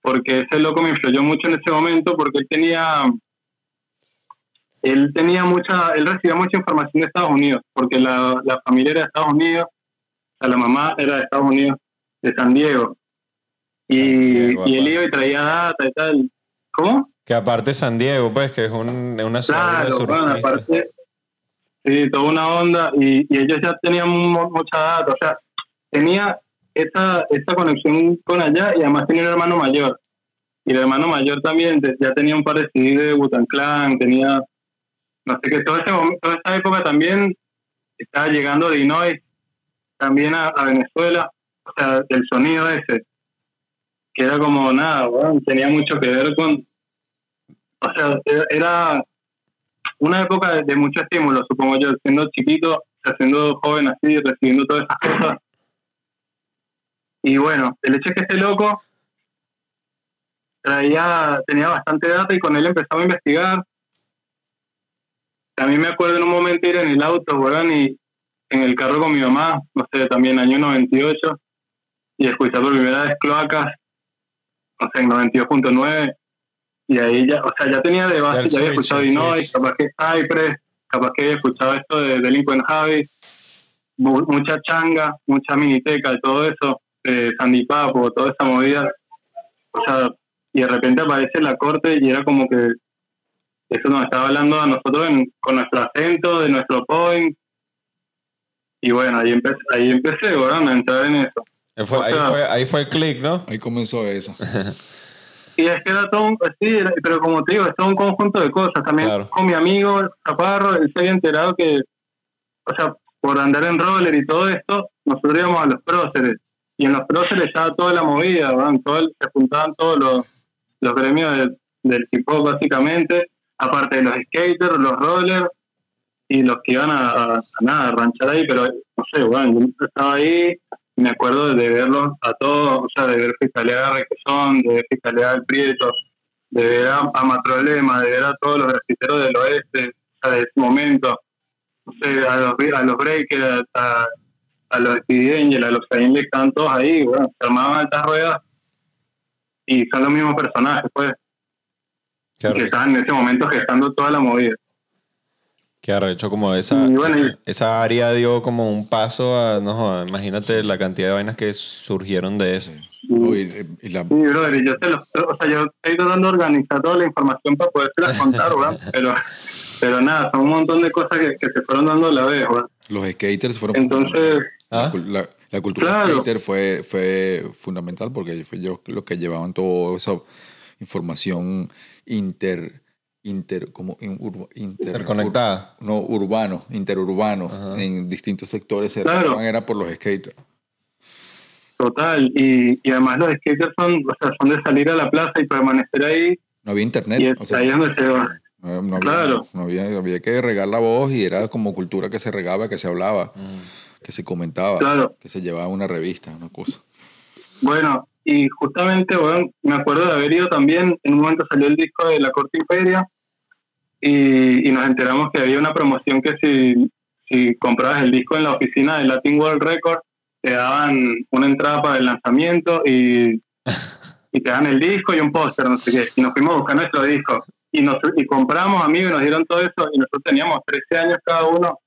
Porque ese loco me influyó mucho en ese momento, porque él tenía, él tenía mucha, él recibía mucha información de Estados Unidos, porque la, la familia era de Estados Unidos, o sea, la mamá era de Estados Unidos, de San Diego, y, Diego, y él iba y traía data y tal. ¿Cómo? Que aparte San Diego, pues, que es un, una ciudad de Claro, bueno, aparte, sí, toda una onda, y, y ellos ya tenían mu- mucha data, o sea, tenía esa, esa conexión con allá y además tenía un hermano mayor. Y el hermano mayor también ya tenía un par de CD de Wutan Clan, tenía, no sé qué, todo ese toda esa época también estaba llegando Dinois también a, Venezuela, o sea, el sonido ese, que era como nada, tenía mucho que ver con, o sea, era- una época de, de mucho estímulo, supongo yo, siendo chiquito, siendo joven así, recibiendo todas esas cosas. Y bueno, el hecho es que este loco traía, tenía bastante data y con él empezamos a investigar. También me acuerdo en un momento ir en el auto, weón, y en el carro con mi mamá, no sé, también año 98, y escuchar por primera vez cloacas, no sé, en 92.9, y ahí ya, o sea, ya tenía de base, ya había escuchado Dinois, capaz que Cypress, capaz que había escuchado esto de Delinquent Javi, mu- mucha changa, mucha miniteca, todo eso, eh, Sandy Papo, toda esa movida, o sea, y de repente aparece la corte y era como que eso nos estaba hablando a nosotros en- con nuestro acento, de nuestro point. Y bueno, ahí empecé, ahí empecé, weón, a entrar en eso. Ahí fue, O ahí sea- fue, ahí fue el click, ¿no? Ahí comenzó eso. Y es que era todo, un- sí, era- pero como te digo, es todo un conjunto de cosas. También Claro. con mi amigo Chaparro, él se había enterado que, o sea, por andar en roller y todo esto, nosotros íbamos a los próceres. Y en los próceres estaba toda la movida, todo se juntaban todos los, los gremios del, del hip básicamente, aparte de los skaters, los rollers y los que iban a, a- nada, a ranchar ahí, pero no sé, bueno, yo estaba ahí, me acuerdo de verlos a todos, o sea, de ver Fiscalía de Requesón, de ver Fiscalía del Prieto, de ver a, a Matrolema, de ver a todos los grafiteros del oeste, o sea, de ese momento, no sé, a los, a los Breakers, a, a los Speedy Angel, a los Lex, estaban todos ahí, bueno, se armaban altas ruedas y son los mismos personajes, pues, que estaban en ese momento gestando toda la movida. qué arrecho, como esa, Y bueno, y- esa, esa área dio como un paso a, no joda, imagínate la cantidad de vainas que surgieron de eso. Y la, Sí, brother, yo te lo, o sea, yo estoy tratando de organizar toda la información para podérselas contar, weón, pero, pero nada, son un montón de cosas que, que se fueron dando a la vez, weón. Los skaters fueron Entonces, ¿Ah? La, cul- la- la cultura Claro. skater fue, fue fundamental porque fue yo los que llevaban toda esa información inter, inter, como in- urba- inter- Interconectada. ur- no, urbanos, interurbanos, en distintos sectores se Claro. era por los skaters. total, y, y además los skaters son, o sea, son de salir a la plaza y permanecer ahí, No había internet. y es o sea, ahí es donde se va. No, Claro. no había, había que regar la voz y era como cultura que se regaba, que se hablaba, que se comentaba, Claro. que se llevaba una revista, una cosa. Bueno, y justamente, bueno, me acuerdo de haber ido también, en un momento salió el disco de La Corte Imperia y, y nos enteramos que había una promoción que si, si comprabas el disco en la oficina de Latin World Records, te daban una entrada para el lanzamiento y, y te dan el disco y un póster, no sé qué. Y nos fuimos a buscar nuestro disco. Y, nos, y compramos, amigos, y nos dieron todo eso. Y nosotros teníamos 13 años cada uno.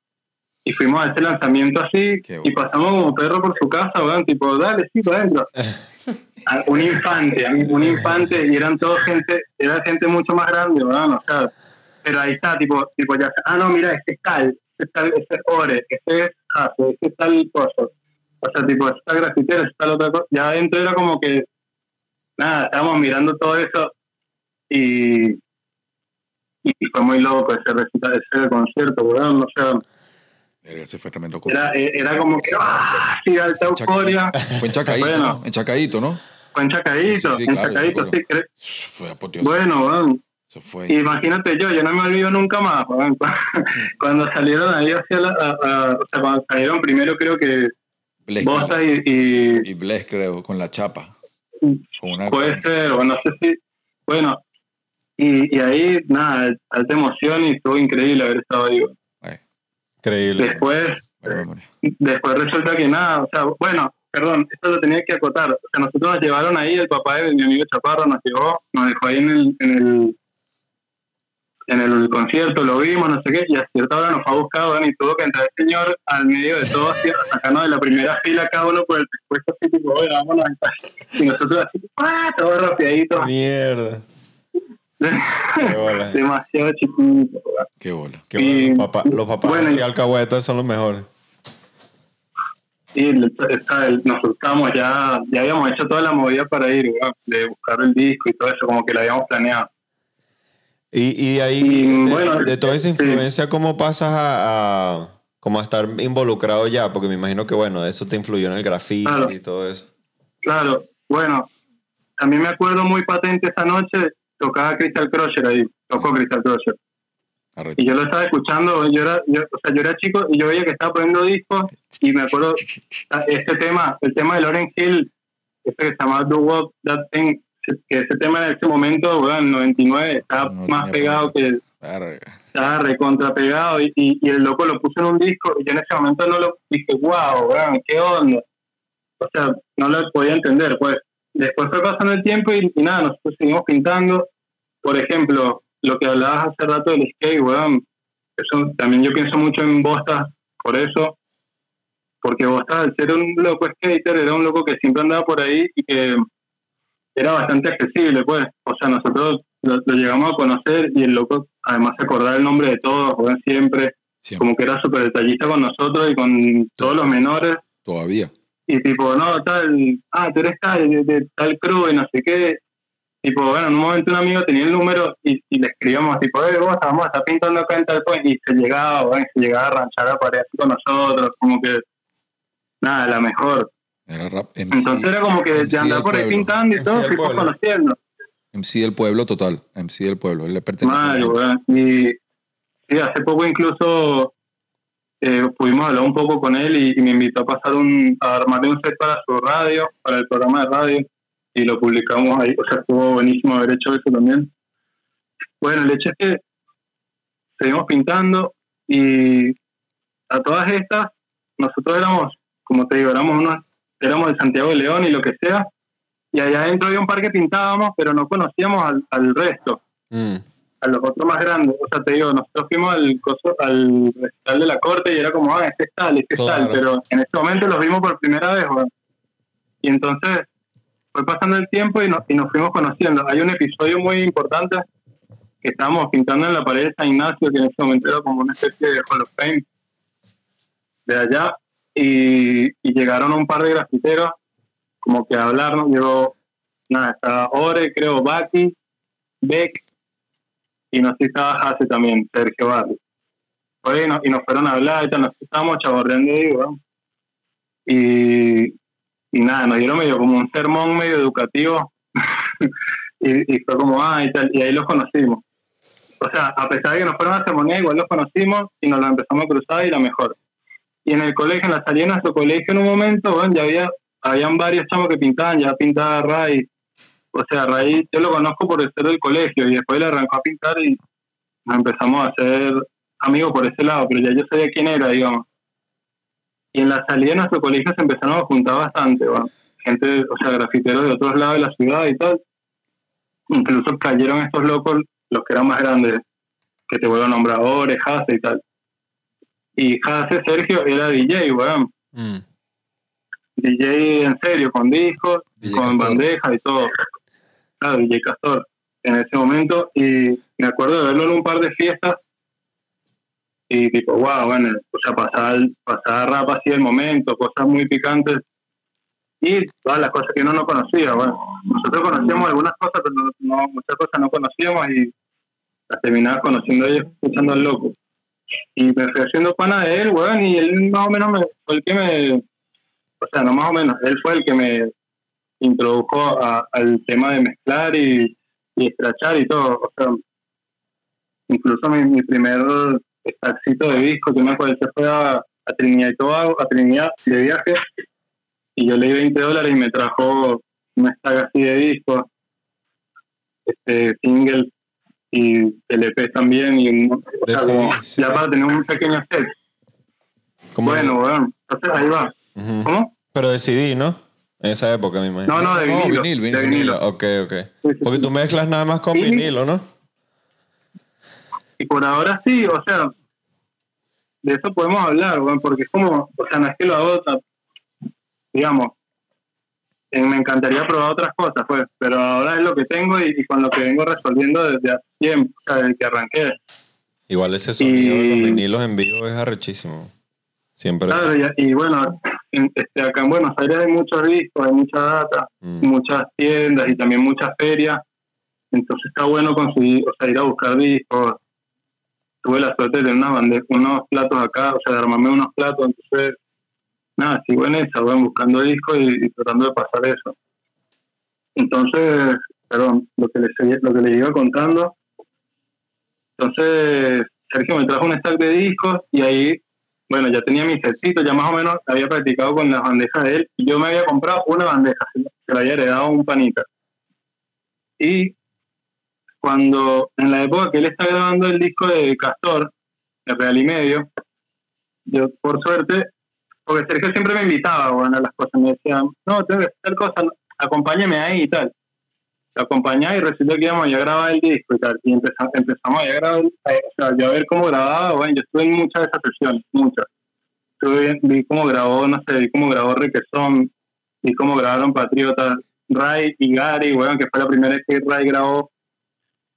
Y fuimos a ese lanzamiento así. Qué Y pasamos como perro por su casa, weón. Tipo, dale, sí, para adentro. A- un infante, un infante. Y eran todos gente, era gente mucho más grande, weón. O sea, pero ahí está, tipo, tipo ya, ah, no, mira, este es tal, este es tal, este es Ore, este es Jase, este es tal cosa. O sea, tipo, está grafitero, este tal otra cosa. Ya adentro era como que, nada, estábamos mirando todo eso y, y fue muy loco ese recital, ese concierto, weón. O sea, Ese fue tremendo era, era como que, ¡ah! Sí, alta euforia. Fue en Chacaíto, Bueno. ¿no? En Chacaíto, ¿no? Fue en Chacadito, Sí, sí, en claro, sí. cre- Fue. Bueno, weón. Fue. Imagínate yo, yo no me olvido nunca más, weón. Cuando salieron ahí hacia la, a- a- o sea, cuando salieron primero creo que Bless, Bosa y, y y Bless, creo, con la chapa. Con una, puede ser, o no sé si, bueno, y, y ahí, nada, alta emoción y estuvo increíble haber estado ahí. Ay, Increíble. Después, después resulta que nada, o sea, bueno, perdón, esto lo tenía que acotar. O sea, nosotros nos llevaron ahí, el papá de mi amigo Chaparro nos llevó, nos dejó ahí en el, en el, en el concierto, lo vimos, no sé qué, y a cierta hora nos fue a buscar, weón, y tuvo que entrar el señor al medio de todo, así, sacarnos de la primera fila cada uno por el pescuezo, así, tipo, bueno, vámonos. Y nosotros así, ¡ah! Todo rapidito. Mierda. Qué bola. Demasiado chiquito. Qué bola. Qué los papás, los papás bueno, y- alcahuetas son los mejores. Y el- está el- nos buscamos, ya, ya habíamos hecho toda la movida para ir, de buscar el disco y todo eso, como que lo habíamos planeado. Y, y de ahí, Y, de, bueno, de toda esa sí. influencia, ¿cómo pasas a, a- como a estar involucrado ya? Porque me imagino que, bueno, eso te influyó en el graffiti Claro. y todo eso. Claro, bueno, a mí me acuerdo muy patente esa noche, tocaba Crystal Crusher ahí, tocó Crystal Crusher. Arrecho. Y yo lo estaba escuchando, yo era, yo- o sea, yo era chico y yo veía que estaba poniendo discos y me acuerdo, ah, este tema, el tema de Lauren Hill, este que se llamaba Do What That Thing, que ese tema en ese momento, bueno, en 99, estaba No más pegado problema. que, Verga. estaba recontra pegado y, y, y el loco lo puso en un disco y yo en ese momento no lo dije, wow, weón, qué onda. O sea, no lo podía entender, pues. Después fue pasando el tiempo y, y nada, nosotros seguimos pintando. Por ejemplo, lo que hablabas hace rato del skate, weón, eso también yo pienso mucho en Bosta, por eso. Porque Bosta, al ser un loco skater, era un loco que siempre andaba por ahí y que era bastante accesible, pues. O sea, nosotros lo, lo llegamos a conocer y el loco, además, se acordaba el nombre de todos, weón, siempre. Siempre. Como que era súper detallista con nosotros y con todos los menores. Todavía. Y tipo, no, tal, ah, tú eres tal, de, de tal crew y no sé qué. Tipo, bueno, en un momento un amigo tenía el número y, y le escribíamos, tipo, eh, vos vamos a estar pintando acá en tal point. Y se llegaba, bueno, se llegaba a ranchar a pared así con nosotros, como que, nada, la mejor. Era rap. MC, Entonces era como que MC de andar del por ahí pueblo. pintando y MC todo, fuimos conociendo. MC del pueblo total. MC del pueblo. Él le pertenece. a Mal, weón. Y sí, hace poco incluso eh, pudimos hablar un poco con él y, me invitó a pasar un, a armarle un set para su radio, para el programa de radio, y lo publicamos ahí. O sea, estuvo buenísimo haber hecho eso también. Bueno, el hecho es que seguimos pintando y a todas estas, nosotros éramos, como te digo, éramos unos, éramos de Santiago de León y lo que sea, y allá adentro había un par que pintábamos, pero no conocíamos al, al resto Mm. A los otros más grandes. O sea, te digo, nosotros fuimos al, coso, al recital de la corte y era como, ah, este es tal, este es Claro. tal, pero en este momento los vimos por primera vez. Y entonces fue pasando el tiempo y, nos y nos fuimos conociendo. Hay un episodio muy importante que estábamos pintando en la pared de San Ignacio, que en ese momento era como una especie de Hall of Fame de allá, y, y llegaron un par de grafiteros como que a hablarnos. Llegó, nada, estaba Ore, creo, Baki, Beck, y nos Hase también, Sergio Barrio. Fue y, nos, y nos fueron a hablar y tal, nos estábamos chaborreando ahí, weón. Y, y nada, nos dieron medio como un sermón medio educativo. y, y fue como, ah, y tal, y ahí los conocimos. O sea, a pesar de que nos fueron a sermonear, igual los conocimos y nos la empezamos a cruzar y la mejor. Y en el colegio, en la salida de nuestro colegio, en un momento, bueno, ya había, habían varios chamos que pintaban, ya pintaba Ray. O sea, Ray, yo lo conozco por el ser del colegio y después le arrancó a pintar y nos empezamos a hacer amigos por ese lado, pero ya yo sabía quién era, digamos. Y en la salida de nuestro colegio se empezaron a juntar bastante, ¿va? gente, o sea, grafiteros de otros lados de la ciudad y tal. Incluso cayeron estos locos, los que eran más grandes, que te vuelvo a nombrar, Ore, Hase y tal. Y Hase, Sergio, era DJ, weón. Mm. DJ en serio, con discos, DJ con Castor. bandeja y todo. Claro, DJ Castor en ese momento. Y me acuerdo de verlo en un par de fiestas. Y tipo, wow, bueno, o sea, pasaba, pasaba rap así el momento, cosas muy picantes. Y todas las cosas que uno no conocía, bueno. Nosotros conocíamos algunas cosas, pero no, no- muchas cosas no conocíamos y las terminaba conociendo ellos, escuchando al loco. Y me fui haciendo pana de él, weón, y él más o menos me, fue el que me, o sea, no más o menos, él fue el que me introdujo a- al tema de mezclar y, y escrachar y todo. O sea, incluso mi, mi primer stackcito de disco, que me acuerdo, se fue a, a Trinidad y Tobago, a Trinidad de viaje, y yo le di 20 dólares y me trajo un stack así de discos, este, single y LP también, y o sea, como, sí. ya para tener un pequeño set. ¿Cómo Bueno, bueno, entonces ahí va. ¿Cómo? Pero decidí, ¿no? En esa época, me imagino. No, no, de No, vinilo. vinil, vinil, de vinilo. Ok, ok. Porque tú mezclas nada más con Sí. vinilo, ¿no? Y por ahora sí, o sea, de eso podemos hablar, weón, porque es como, o sea, no es que lo hago, digamos, eh, me encantaría probar otras cosas, pues, pero ahora es lo que tengo y, y con lo que vengo resolviendo desde hace tiempo, o sea, desde que arranqué. Igual ese sonido de los Y- vinilos en vivo es arrechísimo. Siempre. Claro, y, y bueno, en- este, acá en Buenos Aires hay muchos discos, hay mucha data, Mm. muchas tiendas y también muchas ferias Entonces está bueno conseguir, o sea, ir a buscar discos. Tuve la suerte de tener unas bandejas, unos platos acá, o sea, de armarme unos platos, entonces, nada, sigo en esa, voy buscando discos y, y tratando de pasar eso. Entonces, perdón, lo que les, lo que les iba contando. Entonces, Sergio me trajo un stack de discos y ahí, bueno, ya tenía mi setcito, ya más o menos había practicado con las bandejas de él y yo me había comprado una bandeja, se la había heredado un panita. Y cuando, en la época que él estaba grabando el disco de Castor, de Real y Medio, yo por suerte, porque Sergio siempre me invitaba bueno, a las cosas, me decía, no, tengo que hacer tal cosa, acompáñame ahí y tal. Lo acompañaba y resultó que íbamos a grabar el disco y tal. Y empezamos, empezamos a grabar, o sea, yo a ver cómo grababa, bueno, yo estuve en muchas de esas sesiones, muchas. Estuve, vi cómo grabó, no sé, vi cómo grabó Requesón, vi cómo grabaron Patriota, Ray y Gary, bueno, que fue la primera vez que Ray grabó.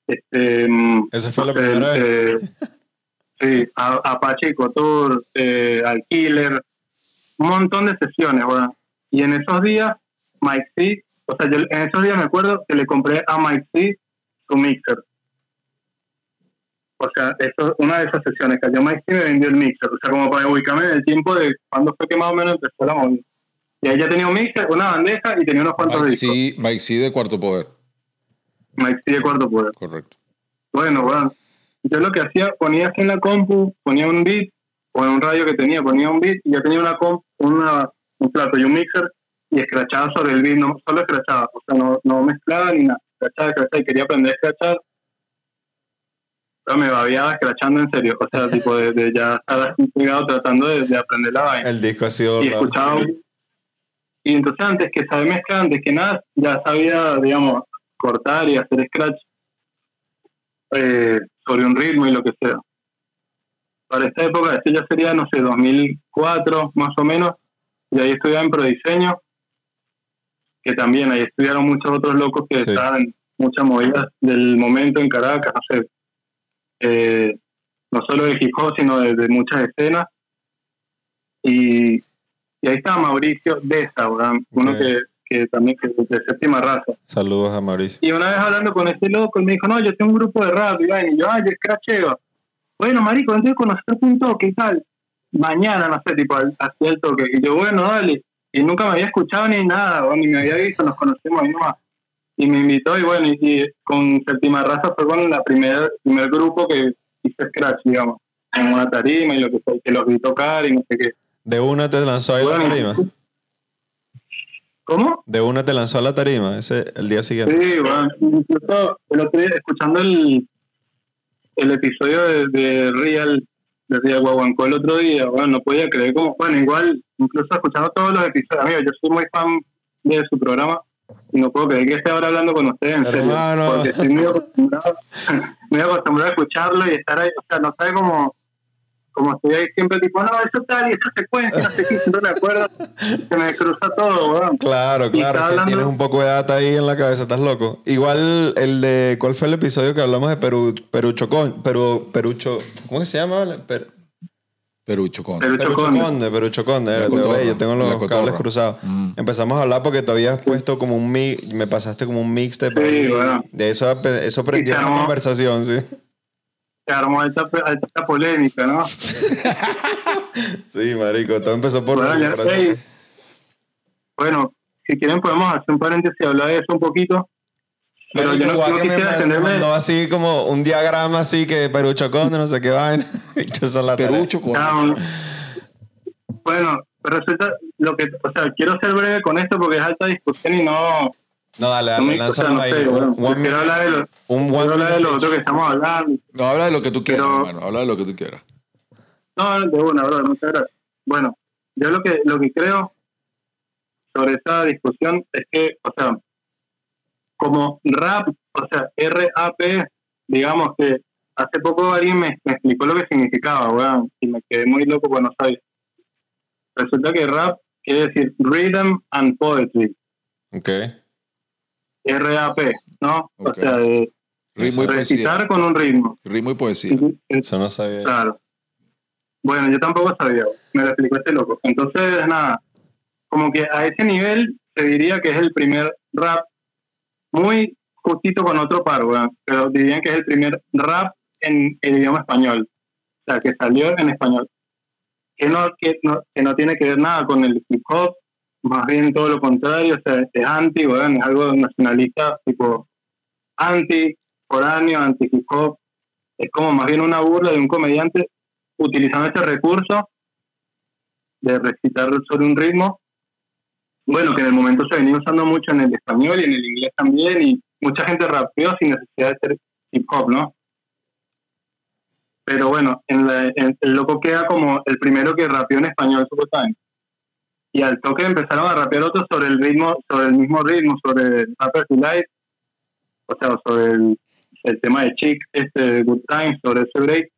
Este, Esa fue la eh, primera vez. eh, sí, Apache y Couture, eh, al Killer, un montón de sesiones, bueno. Y en esos días, Mike C, o sea, yo en esos días me acuerdo que le compré a Mike C su mixer. O sea, eso, una de esas sesiones que yo Mike C me vendió el mixer, o sea, como para ubicarme en el tiempo de cuando fue que más o menos empezó la movida. Y ahí ya tenía un mixer, una bandeja y tenía unos cuantos Mike discos. C, Mike C de Cuarto Poder. Mike C de cuarto poder. Correcto. Bueno, bueno. Yo lo que hacía, ponía así en la compu, ponía un beat, o en un radio que tenía, ponía un beat, y ya tenía una comp, una, un plato y un mixer, y escrachaba sobre el beat, no, solo escrachaba, o sea, no, no mezclaba ni nada, escrachaba, escrachaba, y quería aprender a escrachar, pero me babiaba escrachando en serio, o sea, tipo de, de ya estar pegado tratando de, de aprender la vaina. El disco ha sido y raro. escuchaba y entonces antes que saber mezclar antes que nada ya sabía digamos cortar y hacer scratch eh, sobre un ritmo y lo que sea. Para esta época esto ya sería no sé 2004 más o menos y ahí estudiaba en prodiseño que también ahí estudiaron muchos otros locos que Sí. estaban en muchas movidas del momento en Caracas no sé eh, no solo de hip hop sino de, de muchas escenas y, y ahí estaba Mauricio Deza, ¿verdad? uno que, que también que es de séptima raza. Saludos a Mauricio. Y una vez hablando con este loco, él me dijo, no, yo tengo un grupo de rap, y, yo, ay, yo escracheo. Bueno, marico, entonces con nosotros un toque y tal. Mañana, no sé, tipo, hacía el toque. Y yo, bueno, dale. Y nunca me había escuchado ni nada, ni me había visto, nos conocemos ahí nomás. Y me invitó, y bueno, y, y con séptima raza fue con la primer, primer grupo que hice scratch, digamos. En una tarima y lo que fue, que los vi tocar y no sé qué. De una te lanzó ahí la tarima. ¿Cómo? De una te lanzó a la tarima, ese el día siguiente. Sí, bueno, incluso el otro día, escuchando el, el episodio de, de Real, de Real Guaguancó el otro día, bueno, no podía creer como, bueno, igual, incluso escuchando todos los episodios, amigo, yo soy muy fan de su programa y no puedo creer que esté ahora hablando con ustedes, en serio, porque estoy muy acostumbrado, muy acostumbrado a escucharlo y estar ahí, o sea, no sabe cómo, como estoy ahí siempre tipo, no, eso tal y esa secuencia, no sé qué, si no me acuerdo, se me cruza todo, weón. Claro, claro, hablando- tienes un poco de data ahí en la cabeza, estás loco. Igual el de, ¿cuál fue el episodio que hablamos de Perú, Perucho Perú, Perucho, ¿cómo que se llama? Per- Perucho con. Pero- Perucho Conde. Conde, Perucho Conde, La eh, cotorra, yo tengo los cables cruzados. Mm. Empezamos a hablar porque te habías puesto como un mix, me pasaste como un mixtape. Sí, ahí. bueno. De eso, eso prendió esa armó. conversación, sí. Se armó alta, alta polémica, ¿no? Sí, marico, todo empezó por Bueno, eso, ya- por eso. hey, bueno, si quieren podemos hacer un paréntesis y hablar de eso un poquito. Pero yo no, no me quisiera me mandó así como un diagrama así que Perucho Conde, no sé qué vaina. Ah, un- bueno, pero resulta lo que, o sea, quiero ser breve con esto porque es alta discusión y no, No, dale, no dale, o sea, no ahí. sé, Un- bueno, one quiero hablar de lo, un quiero hablar de lo otro que estamos hablando. No, habla de lo que tú quieras, Pero- hermano. Habla de lo que tú quieras. No, de una, verdad, muchas gracias. Bueno, yo lo que, lo que creo sobre esa discusión es que, o sea, como rap, o sea, R-A-P, digamos que hace poco alguien me, me explicó lo que significaba, weón, y me quedé muy loco cuando sabía. Resulta que rap quiere decir Rhythm and Poetry, Ok. R-A-P, ¿no? O sea, de Ritmo recitar con un ritmo. Ritmo y poesía. Eso no sabía. Claro. Bueno, yo tampoco sabía, me lo explicó este loco. Entonces, nada, como que a ese nivel se diría que es el primer rap muy justito con otro par. Pero dirían que es el primer rap en el idioma español. O sea, que salió en español. Que no, que no, que no tiene que ver nada con el hip hop, más bien todo lo contrario, o sea, es anti, weón, es algo nacionalista, tipo anti, foráneo, anti hip hop. Es como más bien una burla de un comediante utilizando este recurso de recitar sobre un ritmo bueno, que en el momento se venía usando mucho en el español y en el inglés también, y mucha gente rapeó sin necesidad de ser hip hop, ¿no? Pero bueno, en la- en- el loco queda como el primero que rapeó en español supuestamente. Y al toque empezaron a rapear otros sobre el ritmo, sobre el mismo ritmo, sobre Rapper's Delight, o sea, sobre el, el tema de Chick, este Good Times, sobre ese break,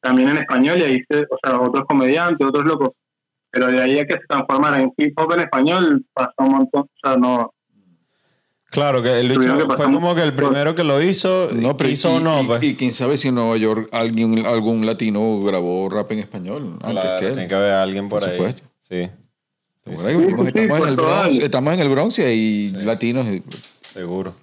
también en español, y ahí se, o sea, otros comediantes, otros locos. Pero de ahí a que se transformara en hip hop en español, pasó un montón, o sea, no, Claro, que el bicho que fue como que el primero que lo hizo, No, pero quiso o y, no, y- pues. y quién sabe si en Nueva York alguien, algún latino grabó rap en español antes Claro, que él. tiene que haber alguien por, Por ahí. supuesto. Sí, Sí, porque sí, estamos, en el Bronx, estamos en el Bronx y hay Sí. latinos, y- seguro.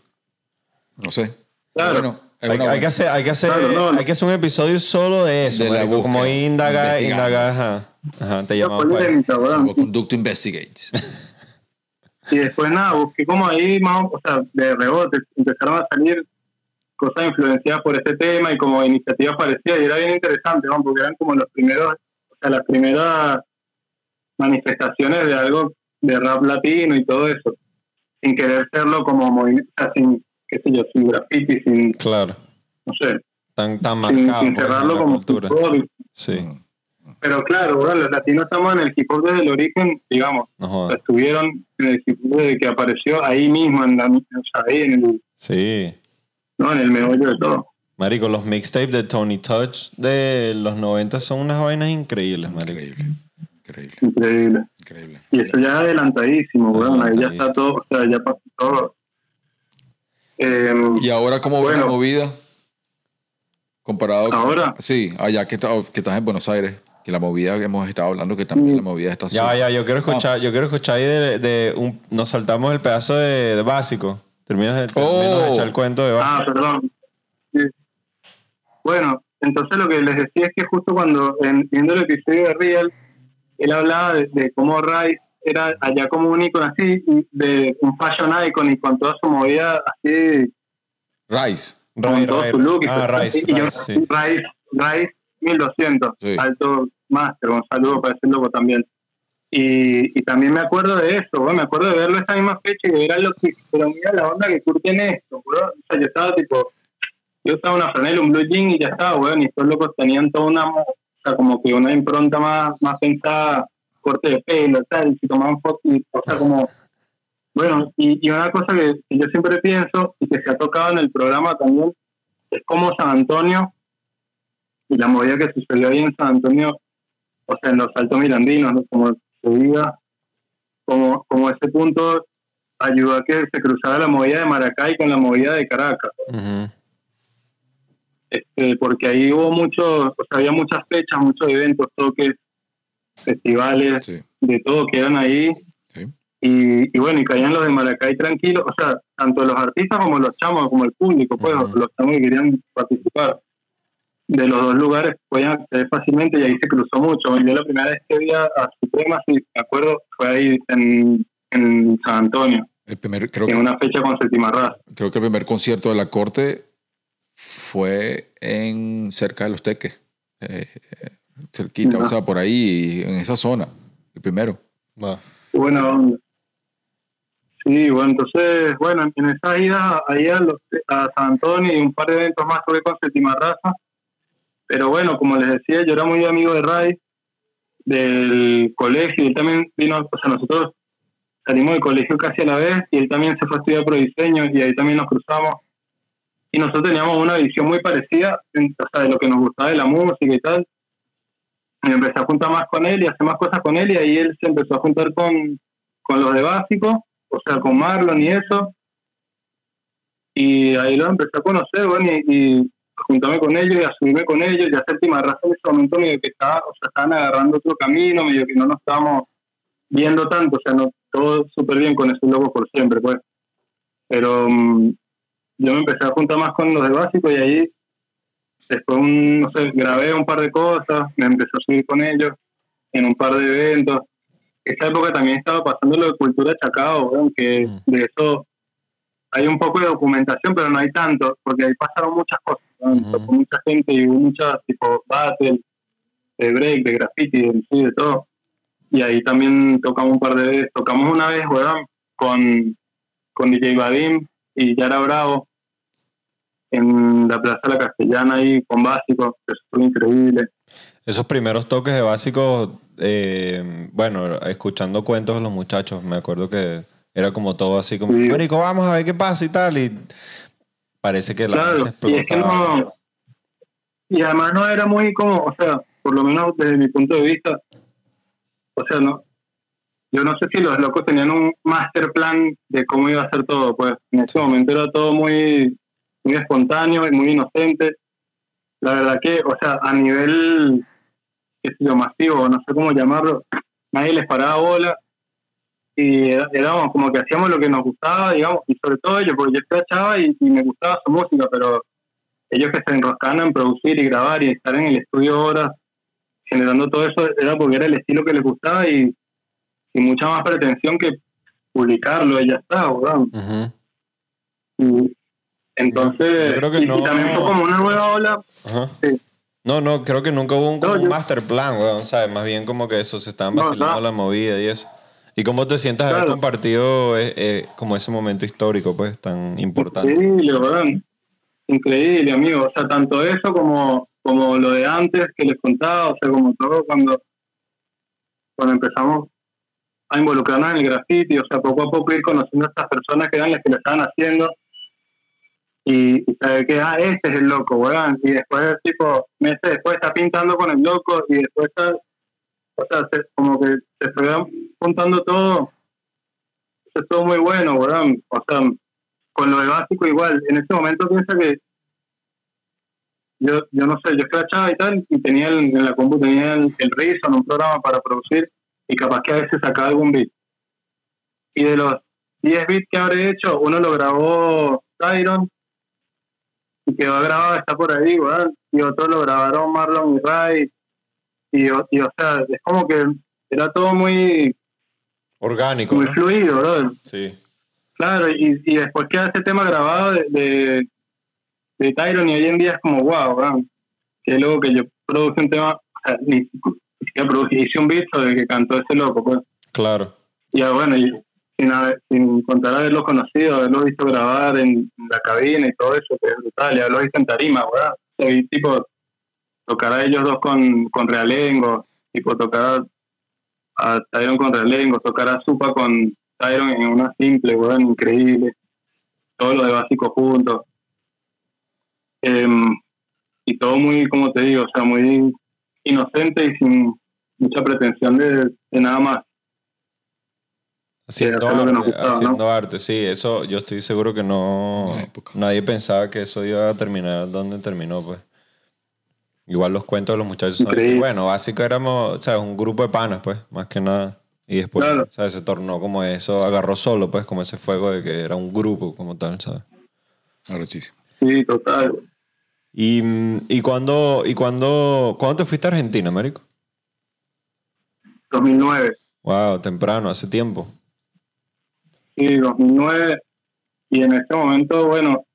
no sé. Claro. Bueno, Hay, hay que hacer, hay que hacer, Claro, no, no. hay que hacer un episodio solo de eso, De la como investigando. indagar, ajá, ajá, te llamamos para. Salvoconducto Investigates. Y después nada, busqué como ahí más, o sea, de rebote, empezaron a salir cosas influenciadas por este tema y como iniciativas parecidas y era bien interesante, ¿no? porque eran como los primeros, o sea, las primeras manifestaciones de algo de rap latino y todo eso, sin querer serlo como movimiento, o sea, sin, qué sé yo, sin graffiti, sin, Claro, no sé, tan, tan sin, marcado sin pues, cerrarlo como cultura. Sí, Mm. Pero claro, bueno, los latinos estamos en el hip hop desde el origen, digamos, no o jodas. sea, estuvieron en el hip hop desde que apareció ahí mismo, en la, o sea, ahí en el, Sí. ¿no? en el meollo de todo. Marico, los mixtapes de Tony Touch de los 90 son unas vainas increíbles, marico. Increíble, increíble, Increíble. increíble. Y eso ya es adelantadísimo, weón. Ahí ya está todo, o sea, ya pasó todo. Eh, ¿Y ahora cómo ves Bueno. la movida? Comparado con- ¿Ahora? Sí, allá que, está- que estás en Buenos Aires, que la movida que hemos estado hablando, que también la movida está Ya, ya, yo quiero Ah. escuchar, yo quiero escuchar ahí de, de un, nos saltamos el pedazo de, de básico. Terminas de, terminas de Oh. echar el cuento de básico. ah, perdón. Sí. Bueno, entonces lo que les decía es que justo cuando, en, viendo el episodio de Real, él hablaba de, de cómo Rice era allá como un icono así, de un fashion icon y con toda su movida así Rice. con Ray, todo Ray, su look. y ah. Rice, y yo, Rice, sí. Rice, Rice 1200, Sí. alto máster, un saludo para ese loco también. Y, y también me acuerdo de eso, weón, me acuerdo de verlo esa misma fecha y de ver a los que, pero mira la onda que Kurt tiene esto, weón. O sea, yo estaba tipo, yo usaba una franela, un blue jean y ya estaba, weón, y estos locos tenían toda una, o sea, como que una impronta más, más pensada, corte de pelo, tal, y si tomaban fotos, y, o sea, como, bueno, y, y una cosa que, que yo siempre pienso y que se ha tocado en el programa también, es como San Antonio y la movida que sucedió ahí en San Antonio, o sea, en los Altos Mirandinos, ¿no? como se diga, como, como ese punto ayudó a que se cruzara la movida de Maracay con la movida de Caracas, este, porque ahí hubo muchos, o sea, había muchas fechas, muchos eventos, toques, festivales, Sí. de todo que eran ahí. Sí. Y, y bueno, y caían los de Maracay tranquilos, o sea, tanto los artistas como los chamos, como el público, pues, los chamos que querían participar de los dos lugares podían acceder fácilmente y ahí se cruzó mucho. Yo la primera vez que vi a, Suprema, si me acuerdo, fue ahí en, en San Antonio, El primer, creo, en que, una fecha con Séptima Raza. creo que el primer concierto de la corte fue en cerca de los teques. eh, cerquita, o sea, por ahí, en esa zona. El primero. Onda. Sí, bueno, entonces, bueno, en esas idas ahí a, los- a San Antonio y un par de eventos más tuve con Séptima Raza. Pero bueno, como les decía, yo era muy amigo de Ray, del colegio, él también vino, o sea, nosotros salimos del colegio casi a la vez, y él también se fue a estudiar pro diseño, y ahí también nos cruzamos. Y nosotros teníamos una visión muy parecida, o sea, de lo que nos gustaba de la música y tal. Y empecé a juntar más con él y a hacer más cosas con él, y ahí él se empezó a juntar con, con los de básico, o sea, con Marlon y eso. Y ahí lo empecé a conocer, bueno, y, juntarme con ellos y a subirme con ellos. Ya séptima raza en ese momento medio que estaba, o sea, estaban agarrando otro camino, medio que no nos estábamos viendo tanto, o sea, no, todo súper bien con esos locos por siempre, pues. Pero, mm, yo me empecé a juntar más con los de básico y ahí después, un, no sé, grabé un par de cosas, me empecé a subir con ellos en un par de eventos. Esa época también estaba pasando lo de cultura Chacao, weón, que Mm. de eso hay un poco de documentación, pero no hay tanto, porque ahí pasaron muchas cosas. Tocó mucha gente y hubo muchas, tipo, battle, de break, de graffiti, de, de todo. Y ahí también tocamos un par de veces. Tocamos una vez, weón, con, con DJ Vadim y Yara Bravo en la Plaza de la Castellana ahí con básicos, que eso fue increíble. Esos primeros toques de básicos, eh, bueno, escuchando cuentos de los muchachos, me acuerdo que era como todo así como, Sí. Vamos a ver qué pasa y tal, y parece que la Claro, y es que no. Y además no era muy como, o sea, por lo menos desde mi punto de vista, o sea, no. Yo no sé si los locos tenían un master plan de cómo iba a ser todo, pues en ese momento era todo muy, muy espontáneo y muy inocente. La verdad que, o sea, a nivel, qué sé yo, masivo, no sé cómo llamarlo, nadie les paraba bola y éramos como que hacíamos lo que nos gustaba, digamos, y sobre todo ellos, porque yo escuchaba y, y me gustaba su música, pero ellos que se enroscaban en producir y grabar y estar en el estudio horas generando todo eso era porque era el estilo que les gustaba y, y mucha más pretensión que publicarlo y ya está, ¿verdad? Ujú. Y entonces, Yo creo que y, y no- también fue como una nueva ola, sí, No, no, creo que nunca hubo un, como No, un yo- master plan, weón, ¿sabes? Más bien como que eso, se estaban vacilando no. la movida y eso. ¿Y cómo te sientes haber Claro. compartido eh, eh, como ese momento histórico, pues, tan importante? increíble, ¿verdad? Increíble, amigo. O sea, tanto eso como, como lo de antes que les contaba, o sea, como todo cuando, cuando empezamos a involucrarnos en el graffiti, o sea, poco a poco ir conociendo a estas personas que eran las que lo estaban haciendo y, y saber que, ah, este es el loco, weón. Y después, tipo, meses después está pintando con el loco y después está, o sea, se- como que se fue juntando todo. Eso es todo muy bueno, weón. O sea, con lo de básico igual. En ese momento piensa que yo, yo no sé, yo escrachaba y tal, y tenía el- en la compu tenía el, el Reason, un programa para producir, y capaz que a veces sacaba algún beat. Y de los 10 beats que habré hecho, uno lo grabó Tyron, y quedó grabado, está por ahí, weón, y otro lo grabaron Marlon y Ray, y, o- y o sea, es como que era todo muy, Orgánico, muy ¿no? fluido, bro. Sí. Claro, y, y después queda ese tema grabado de, de, de Tyron y hoy en día es como, wow, weón, que luego que yo produje un tema, o sea, ni, siquiera produje, hice un beat el que cantó ese loco, pues. Claro. Y bueno, y sin, haber- sin contar haberlo conocido, haberlo visto grabar en, la cabina y todo eso, que es brutal, y haberlo visto en tarima, weón. O sea, y tipo, tocar a ellos dos con, con realengo, tipo, tocar a, a Tyron con realengo, tocar a Supa con Tyron en una simple, weón, increíble. Todo lo de básico juntos. Em, y todo muy, como te digo, o sea, muy inocente y sin mucha pretensión de, de nada más. Haciendo hacer lo que nos arte, gustaba, arte, sí, eso yo estoy seguro que no. Nadie pensaba que eso iba a terminar donde terminó, pues. Igual los cuentos de los muchachos son. Bueno, básico éramos, ¿sabes? Un grupo de panas, pues, más que nada. Y después, Claro. ¿sabes? Se tornó como eso, agarró solo, pues, como ese fuego de que era un grupo como tal, ¿sabes? Arrechísimo. Sí, total. Y, mm, y cuando, y cuando, ¿cuándo te fuiste a Argentina, Américo? 2009. Wow, temprano, hace tiempo. Sí, 2009. Y en este momento, bueno,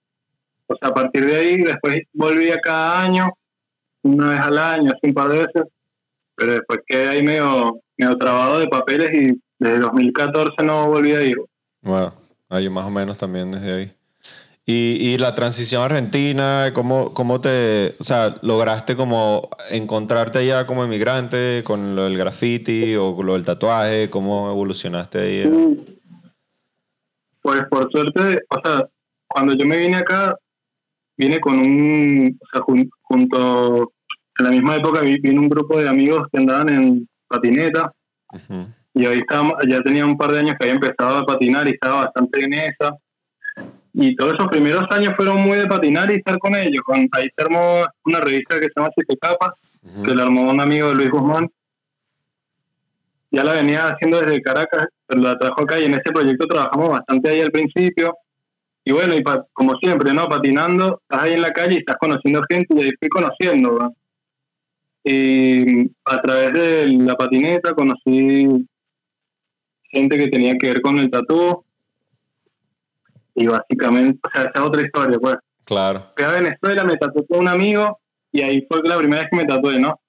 o sea, a partir de ahí, después volví a cada año, una vez al año, así un par de veces, pero después quedé ahí medio, medio trabado de papeles y desde 2014 no volví a ir. Wow, ah, yo más o menos también desde ahí. Y, y la transición argentina, ¿cómo, ¿cómo te, o sea, lograste como encontrarte allá como emigrante con lo del graffiti o con lo del tatuaje? ¿Cómo evolucionaste ahí? Pues por suerte, o sea, cuando yo me vine acá, vine con un, o sea, jun- junto, en la misma época vi- vino un grupo de amigos que andaban en patineta y ahí estábamos, ya tenía un par de años que había empezado a patinar y estaba bastante en esa. Y todos esos primeros años fueron muy de patinar y estar con ellos. Con, ahí se armó una revista que se llama Siete Capas, que la armó un amigo de Luis Guzmán. Ya la venía haciendo desde Caracas, pero la trajo acá y en ese proyecto trabajamos bastante ahí al principio. y bueno, y pa- como siempre, ¿no? Patinando, estás ahí en la calle y estás conociendo gente y ahí fui conociendo, ¿verdad? Y a través de la patineta conocí gente que tenía que ver con el tatú. Y básicamente, o sea, esa es otra historia, pues. Claro. Fui a Venezuela, me tatué con un amigo y ahí fue la primera vez que me tatué, ¿no?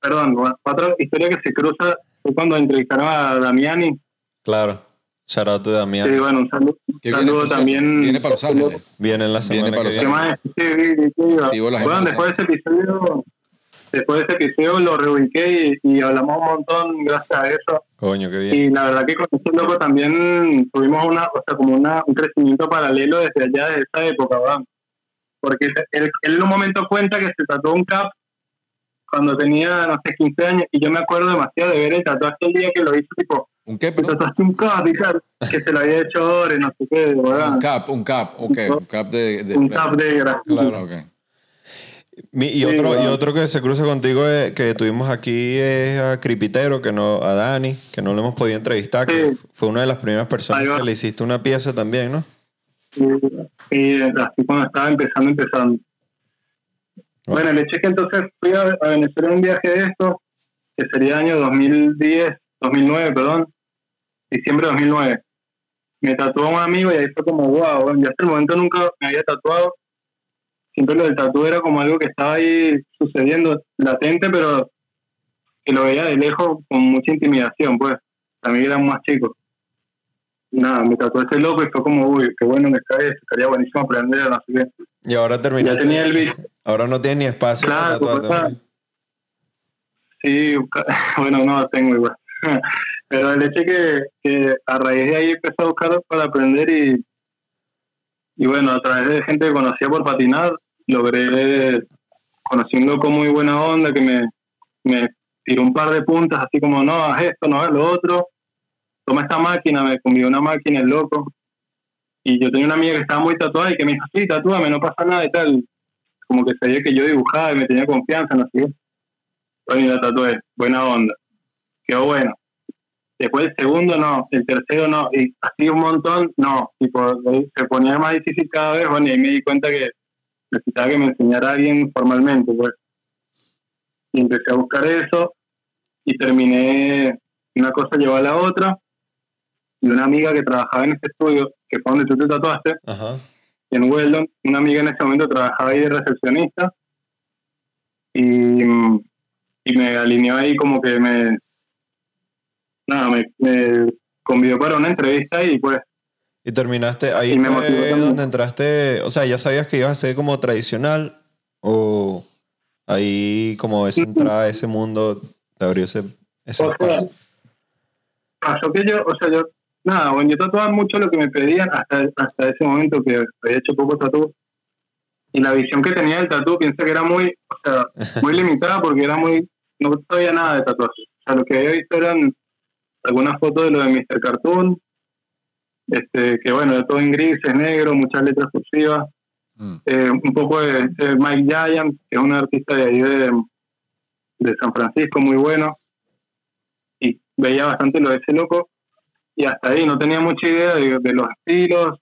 Perdón, otra historia que se cruza fue cuando entrevistaron a Damiani. Claro. Shout out to Damián. Sí, bueno, un saludo, viene, saludo también. viene para Los Ángeles. Viene la semana Viene para que Los ¿Qué viene. Sí, sí, sí, Bueno, después de ese episodio, después de ese episodio lo reubiqué y, y hablamos un montón gracias a eso. Coño, qué bien. Y la verdad que con ese loco también tuvimos una, o sea, como una, un crecimiento paralelo desde allá, desde esa época, ¿verdad? Porque él, él en un momento cuenta que se tatuó un cap cuando tenía, no sé, 15 años, y yo me acuerdo demasiado de ver el tatuaje el día que lo hizo, tipo, ¿Un qué, tatuaste un cap que se lo había hecho Ore, no sé qué, ¿verdad? Un cap, un cap, ok, un cap de... de- Un cap de grafiti. Claro. Ok. Y, Sí, otro, y otro que se cruza contigo eh, que tuvimos aquí es a Cripitero, que no, a Dani, que no lo hemos podido entrevistar, que Sí. fue una de las primeras personas que le hiciste una pieza también, ¿no? Y así cuando estaba empezando, empezando. Bueno, el hecho es que entonces fui a, a Venezuela en un viaje de esto, que sería año 2010, 2009, perdón, diciembre de 2009. Me tatuó un amigo y ahí fue como, wow, yo hasta el momento nunca me había tatuado. Siempre lo del tatu era como algo que estaba ahí sucediendo, latente, pero que lo veía de lejos con mucha intimidación, pues. También era más chico. Nada, me tatuó ese loco y fue como, uy, qué bueno que está esto, estaría buenísimo aprender, no sé qué. Y ahora terminaste. Ya tenía el beat. Ahora no tiene ni espacio para Claro, pues, Sí, bueno, no tengo igual. Pero el hecho que, que a raíz de ahí empecé a buscar para aprender y, y bueno, a través de gente que conocía por patinar, logré conocí un loco muy buena onda que me, me tiró un par de puntas, así como, no, haz esto, no haz lo otro. Toma esta máquina, me convió una máquina, el loco. Y yo tenía una amiga que estaba muy tatuada y que me dijo, sí, tatúame, no pasa nada y tal. Como que sabía que yo dibujaba y me tenía confianza, no sé. Bueno, y la tatué, buena onda. Quedó bueno. Después el segundo no, el tercero no, y así un montón no. Tipo, eh, se ponía más difícil cada vez, bueno, y me di cuenta que necesitaba que me enseñara alguien formalmente, pues. Y empecé a buscar eso y terminé, una cosa llevó a la otra. Y una amiga que trabajaba en este estudio, que fue donde tú te tatuaste, Ajá. en Weldon, una amiga en ese momento trabajaba ahí de recepcionista y, y me alineó ahí como que me nada, me, me convidó para una entrevista y pues Y terminaste, ahí Y fue donde entraste, o sea, ya sabías que ibas a ser como tradicional o ahí como esa entrada a ese mundo te abrió ese, ese O sea, pasó que yo, o sea, yo, nada, bueno, yo tatuaba mucho lo que me pedían hasta, hasta ese momento que había hecho poco tatú. Y la visión que tenía del tatú, pienso que era muy, o sea, muy limitada porque era muy, no sabía nada de tatuajes. O sea, lo que había visto eran algunas fotos de lo de Mr. Cartoon, este, que bueno, todo en gris, es negro, muchas letras cursivas, Mm. eh, un poco de, de Mike Giant, que es un artista de ahí de, de San Francisco, muy bueno, y veía bastante lo de ese loco, y hasta ahí no tenía mucha idea de, de los estilos,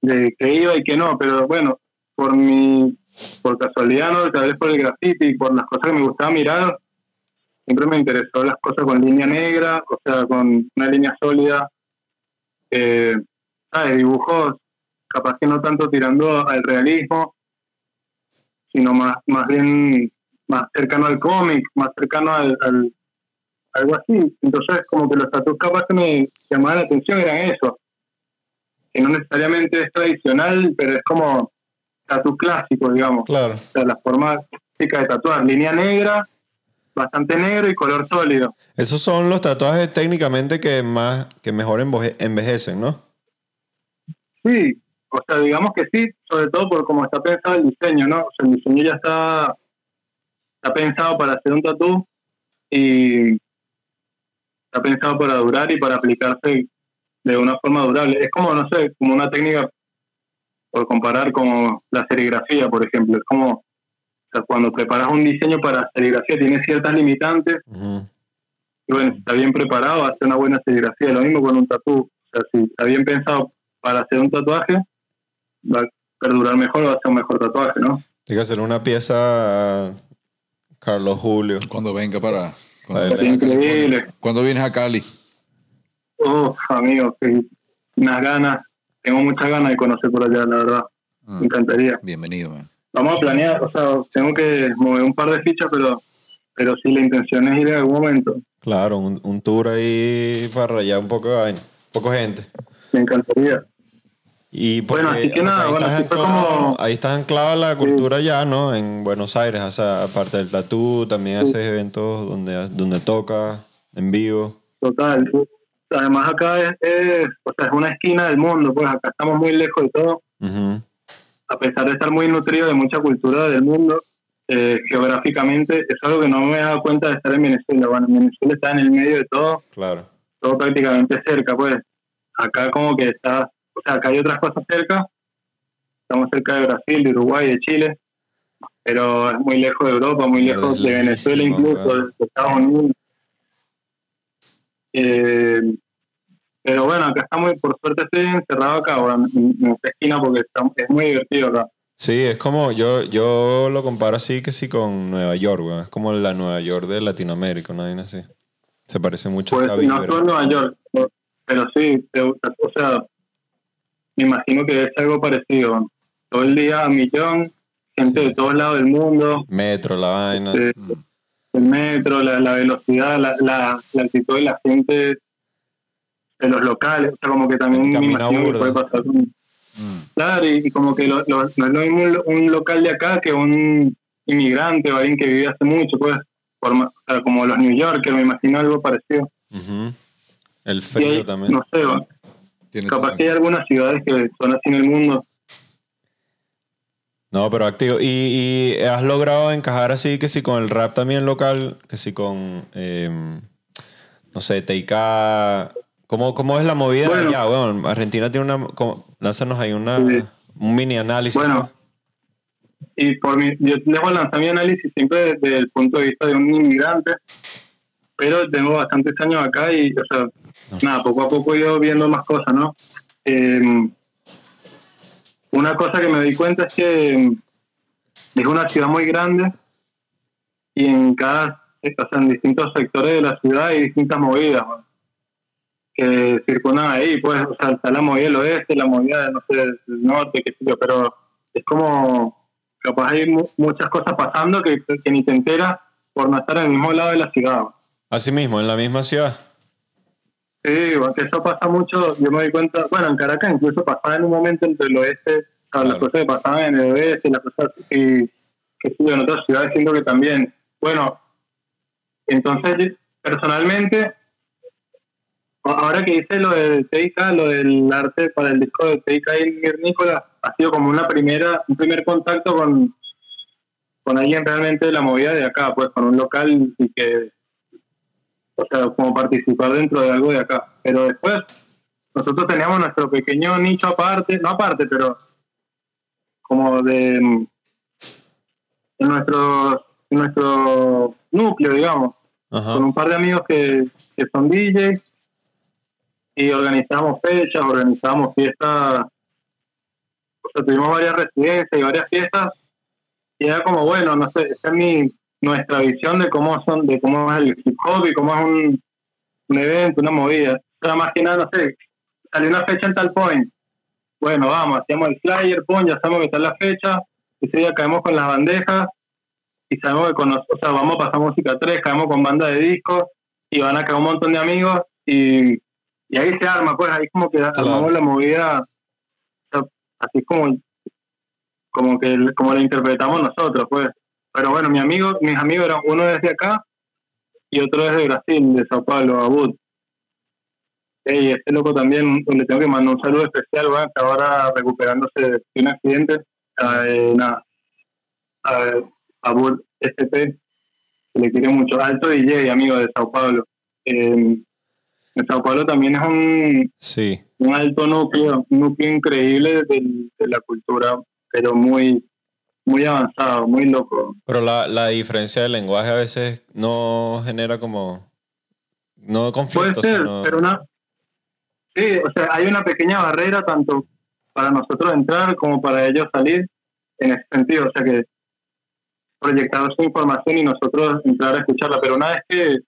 de qué iba y qué no, pero bueno, por mi, por casualidad, ¿no? tal vez por el graffiti y por las cosas que me gustaba mirar, siempre me interesó las cosas con línea negra, o sea, con una línea sólida, eh, ¿sabes? Dibujos capaz que no tanto tirando al realismo, sino más, más bien más cercano al cómic, más cercano al, al- algo así. Entonces, como que los tatuajes capaz que me llamaban la atención eran eso, que no necesariamente es tradicional, pero es como tatu clásico, digamos. Claro. O sea, la forma clásica de tatuar, línea negra, bastante negro y color sólido. Esos son los tatuajes técnicamente que más, que mejor enveje- envejecen, ¿no? Sí, o sea, digamos que sí, sobre todo por cómo está pensado el diseño, ¿no? O sea, el diseño ya está, está pensado para hacer un tatú y está pensado para durar y para aplicarse de una forma durable. Es como, no sé, como una técnica, por comparar como la serigrafía, por ejemplo. Es como, sea, cuando preparas un diseño para serigrafía, tiene ciertas limitantes y bueno, si está bien preparado, hace una buena serigrafía. Lo mismo con un tatú. O sea, si está bien pensado para hacer un tatuaje, va a perdurar mejor, va a ser un mejor tatuaje, ¿no? Hay que hacer una pieza Carlos Julio. Cuando venga para... Cuando, increíble. cuando vienes a Cali. Uf, amigo, unas ganas, tengo muchas ganas de conocer por allá, la verdad. Mm, Me encantaría. Bienvenido, man. Vamos a planear, o sea, tengo que mover un par de fichas, pero, pero sí, la intención es ir en algún momento. Claro, un, un tour ahí para rayar un poco de. Poco gente. Me encantaría. Y Bueno, así que nada, ahí, bueno, estás anclado, como- ahí estás anclada la cultura ya, ¿no? En Buenos Aires, o sea, aparte del tatú, también haces eventos donde, donde tocas en vivo. Total. Además acá es, es, o sea, es una esquina del mundo, pues acá estamos muy lejos de todo, Ujú. A pesar de estar muy nutrido de mucha cultura del mundo, eh, geográficamente, es algo que no me he dado cuenta de estar en Venezuela. Bueno, en Venezuela está en el medio de todo, Claro. todo prácticamente cerca, pues. Acá como que está, o sea, acá hay otras cosas cerca, estamos cerca de Brasil, de Uruguay, de Chile, pero es muy lejos de Europa, muy Pero lejos de Venezuela incluso, claro. de Estados Unidos. Eh, pero bueno, acá está muy, por suerte estoy encerrado acá, bueno, en, esta esquina porque está- es muy divertido acá. Sí, es como, yo, yo lo comparo así que sí con Nueva York, weón. Es como la Nueva York de Latinoamérica, una vaina así. Se parece mucho Pues a esa no solo Nueva York, pero sí, te- o sea, me imagino que es algo parecido. Todo el día a millón, gente de todos lados del mundo, Metro, la vaina. eh, el metro, la, la velocidad, la, la, la actitud de la gente, de los locales, o sea, como que también me Camina imagino que puede pasar. con- Mm. Claro, y, y como que lo- lo- no es lo mismo un, un local de acá que un inmigrante o alguien que vive hace mucho, pues, por ma- o sea, como los New Yorkers, me imagino algo parecido. El frío también. no sé, va, capaz que hay algunas ciudades que son así en el mundo. No, pero activo. ¿Y, y has logrado encajar así que sí con el rap también local? Que sí con, eh, no sé, TIK. ¿Cómo, ¿Cómo es la movida Bueno. allá? Bueno, Argentina tiene una... lánzanos ahí una, Sí. un mini análisis. Bueno, y por mi, yo a lanzar mi análisis siempre desde el punto de vista de un inmigrante, pero tengo bastantes años acá y, o sea, nada, poco a poco he ido viendo más cosas, ¿no? Eh, una cosa que me di cuenta es que eh, es una ciudad muy grande y en cada, o sea, en distintos sectores de la ciudad hay distintas movidas, ¿no? Que circundan ahí, pues, o sea, está la movida del oeste, la movida, no sé, del norte, qué sé yo, pero es como, capaz hay mu- muchas cosas pasando que, que ni te enteras por no estar en el mismo lado de la ciudad. Así mismo, en la misma ciudad. Sí, porque eso pasa mucho, yo me doy cuenta, bueno, en Caracas incluso pasaba en un momento entre el oeste, o sea, las cosas que pasaban en el oeste, las cosas y que sí, en otras ciudades siento que también. Bueno, entonces, personalmente, ahora que hice lo de Teika, lo del arte para el disco de Teika y Nicola, ha sido como una primera, un primer contacto con, con alguien realmente de la movida de acá, pues con un local y que o sea, como participar dentro de algo de acá. Pero después, nosotros teníamos nuestro pequeño nicho aparte, no aparte, pero como de en nuestro, nuestro núcleo, digamos, Ajá. con un par de amigos que, que son DJs y organizamos fechas, organizamos fiestas, o sea, tuvimos varias residencias y varias fiestas y era como, bueno, no sé, esa es mi, nuestra visión de cómo son, de cómo es el hip hop y cómo es un, un evento, una movida. O sea, más que nada, no sé, salió una fecha en tal point. Bueno, vamos, hacíamos el flyer, pum, ya sabemos que está la fecha, ese día caemos con las bandejas y sabemos que con nos- o sea, vamos a pasar música 3, caemos con banda de discos y van a caer un montón de amigos y, y ahí se arma, pues ahí como que armamos la movida, o sea, así como, como que como la interpretamos nosotros, pues. Pero bueno, mi amigo, mis amigos eran uno desde acá y otro desde Brasil, de Sao Paulo, Abud. Ey, este loco también le tengo que mandar un saludo especial, weón, que ahora recuperándose de un accidente. Eh, nada, a, Abud SP, que le quiere mucho. Alto DJ, amigo de Sao Paulo. Eh, en Sao Paulo también es un, Sí. un alto núcleo, un núcleo increíble del- de, la cultura, pero muy, muy avanzado, muy loco. Pero la, la diferencia de lenguaje a veces no genera como... No Puede conflicto, ser, sino... pero una... Sí, o sea, hay una pequeña barrera tanto para nosotros entrar como para ellos salir en ese sentido. O sea que proyectar su información y nosotros entrar a escucharla. Pero una vez que,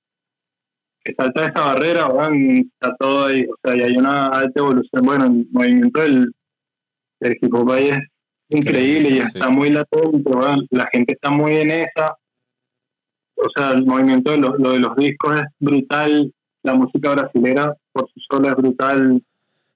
que salta esa barrera, bueno, está todo ahí. O sea, y hay una alta evolución. Bueno, el movimiento del, del hip hop ahí es increíble y Sí. está muy latente. bueno, la gente está muy en esa. O sea, el movimiento de los, lo de los discos es brutal. La música brasilera por sí sola es brutal.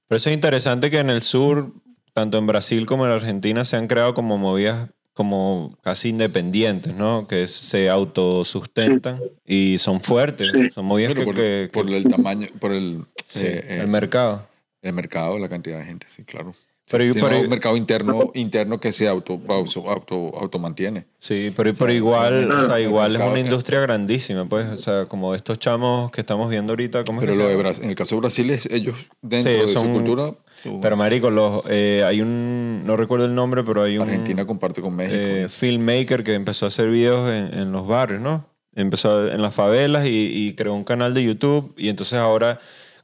Por eso es interesante que en el sur, tanto en Brasil como en Argentina, se han creado como movidas como casi independientes, ¿no? Que se autosustentan y son fuertes. Sí. Son movidas Bueno, que, por, que- por que- el tamaño, por el, sí, eh, eh, el mercado. el mercado, la cantidad de gente, sí, claro. Pero, Tiene pero- un mercado interno, interno que se auto, auto, auto, automantiene. Sí, pero, O sea, pero igual, o sea, igual es una industria grandísima, pues. O sea, como estos chamos que estamos viendo ahorita, ¿cómo es Pero que lo de? Brasil, en el caso de Brasil, es ellos dentro Sí, de son- su cultura, su- Pero marico, los, eh, hay un, no recuerdo el nombre, pero hay un Argentina comparte con México. eh, filmmaker que empezó a hacer videos en, en los barrios, ¿no? Empezó en las favelas y, y creó un canal de YouTube y entonces ahora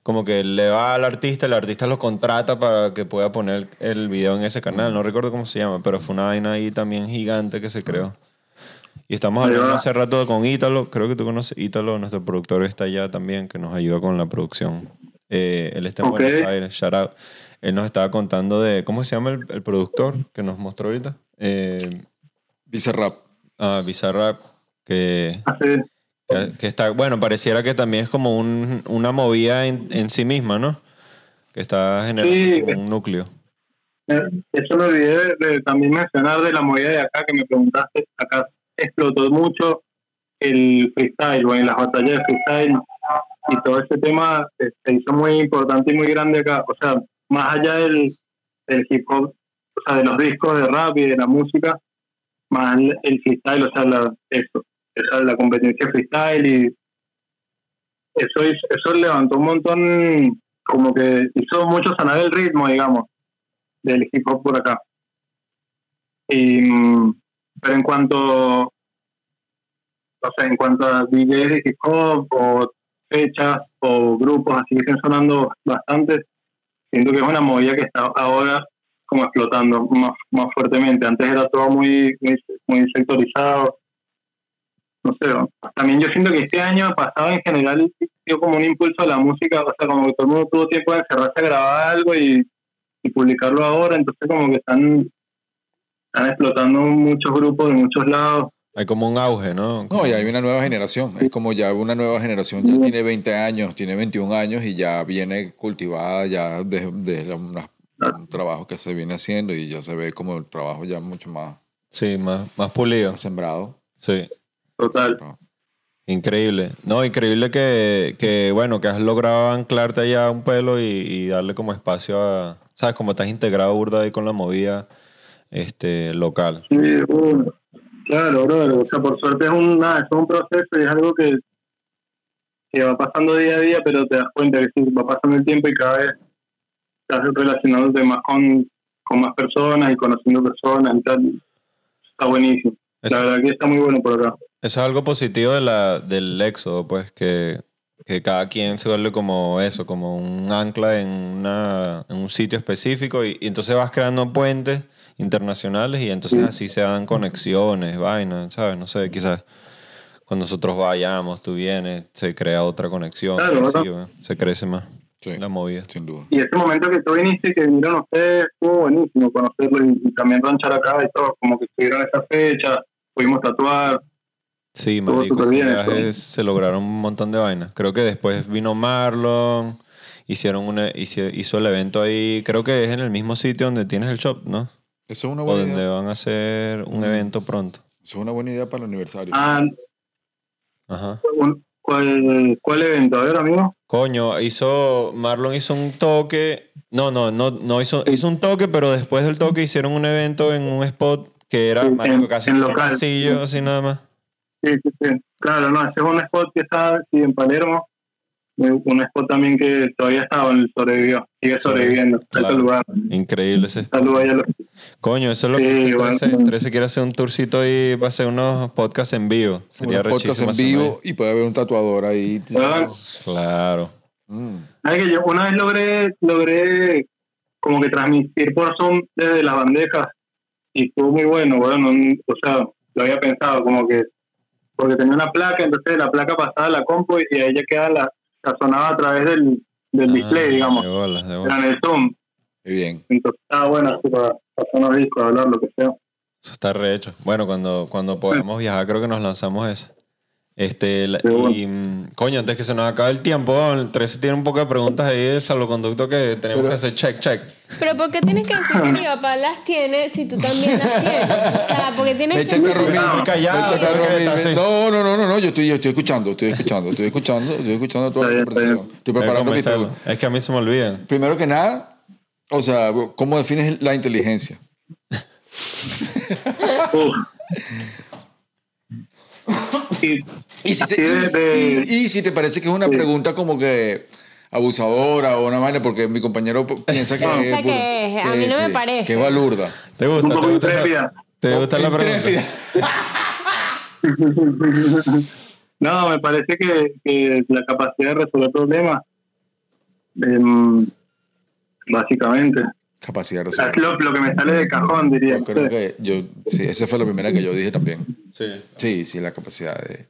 como que le va al artista, el artista lo contrata para que pueda poner el video en ese canal. No recuerdo cómo se llama, pero fue una vaina ahí también gigante que se creó. Y estamos hablando hace rato con Ítalo, creo que tú conoces Ítalo, nuestro productor está allá también, que nos ayuda con la producción. Eh, él está en Ok. Buenos Aires, shout out. Él nos estaba contando de, ¿cómo se llama el, el productor que nos mostró ahorita? Eh, Bizarrap. Ah, Bizarrap, que, Hace, que, que está, bueno, pareciera que también es como un- una movida en, en sí misma, ¿no? Que está generando Sí. un núcleo. Eh, Eso me olvidé de, también mencionar de la movida de acá que me preguntaste. Acá explotó mucho el freestyle, bueno, las batallas de freestyle y todo ese tema se hizo muy importante y muy grande acá. O sea, más allá del, del hip hop, o sea, de los discos de rap y de la música, más el, el freestyle, o sea, la, eso, la competencia freestyle y eso, eso levantó un montón, como que hizo mucho sanar el ritmo, digamos del hip hop por acá. Y, mm, pero en cuanto, o sea, en cuanto a DJs de hip hop o fechas o grupos así que están sonando bastante, siento que es una movida que está ahora como explotando más, más fuertemente. Antes era todo muy, muy, muy sectorizado. No sé, también yo siento que este año pasado en general dio como un impulso a la música, o sea, como que todo el mundo tuvo tiempo de encerrarse a grabar algo y y publicarlo ahora, entonces como que están, están explotando muchos grupos de muchos lados. Hay como un auge, ¿no? No, y hay una nueva generación. Es como ya una nueva generación. Ya tiene 20 años, tiene 21 años y ya viene cultivada ya desde de una- un trabajo que se viene haciendo y ya se ve como el trabajo ya mucho más, Sí, más, más pulido. más sembrado. Sí. Total. Increíble. No, increíble que, que, bueno, que has logrado anclarte allá un pelo y, y darle como espacio a... ¿Sabes? Como estás integrado burda ahí con la movida este, local. Sí, uh, claro, brother. O sea, por suerte es un, nada, es un proceso y es algo que, que va pasando día a día, pero te das cuenta que sí, va pasando el tiempo y cada vez estás relacionándote más con, con más personas y conociendo personas y tal. Está buenísimo. La verdad que está muy bueno por acá. Eso es algo positivo de la, del éxodo, pues, que, que cada quien se vuelve como eso, como un ancla en, una, en un sitio específico y, y entonces vas creando puentes internacionales y entonces Sí. así se dan conexiones, vainas, ¿sabes? No sé, quizás cuando nosotros vayamos, tú vienes, se crea otra conexión, Claro, así, se crece más Sí, la movida. sin duda. Y ese momento que tú viniste y que vinieron ustedes, estuvo buenísimo conocerlo y, y también ranchar acá y todo, como que estuvieron esa fecha, pudimos tatuar. Sí, marico, ese bien, viaje eso. se lograron un montón de vainas. Creo que después vino Marlon, hicieron una, hizo, hizo el evento ahí, creo que es en el mismo sitio donde tienes el shop, ¿no? Eso es una O buena donde idea. van a hacer un Mm. evento pronto. Eso es una buena idea para el aniversario. Ah, Ajá. ¿cuál, ¿cuál evento? A ver, amigo. Coño, hizo, Marlon hizo un toque, no, no, no, no hizo, hizo un toque, pero después del toque hicieron un evento en un spot que era Sí, marico, en- casi en un local. pasillo, así nada más. Sí, sí, sí. Claro, no, ese es un spot que está sí, en Palermo. Un spot también que todavía estaba, sobrevivió, sigue sobreviviendo. Claro. Alto lugar. Increíble ese. Saludos Coño, eso es lo Sí, que bueno. 13, 13 quiere hacer un tourcito y va a hacer unos podcasts en vivo. Sería Unos podcasts en vivo y puede haber un tatuador ahí. Claro. Mm. ¿Sabes que yo una vez logré, logré como que transmitir por Zoom desde las bandejas y estuvo muy bueno, bueno, o sea, lo había pensado como que porque tenía una placa, entonces la placa pasaba a la compu y ahí ya queda la, la sonaba a través del, del display, Ah, digamos, De bolas. en el Zoom. Muy bien. Entonces estaba bueno así para pasar unos discos, hablar lo que sea. Eso está rehecho. Bueno, cuando, cuando podamos viajar, creo que nos lanzamos esa. Este, la- Sí, bueno. y, coño, antes que se nos acabe el tiempo, el 13 tiene un poco de preguntas ahí del salvoconducto que tenemos Pero- que hacer check, check. Pero ¿por qué tienes que decir que mi papá las tiene si tú también las tienes? O sea, porque tienes que... mismo. callado, que. No, no, no, no, no, yo estoy, yo estoy escuchando, estoy escuchando, estoy escuchando, estoy escuchando toda la conversación. Estoy preparando mi. Es que a mí se me olvidan. Primero que nada, o sea, ¿cómo defines la inteligencia? Y Y si te, de- y- y si te parece que es una Sí. pregunta como que abusadora o una vaina, porque mi compañero piensa que Piensa es. que es, a mí no me parece. Que es balurda. ¿Te un gusta? ¿Te gusta, intrépida. ¿te gusta la pregunta? No, me parece que, que la capacidad de resolver problemas, em, básicamente, Capacidad de es resolver. lo, lo que me sale de cajón, diría. Yo creo que yo, sí, esa fue la primera que yo dije también. Sí. Sí, sí, la capacidad de,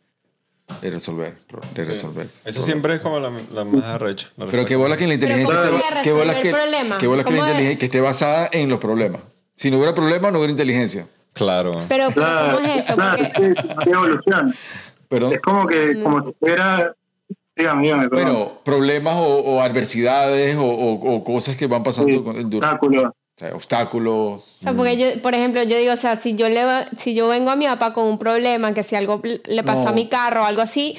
de resolver. De sí. resolver. Eso siempre es como la, la más arrecha. la Pero que bola que la inteligencia ¿cómo esté- voy a que bola que, el que bola que la inteligencia que esté basada en los problemas. Si no hubiera problema, no hubiera inteligencia. Claro. Pero, pero Claro, ¿cómo es eso? claro, Porque sí, hay evolución. Perdón. Es como que, como si fuera. Dígame, dígame, perdón. Bueno, problemas o, o adversidades o, o- o cosas que van pasando Sí, con- obstáculos. O sea, obstáculos. O sea, porque yo, por ejemplo, yo digo, o sea, si yo, le, si yo vengo a mi papá con un problema, que si algo le pasó No. a mi carro o algo así,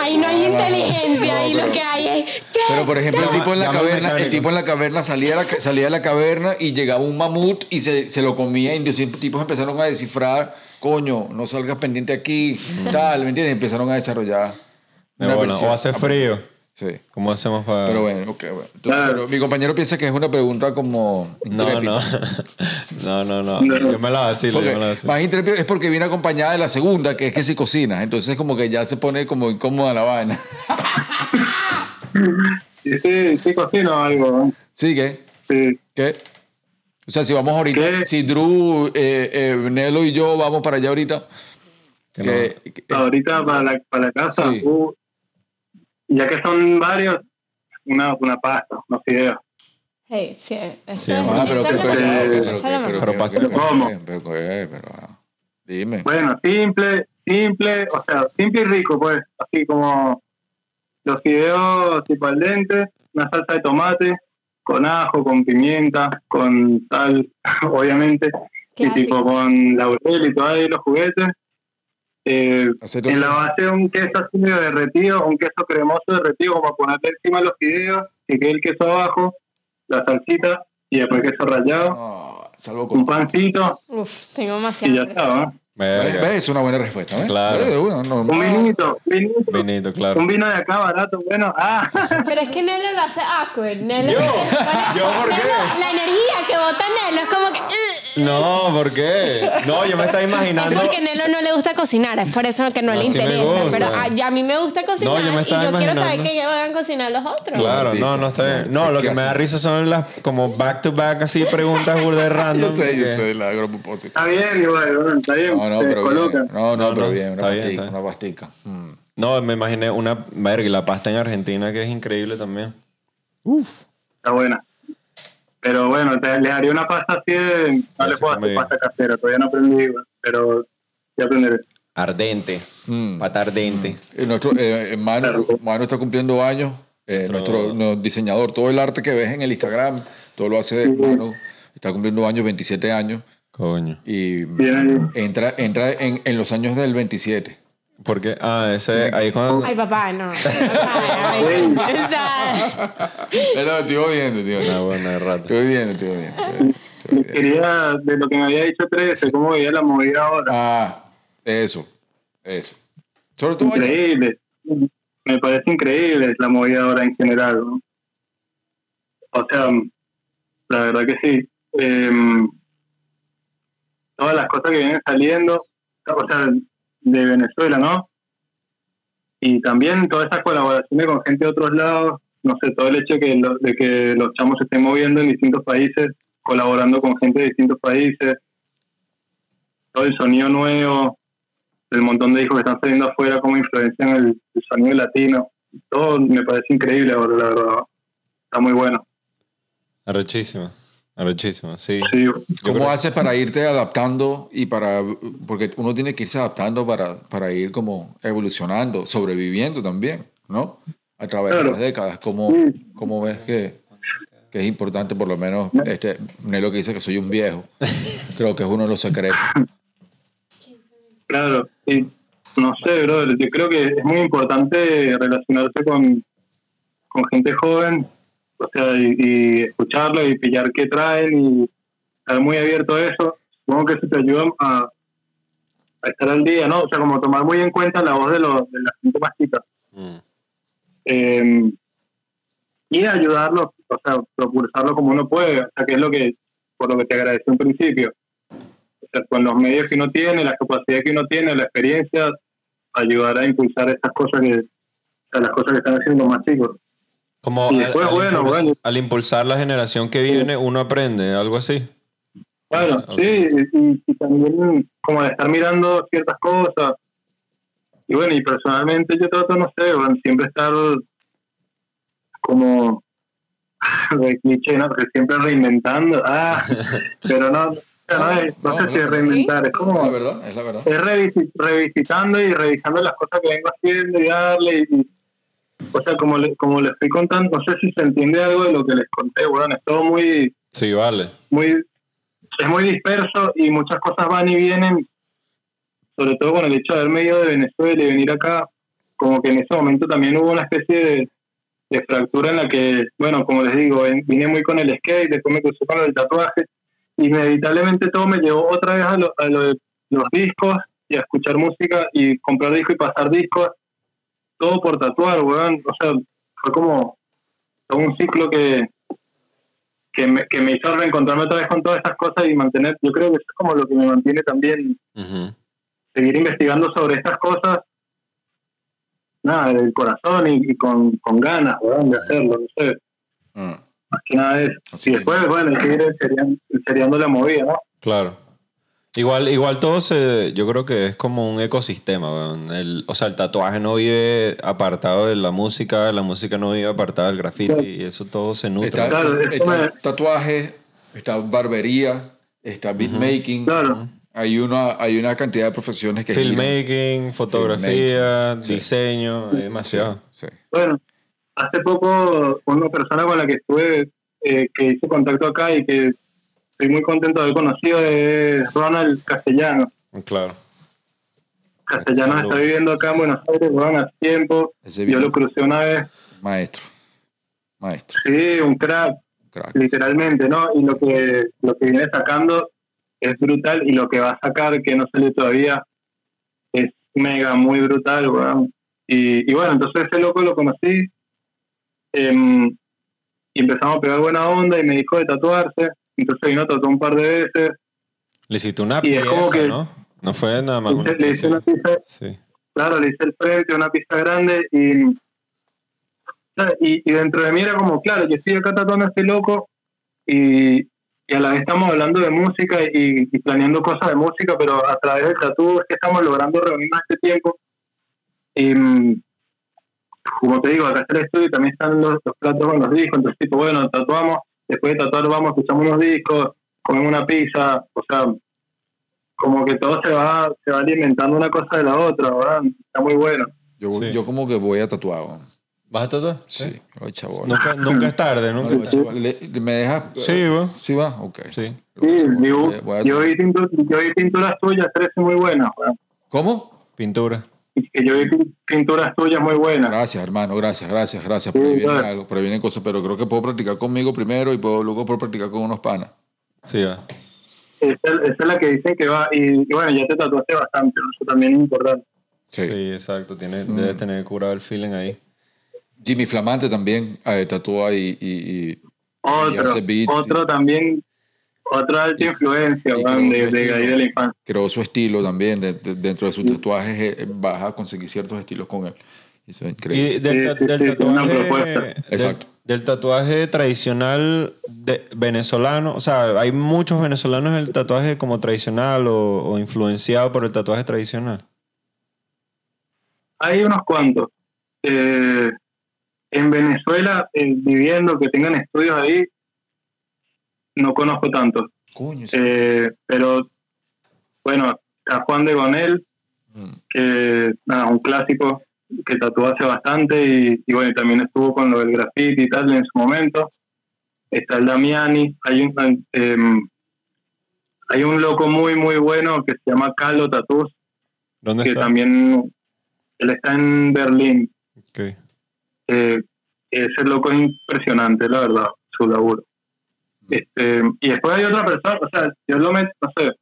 ahí no hay inteligencia, No, ahí lo pero- que hay es... ¿qué? Pero por ejemplo, el tipo en la llama caverna, el tipo en la caverna salía de la, salía de la caverna y llegaba un mamut y se, se lo comía y los tipos empezaron a descifrar, coño, no salgas pendiente aquí, tal, ¿me entiendes? Empezaron a desarrollar. De una versión- O hace frío. Sí. ¿Cómo hacemos para...? Pero bueno, ok, bueno. Entonces, Claro. pero mi compañero piensa que es una pregunta como No, intrépida. no. no, no, no. No. Yo me la vacilo, Porque yo me la vacilo. más intrépido es porque viene acompañada de la segunda, que es que si cocinas. Entonces como que ya se pone como incómoda la vaina. Sí, sí, sí cocino algo. ¿Sí qué? Sí. ¿Qué? O sea, si vamos ahorita, ¿Qué? si Drew, eh, eh, Nelo y yo vamos para allá ahorita, Que que- que- Ahorita para la, para la casa, Sí. uh, ya que son varios, una, una pasta, unos fideos. Hey, sí, Sí, ah, pero ¿Cómo? pero- pero- pero- ah, Dime. Bueno, simple, simple, o sea, simple y rico, pues. Así como los fideos tipo al dente, una salsa de tomate, con ajo, con pimienta, con sal, obviamente, y tipo con laurel y todo ahí los juguetes. Eh, en la de- base un queso así medio derretido, un queso cremoso derretido, como para ponerle encima los fideos, que quede el queso abajo, la salsita, y después queso rallado, Ah, salvo un pancito, Uf, tengo y demasiado. ya está, ¿no? Verga. Es una buena respuesta, ¿ves? Claro. Un vinito, vinito. Vinito, claro. Un vino de acá barato, bueno. Ah, Pero es que Nelo lo hace awkward. Nelo, ¿Yo? Nelo- ¿Yo por qué? Nelo- la energía que bota Nelo es como que... "Ugh". No, ¿por qué? No, yo me estaba Es imaginando... porque Nelo no le gusta cocinar, es por eso que no le interesa. Pero a, ya a mí me gusta cocinar No, yo me y yo quiero saber que van a cocinar los otros. Claro, no, no está bien. No, lo ¿qué que me da risa son las como back to back así preguntas burda random. Yo sé, yo sé, la propósito. está bien, igual, está bien. No, no, se pero bien. No, no, No, pero no, bien. Una bien, pastica, una pastica. Mm. No, me imaginé una verga y la pasta en Argentina que es increíble también. Uf. Está buena. Pero bueno, te, les haría una pasta así de. No Ya le puedo hacer pasta casera, todavía no aprendí, pero ya aprenderé. Ardente. Mm. Pata ardente. Eh, Nuestro, eh, Manu, Claro. Manu está cumpliendo años. eh, nuestro, no, diseñador, todo el arte que ves en el Instagram, todo lo hace Manu. Está cumpliendo años, 27 años. Coño. Y entra, entra en, en los años del 27. ¿Por qué? Ah, ese ahí cuando. Ay, papá, no. Ay, ay, o sea, No, estoy odiando, estoy Una odiando. buena rata. Estoy odiando, estoy odiando. estoy odiando. Quería, de lo que me había dicho 13, cómo veía la movida ahora. Ah, eso, eso. Sobre todo allá. Increíble. Me parece increíble la movida ahora en general. ¿no? O sea, la verdad que sí. Em, todas las cosas que vienen saliendo, o sea, de Venezuela, ¿no? Y también todas esas colaboraciones con gente de otros lados, no sé, todo el hecho de que, los chamos estén moviendo en distintos países, colaborando con gente de distintos países, todo el sonido nuevo, el montón de discos que están saliendo afuera, cómo influencian el, el sonido latino, todo me parece increíble la verdad. Está muy bueno. Arrechísimo. Arrechísimo, sí. Sí, ¿Cómo haces para irte adaptando y para, porque uno tiene que irse adaptando para, para ir como evolucionando, sobreviviendo también, ¿no? A través de las décadas, ¿cómo, Sí. cómo ves que, que es importante, por lo menos, este, Nelo que dice que soy un viejo, creo que es uno de los secretos. Claro, y no sé, brother, yo creo que es muy importante relacionarse con, con gente joven, o sea, y, y escucharlo y pillar qué traen y estar muy abierto a eso. Supongo que eso te ayuda a, a estar al día, ¿no? O sea, como tomar muy en cuenta la voz de, los de la gente más chica. Mm. Eh, y ayudarlo, o sea, propulsarlo como uno puede, o sea, que es lo que, por lo que te agradecí un principio. O sea, con los medios que uno tiene, la capacidad que uno tiene, la experiencia, ayudar a impulsar esas cosas que, o sea, las cosas que están haciendo más chicos. Como Y al, después, al bueno, impuls- bueno. al impulsar la generación que viene, uno aprende, algo así. Bueno, sí, y, y también como de estar mirando ciertas cosas. Y bueno, y personalmente yo trato, no sé, bueno, siempre estar como de cliché, ¿no? Que siempre reinventando. Ah, pero no, no, es- no No, sé si es sí, reinventar, es la como verdad, es la verdad. es revisi- revisitando y revisando las cosas que vengo haciendo y darle y, o sea, como le, como les estoy contando, no sé si se entiende algo de lo que les conté, bueno, es todo muy Sí, vale. muy es muy disperso y muchas cosas van y vienen sobre todo con el hecho de haberme ido de Venezuela y venir acá como que en ese momento también hubo una especie de, de fractura en la que bueno como les digo vine muy con el skate después me cruzó con el tatuaje y inevitablemente todo me llevó otra vez a lo, a lo de los discos y a escuchar música y comprar discos y pasar discos todo por tatuar weón o sea fue como todo un ciclo que que me, que me hizo reencontrarme otra vez con todas estas cosas y mantener, yo creo que eso es como lo que me mantiene también, seguir investigando sobre estas cosas, nada, del corazón y, y con, con ganas, weón, de hacerlo, no sé, Ah, más que nada es. Y después, bueno, seguir enseriando la movida, ¿no? Claro. Igual, igual todo se, yo creo que es como un ecosistema. El, o sea, el tatuaje no vive apartado de la música, la música no vive apartada del graffiti Claro. y eso todo se nutre. Está, Claro, está tatuaje, está barbería, está beatmaking. Claro. Hay una, hay una cantidad de profesiones que giran. Filmmaking, fotografía, Filmmaking, sí. diseño, hay demasiado. Sí. Bueno, hace poco una persona con la que estuve, eh, que hice contacto acá y que estoy muy contento de haber conocido es Ronald Castellano. Claro. Castellano está viviendo acá en Buenos Aires, bueno, hace tiempo. Yo lo crucé una vez. maestro. Maestro. Sí, un crack, Crack. literalmente, ¿no? Y lo que, lo que viene sacando es brutal y lo que va a sacar, que no salió todavía, es mega, muy brutal, weón. Y, y bueno, entonces ese loco lo conocí em, y empezamos a pegar buena onda y me dijo de tatuarse. Entonces vino a tatuar un par de veces. Le hiciste una pieza, que- ¿no? No fue nada más una Le, hice una pizza, Sí. claro, le hice el frente, una pista grande y, y, y dentro de mí era como, claro, yo estoy acá tatuando a este loco y, y a la vez estamos hablando de música y, y planeando cosas de música, pero a través del tatu es que estamos logrando reunirnos este tiempo. Y como te digo, acá está el estudio y también están los, los platos con los discos, entonces tipo, bueno, tatuamos, después de tatuar vamos, escuchamos unos discos, comemos una pizza, o sea, como que todo se va, se va alimentando una cosa de la otra, ¿verdad? Está muy bueno. Yo, Sí. yo como que voy a tatuar. ¿Vas a tatuar? Sí, Ay, chabón. Nunca, nunca es tarde, chaval, le- ¿Me dejas? Sí, va. ¿Sí va? Ok. Sí. Sí, yo, yo vi pinturas tuyas, tres muy buenas, ¿verdad? ¿Cómo? Pintura. Y que yo vi pin- pinturas tuyas muy buenas. Gracias, hermano, gracias, gracias, gracias. Sí, Por ahí viene claro. algo, por ahí vienen cosas, pero creo que puedo practicar conmigo primero y puedo, luego puedo practicar con unos panas. Sí, va. Esa, esa es la que dicen que va, y, y bueno, ya te tatuaste bastante, ¿no? eso también es importante. Sí, Sí. exacto. Tiene, Mm. Debe tener curado el feeling ahí. Jimmy Flamante también eh, tatúa y, y, y- Otro, hace beats, otro también, otra alta influencia, creo de, de ahí estilo. de la infancia. creó su estilo también. de- de- dentro de sus tatuajes eh, vas a conseguir ciertos estilos con él. Eso es increíble. Y del, Sí, del sí, tiene una tatuaje. propuesta. del- Exacto. Del, tatuaje tradicional de, venezolano. O sea, hay muchos venezolanos en el tatuaje como tradicional o, o influenciado por el tatuaje tradicional. Hay unos cuantos. Eh, en Venezuela, eh, viviendo, que tengan estudios ahí, no conozco. Coño, sí. Eh, pero, bueno, a Juan de Gonel, Mm. que nada, un clásico que tatuó hace bastante y, y bueno, también estuvo con lo del graffiti y tal en su momento. Está el Damiani, hay un, em, hay un loco muy, muy bueno que se llama Carlo Tatús, ¿Dónde que está? también, él está en Berlín. Ok. Eh, ese loco es impresionante, la verdad, su laburo. Este, y después hay otra persona, o sea, yo lo meto, no sé,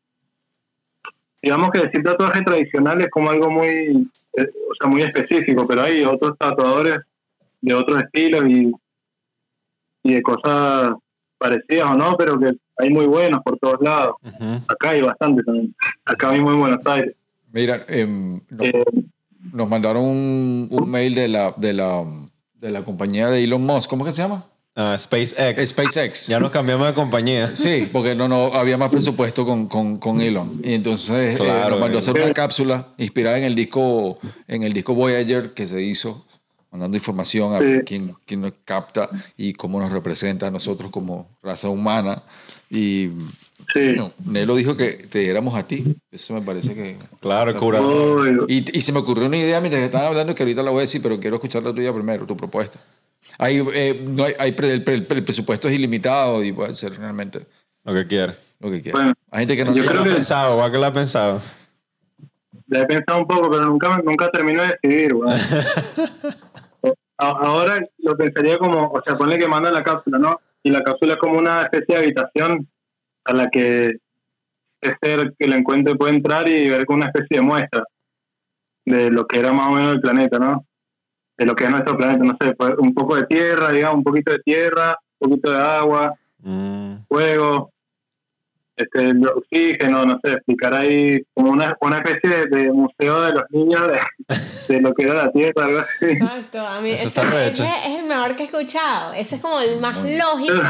digamos que decir tatuaje tradicional es como algo muy, eh, o sea, muy específico, pero hay otros tatuadores de otros estilos y, y de cosas parecidas o no, pero que hay muy buenos por todos lados. Acá hay bastante también. Acá mismo en Buenos Aires. Mira, em, nos, Eh, nos mandaron un, un mail de la, de, la, de la compañía de Elon Musk. ¿Cómo que se llama? Ah, SpaceX. SpaceX. Ya nos cambiamos de compañía. Sí, porque no, no había más presupuesto con, con, con Elon. Y entonces eh, Claro, nos mandó a hacer eh. una cápsula inspirada en el disco, en el disco Voyager que se hizo, mandando información a Sí. quién, quién nos capta y cómo nos representa a nosotros como raza humana. Y sí. bueno, Nelo dijo que te diéramos a ti. Eso me parece que... Claro, cura. Y, y se me ocurrió una idea mientras que estaban hablando que ahorita la voy a decir, pero quiero escuchar la tuya primero, tu propuesta. Hay, eh, no hay, hay pre- el, pre- el presupuesto es ilimitado y puede ser realmente Lo que quiera. lo que quiera. Bueno, Hay gente que no yo creo ¿Qué que- ha pensado? ¿Guau que lo ha pensado? La he pensado un poco, pero nunca, nunca termino de decidir. Ahora lo pensaría como, o sea, ponle que manda la cápsula, ¿no? Y la cápsula es como una especie de habitación a la que ese ser que la encuentre puede entrar y ver como una especie de muestra de lo que era más o menos el planeta, ¿no? De lo que es nuestro planeta, no sé, pues, un poco de tierra, digamos, un poquito de tierra, un poquito de agua, Mm, fuego, este, el oxígeno, no sé, explicar ahí como una, una especie de, de museo de los niños de, de lo que era la Tierra, algo así. Exacto, a mí ese es el mejor que he escuchado. Ese es como el más lógico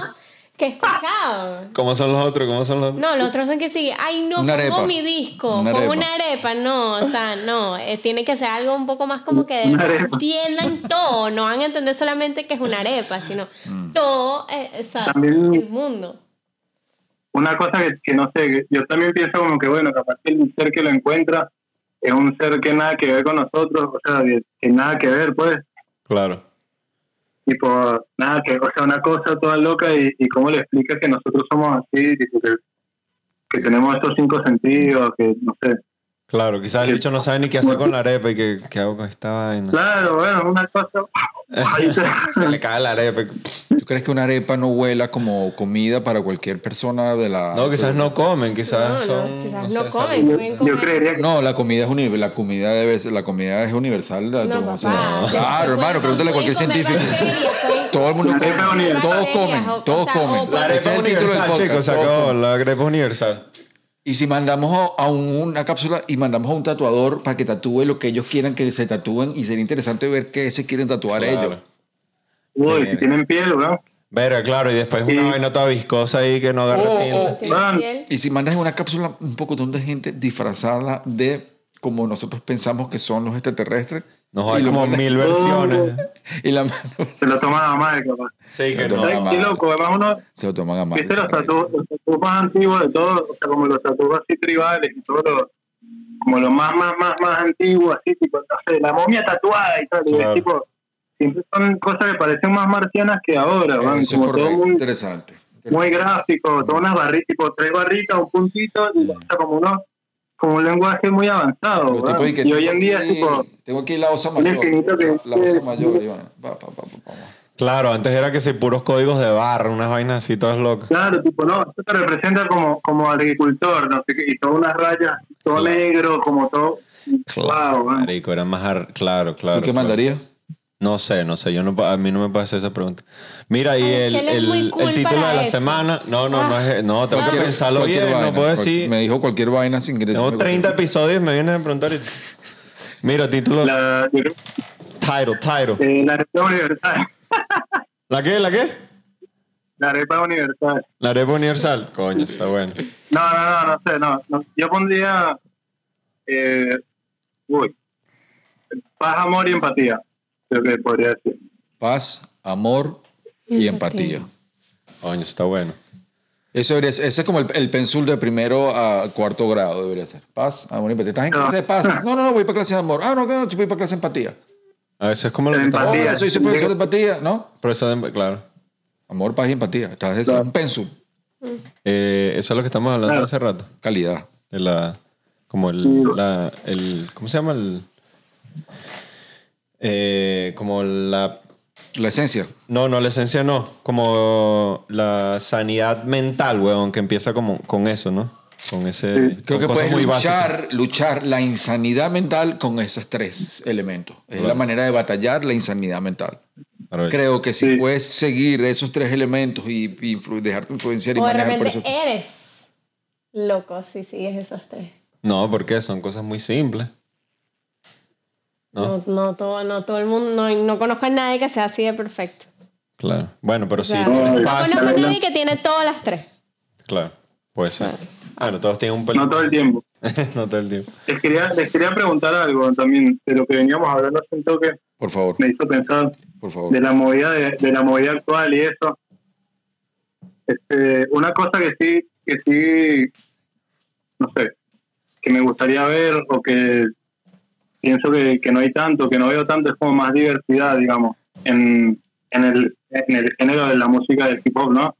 que he escuchado. ¿Cómo son los otros? ¿Cómo son los otros? No, los otros son que sí. Ay, no, Una pongo arepa. mi disco. Una pongo arepa. una arepa. No, o sea, no. eh, tiene que ser algo un poco más como que entiendan todo. No van a entender solamente que es una arepa, sino todo eh, o sea, También- el mundo. Una cosa que, que no sé, yo también pienso como que, bueno, capaz que el ser que lo encuentra es un ser que nada que ver con nosotros, o sea, que, que nada que ver, pues, Claro. Tipo, nada que, o sea, una cosa toda loca y, y cómo le explicas que nosotros somos así, tipo, que, que tenemos estos cinco sentidos, que no sé. Claro, quizás el bicho no sabe ni qué hacer con la arepa y que, qué hago con esta vaina. Claro, bueno, una cosa. se- le cae la arepa. ¿Tú crees que una arepa no huela como comida para cualquier persona de la... No, quizás no comen, quizás No, son. no, quizás no comen. yo, creería que No, la comida es universal. La comida debe ser, la comida es universal. la- No, claro, hermano, pregúntale a cualquier científico. Todo el mundo come. es universal. Todos comen, todos comen. La arepa es universal, chicos, se acabó. La arepa es universal. Y si mandamos a, a un- una cápsula y mandamos a un tatuador para que tatúe lo que ellos quieran que se tatúen y sería interesante ver qué se quieren tatuar Claro. ellos. Uy, si tienen piel, ¿no? Verga, claro, y después una Sí. vaina toda viscosa ahí que no agarra Oh, oh. Piel. Y si mandas una cápsula un poco de gente disfrazada de como nosotros pensamos que son los extraterrestres. No, hay como mil versiones. Y la mano Se lo toman a mal, capaz. Sí, que No, no. ¿Sabes mamá. qué loco? Además, uno, se lo toman a mal. viste los tatuajes, más antiguos de todos, o sea, como los tatuajes así tribales y todo lo, como los más, más, más, más antiguos, así, tipo, no sé, la momia tatuada y tal. y es tipo, siempre son cosas que parecen más marcianas que ahora, van, Eso es como todo muy, interesante. muy gráfico, todas unas barritas, tipo tres barritas, un puntito, y, o sea, como uno, como un lenguaje muy avanzado, y que y hoy en día aquí- tipo, Tengo aquí la osa mayor. que- La, la osa mayor. y pa. Claro, antes era que sí, puros códigos de barra, unas vainas así todas locas. Claro, tipo, no, esto te representa como, como agricultor, no sé qué, y todas unas rayas, todo Claro. negro, como todo. Wow, man. Marico, era más... ar- Claro, claro. ¿Tú qué claro. mandarías? No sé, no sé, yo no, a mí no me puede hacer esa pregunta. Mira, y Ay, el, el, muy cool el título de la eso. semana, no, no, no es, no, tengo que pensarlo Cualquier bien, vaina, no puedo decir. Me dijo cualquier vaina sin que Tengo 30 episodios y me vienes a preguntar. y- Mira, título, La, Title, title. Eh, la arepa universal. ¿La qué? ¿La qué? La arepa universal. La arepa universal. Coño, está bueno. No, no, no, no sé, no. no. Yo pondría. Eh, uy. Paz, amor y empatía. Creo que podría decir. Paz, amor y Empatía. empatía. Coño, está bueno. Eso debería ser- ese es como el, el pensul de primero a cuarto grado, debería ser. Paz, amor y empatía. ¿Estás en clase de paz? No, no, no, voy para clase de amor. Ah, no, no, voy para clase de empatía. A veces es como lo que Empatía. Oh, soy su profesor de empatía, ¿no? Profesor de- Claro. Amor, paz y empatía. Estás es Claro. un pensul. Eh, eso es lo que estamos hablando Claro. hace rato. Calidad. De la... Como el... La, el ¿Cómo se llama? El... Eh, como la... La esencia. No, no, la esencia no. Como la sanidad mental, weón, que empieza como con eso, ¿no? Con ese... Sí. Creo con que puedes muy básicas. luchar, luchar la insanidad mental con esos tres elementos. Es Claro. la manera de batallar la insanidad mental. Creo que si Sí. puedes seguir esos tres elementos y, y influ- dejarte influenciar y O de manejar por repente eso. eres loco si sigues esos tres. No, porque son cosas muy simples. ¿No? No, no, todo, no todo el mundo, no, no conozco a nadie que sea así de perfecto. Claro. Bueno, pero sí, no conozco a nadie que tiene todas las tres. Claro, puede ser. Bueno, todos tienen un pelín. No todo el tiempo. no todo el tiempo. Les quería, les quería preguntar algo también de lo que veníamos hablando hace un toque. Por favor, Me hizo pensar por favor. de la movida de, de la movida actual y eso. Este, una cosa que sí, que sí, no sé, que me gustaría ver o que pienso que, que no hay tanto, que no veo tanto, es como más diversidad, digamos, en, en, el, en el género de la música del hip hop, ¿no?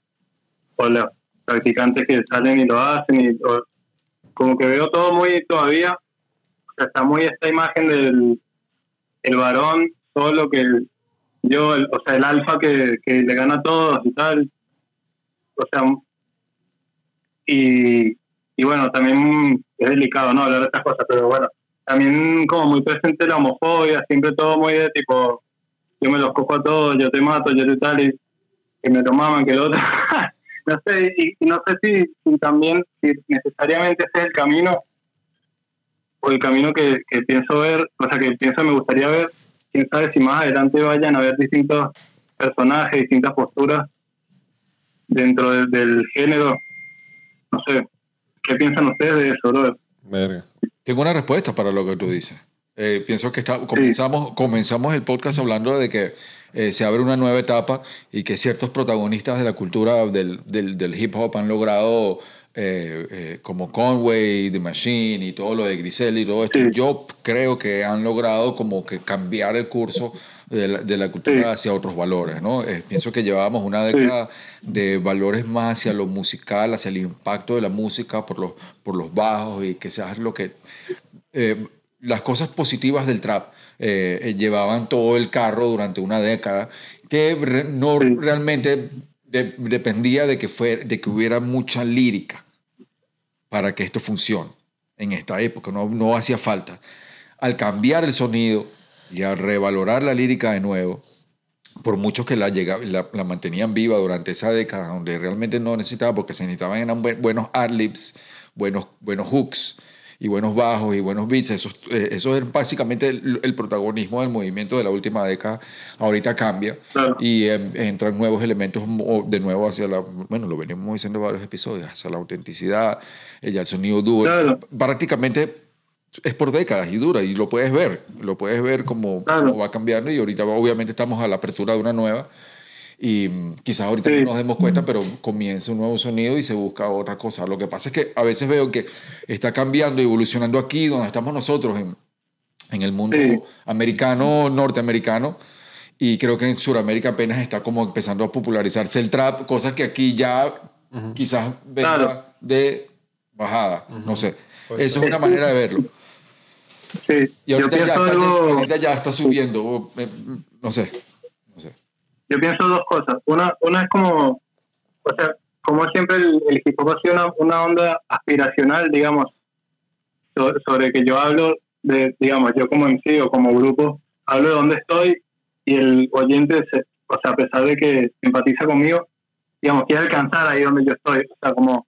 O los practicantes que salen y lo hacen, y, como que veo todo muy todavía, o sea, está muy esta imagen del el varón solo que yo, el- o sea, el alfa que, que le gana a todos y tal. O sea, y, y bueno, también es delicado, ¿no? Hablar de estas cosas, pero bueno, también como muy presente la homofobia, siempre todo muy de tipo, yo me los cojo a todos, yo te mato, yo te tal, y que me lo maman, que el otro. no sé, y, no sé si, también, si necesariamente ese es el camino, o el camino que, que pienso ver, o sea, que pienso me gustaría ver, quién sabe si más adelante vayan a ver distintos personajes, distintas posturas dentro de- del género. No sé, ¿qué piensan ustedes de eso, brother? Verga. Tengo una respuesta para lo que tú dices. Eh, pienso que está, comenzamos, comenzamos el podcast hablando de que eh, se abre una nueva etapa y que ciertos protagonistas de la cultura del, del, del hip hop han logrado, eh, eh, como Conway, The Machine y todo lo de Grisel y todo esto, Sí. yo creo que han logrado como que cambiar el curso de la, de la cultura Sí. hacia otros valores, ¿no? Eh, pienso que llevábamos una década de valores más hacia lo musical, hacia el impacto de la música por los, por los bajos y que seas lo que... eh, las cosas positivas del trap eh, eh, llevaban todo el carro durante una década que re- no Sí. realmente de- dependía de que, fue, de que hubiera mucha lírica para que esto funcione en esta época, no, no hacía falta. Al cambiar el sonido y al revalorar la lírica de nuevo, por muchos que la, llega, la, la mantenían viva durante esa década, donde realmente no necesitaba, porque se necesitaban buen- buenos adlibs, buenos, buenos hooks y buenos bajos y buenos beats. Eso, eh, eso es básicamente el, el protagonismo del movimiento de la última década. Ahorita cambia Claro. y em, entran nuevos elementos de nuevo hacia la, bueno, lo venimos diciendo en varios episodios, hacia la autenticidad, ya el sonido duro. Claro. Prácticamente es por décadas y dura y lo puedes ver, lo puedes ver como, Claro. como va cambiando y ahorita obviamente estamos a la apertura de una nueva y mm, quizás ahorita Sí. no nos demos cuenta, pero comienza un nuevo sonido y se busca otra cosa. Lo que pasa es que a veces veo que está cambiando evolucionando aquí donde estamos nosotros en, en el mundo Sí. americano, norteamericano. Y creo que en Sudamérica apenas está como empezando a popularizarse el trap, cosas que aquí ya quizás venga Claro. de bajada, no sé. Pues Eso es una manera de verlo. Sí, Y yo ahorita ya, pienso está, algo, ahorita ya está subiendo, o, eh, no sé. No sé. yo pienso dos cosas. Una, una es como, o sea, como siempre el, el hip hop ha sido una, una onda aspiracional, digamos, so- sobre que yo hablo de, digamos, yo como MC o como grupo, hablo de dónde estoy y el oyente, se- o sea, a pesar de que empatiza conmigo, digamos, quiere alcanzar ahí donde yo estoy. O sea, como,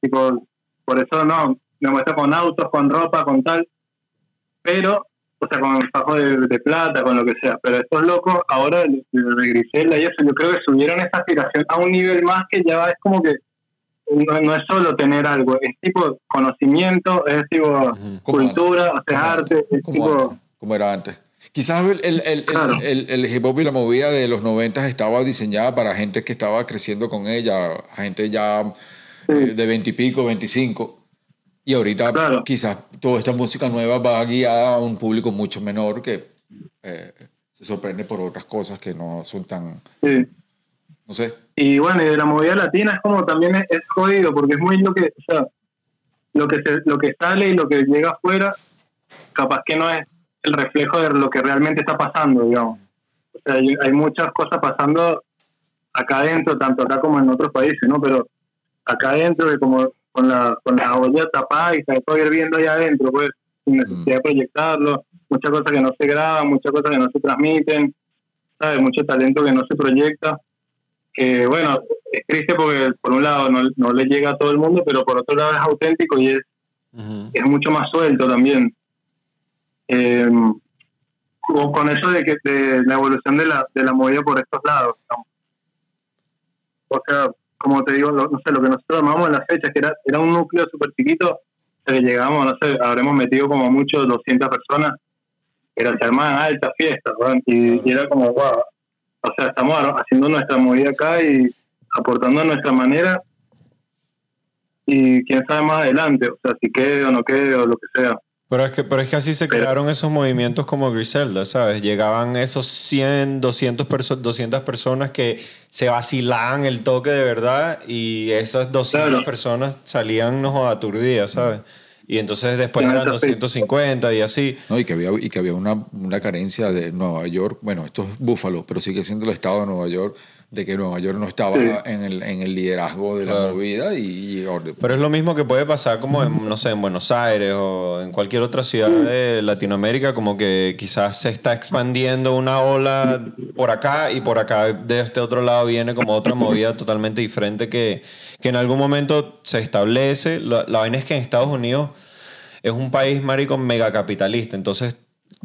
tipo, por eso no, me muestro con autos, con ropa, con tal. Pero o sea, con fajos de, de plata, con lo que sea. Pero estos locos, ahora, de, de Griselda y eso, yo creo que subieron esa aspiración a un nivel más que ya es como que no, no es solo tener algo, es tipo conocimiento, es tipo cultura, o sea, arte, es tipo... como era antes. Quizás el, el, el, Claro. el, el hip hop y la movida de los 90 estaba diseñada para gente que estaba creciendo con ella, gente ya eh, de 20 y pico, 25. Y ahorita Claro. quizás toda esta música nueva va guiada a un público mucho menor que eh, se sorprende por otras cosas que no son tan, Sí. no sé. Y bueno, y de la movida latina es como también es, es jodido, porque es muy lo que, o sea, lo que, se- lo que sale y lo que llega afuera, capaz que no es el reflejo de lo que realmente está pasando, digamos. O sea, hay, hay muchas cosas pasando acá adentro, tanto acá como en otros países, ¿no? Pero acá adentro, que como con la, con la olla tapada y se todo hirviendo ahí adentro, pues, sin necesidad de proyectarlo, muchas cosas que no se graban, muchas cosas que no se transmiten, ¿sabes? Mucho talento que no se proyecta que bueno, es triste porque por un lado no, no le llega a todo el mundo, pero por otro lado es auténtico y es, Ujú. es mucho más suelto también. Eh, con con eso de que de la evolución de la, de la movida por estos lados. digamos. O sea, como te digo, no sé, lo que nosotros armamos en las fechas, que era, era un núcleo súper chiquito, que llegamos, no sé, habremos metido como mucho 200 personas, pero se armaban altas fiestas, y, y era como, wow, o sea, estamos haciendo nuestra movida acá y aportando a nuestra manera y quién sabe más adelante, o sea, si quede o no quede o lo que sea. Pero es, que, pero es que así se Pero- crearon esos movimientos como Griselda, ¿sabes? Llegaban esos 100, 200, perso 200 personas que se vacilaban el toque de verdad y esas 200 Claro. personas salían no aturdidas, ¿sabes? Y entonces después eran eso sí. 250 y así. ¿no? Y que había, y que había una, una carencia de Nueva York, bueno, esto es Búfalo, pero sigue siendo el estado de Nueva York, de que Nueva York no estaba Sí. en, el, en el liderazgo de la movida y, y orden. Pero es lo mismo que puede pasar como en, no sé, en Buenos Aires o en cualquier otra ciudad de Latinoamérica, como que quizás se está expandiendo una ola por acá y por acá de este otro lado viene como otra movida totalmente diferente que, que en algún momento se establece. La, la vaina es que en Estados Unidos es un país, marico, megacapitalista, entonces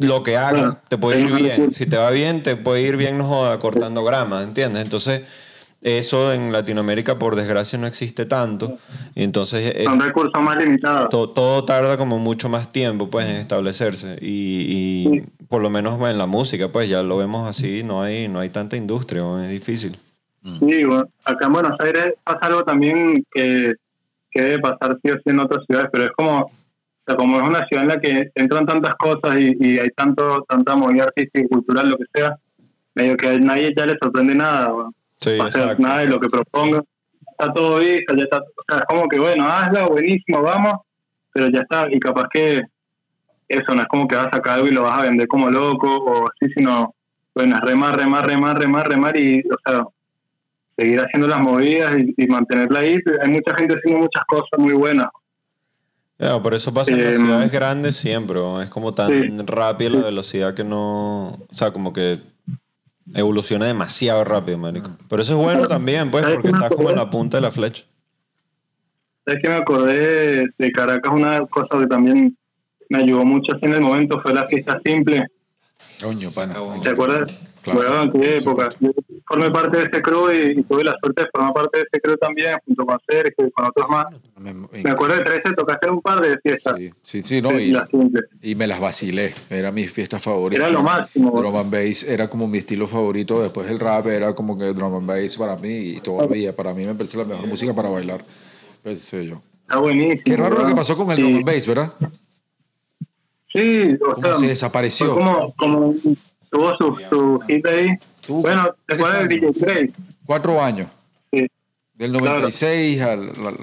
lo que haga te puede ir bien. recursos. Si te va bien, te puede ir bien, no joda, cortando grama, ¿entiendes? Entonces... Eso en Latinoamérica, por desgracia, no existe tanto. Y entonces eh, Son recursos más limitados. to- todo tarda como mucho más tiempo pues, en establecerse. Y, y por lo menos en la música, pues ya lo vemos así, no hay, no hay tanta industria, ¿no? es difícil. Sí, bueno, acá en Buenos Aires pasa algo también que, que debe pasar sí o sí en otras ciudades, pero es como, sea, como es una ciudad en la que entran tantas cosas y, y hay tanto tanta movida artística y cultural, lo que sea, medio que a nadie ya le sorprende nada, bueno. Sí, o sea, exacto. nada de lo que proponga. Está todo visto, ya está, o sea, es como que bueno, hazla, buenísimo, vamos, pero ya está, y capaz que eso no es como que vas a sacar algo y lo vas a vender como loco o así, sino, bueno, es remar, remar, remar, remar, remar y, o sea, seguir haciendo las movidas y, y mantenerla ahí. Hay mucha gente haciendo muchas cosas muy buenas. Ya, por eso pasa en las Eh, ciudades grandes siempre, es como tan sí. rápida la velocidad que no... O sea, como que evoluciona demasiado rápido, marico. Pero eso es bueno también, pues, ¿Sabes porque estás como en la punta de la flecha. ¿Sabes que me acordé de Caracas? Una cosa que también me ayudó mucho así en el momento fue la fiesta simple. Coño, pana. ¿Te acuerdas? Claro, Bueno, en qué por época. Yo formé parte de ese crew y, y tuve la suerte de formar parte de ese crew también, junto con Sergio y con otros más. Me- Me acuerdo de 13, tocaste un par de fiestas. Sí, sí, sí, no, y y, me las vacilé. Era mi fiesta favorita. Era lo máximo. Drum and bass era como mi estilo favorito. Después el rap era como que drum and bass para mí y todavía para mí me parece la mejor música para bailar. Pues yo. Está buenísimo. Qué raro lo que pasó con el Sí. drum and bass, ¿verdad? Sí, o Cómo sea, se desapareció. fue como, como tuvo su, su hit ahí. Tuvo bueno, ¿te acuerdas de años. DJ Drake? Cuatro años. Sí. Del 96 al, al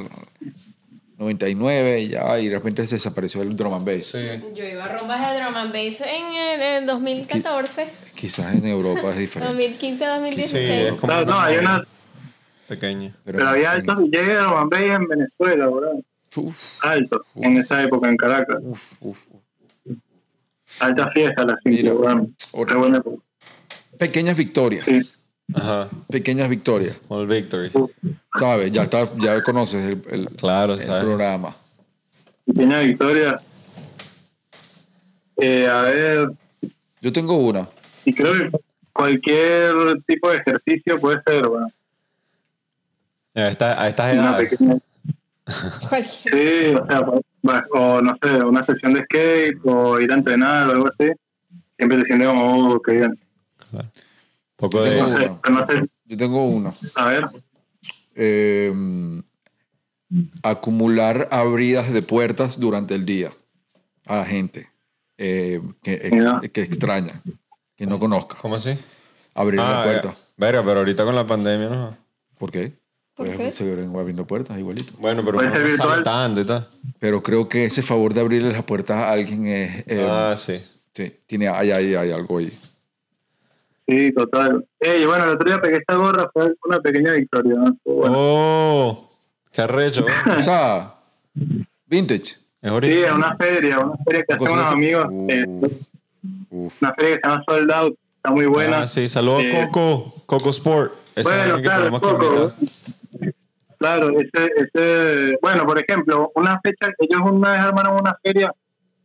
99 y ya, y de repente se desapareció el drum and bass. Yo iba a rombas de drum and bass en, el- en 2014, Quizás en Europa es diferente. 2015, Sí, 2016. es como Claro, no, una hay una, pequeña. pero había en- altos DJs de drum and bass en Venezuela, ¿verdad? Uf, Altos, en esa época en Caracas. uf, uf. Alta fiesta la otra- Qué buena. Pequeñas victorias. Sí. Ajá. Pequeñas victorias. All victories. ¿Sabes? Ya, está, ya conoces el, el- Claro, el ¿sabes? programa. Pequeña victoria. Eh, a ver, Yo tengo una. y creo que cualquier tipo de ejercicio puede ser, bueno, A, esta- estas una edades. Sí, o sea, o no sé, una sesión de skate o ir a entrenar o algo así. Siempre te sientes como, oh, qué bien. poco Yo de... tengo una. no sé, Yo tengo una. a ver, Eh, acumular abridas de puertas durante el día a la gente eh, que, ex- que extraña, que no conozca. ¿Cómo así? Abrir la Ah, puerta. eh, verga, pero ahorita con la pandemia no. ¿Por qué? ¿Por Pues qué? seguir abriendo puertas igualito. Bueno, pero Puede ser saltando y tal. Pero creo que ese favor de abrirle las puertas a alguien es... eh, ah, sí. sí, tiene, hay, hay, hay algo ahí. sí, total. Ey, bueno, el otro día pegué esta gorra, fue una pequeña victoria. ¿no? Estuvo bueno. Oh, qué arrecho. ¿eh? O sea, vintage. Es Sí, a una feria, una feria que hacen unos amigos. Uh, eh, uf. una feria que se llama Sold Out, está muy buena. Ah, sí, saludos Eh, a Coco, Coco Sport. Esa es Bueno, que claro, tenemos que. Claro, ese, ese, bueno, por ejemplo, una fecha, ellos una vez armaron una feria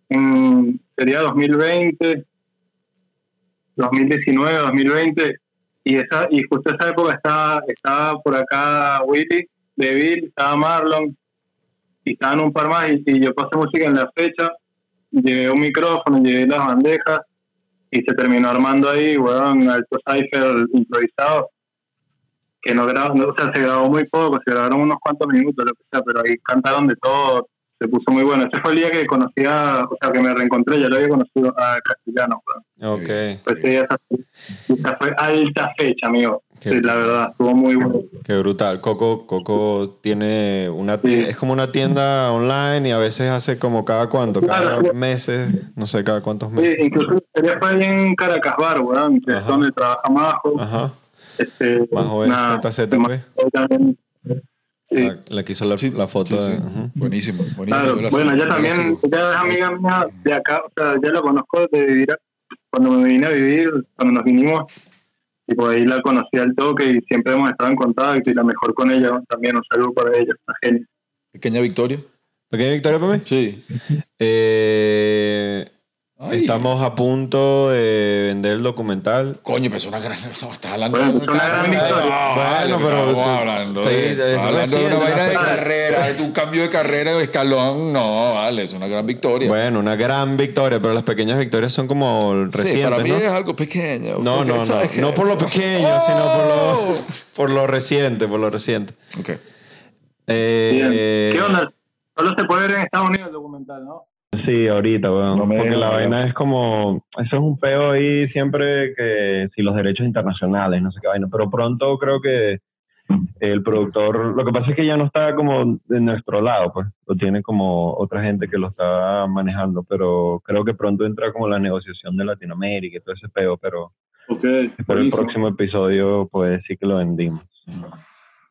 en, sería 2020, 2019, 2020, y esa, y justo esa época estaba, estaba por acá Willy, de Bill, estaba Marlon, y estaban un par más, y, yo pasé música en la fecha, llevé un micrófono, llevé las bandejas, y se terminó armando ahí, weón, alto cipher improvisado que no grabó, o sea, se grabó muy poco, se grabaron unos cuantos minutos, lo que sea, pero ahí cantaron de todo, se puso muy bueno. Ese fue el día que conocí a, o sea, que me reencontré, ya lo había conocido a Castellano, pero Ok. pues sí, esa, esa fue alta fecha, amigo. Qué Sí, la verdad, estuvo muy bueno. Qué brutal. Coco, Coco tiene una Sí. es como una tienda online y a veces hace como cada cuánto, cada Claro. meses, no sé, cada cuántos Sí, meses. incluso ella fue en Caracas Bar, weón, que es donde trabaja Majo. Ajá. Este, es nada, ZZP. También. Sí. La, la que hizo la, la foto Sí, de. Buenísimo, buenísimo. Claro, la bueno, la también, ella es amiga mía de acá, o sea, ya la conozco de vivir, cuando me vine a vivir, cuando nos vinimos, y por ahí la conocí al toque y siempre hemos estado en contacto y la mejor con ella también, un saludo para ella, una genia. Pequeña victoria. ¿Pequeña victoria para mí? Sí. Eh, Ay. estamos a punto de vender el documental. Coño, pero es una gran. Estás hablando Bueno, de una gran victoria. No, Bueno, pero tú- hablando sí, de, es estás hablando de una vaina de carrera, de tu cambio de carrera de escalón. No, vale, es una gran victoria. Bueno, una gran victoria, pero las pequeñas victorias son como Sí, recientes, para mí ¿no? es algo pequeño. No, no, no. No por lo pequeño, sino por lo, por lo reciente, por lo reciente. Ok. Eh, Bien. eh, ¿Qué onda? Solo se puede ver en Estados Unidos el documental, ¿no? Sí, ahorita, weón. No porque la vaina es como, eso es un peo ahí siempre que si los derechos internacionales, no sé qué vaina, pero pronto creo que el productor, lo que pasa es que ya no está como de nuestro lado, pues. Lo tiene como otra gente que lo está manejando, pero creo que pronto entra como la negociación de Latinoamérica y todo ese peo, pero Ok, por el próximo episodio pues sí que lo vendimos.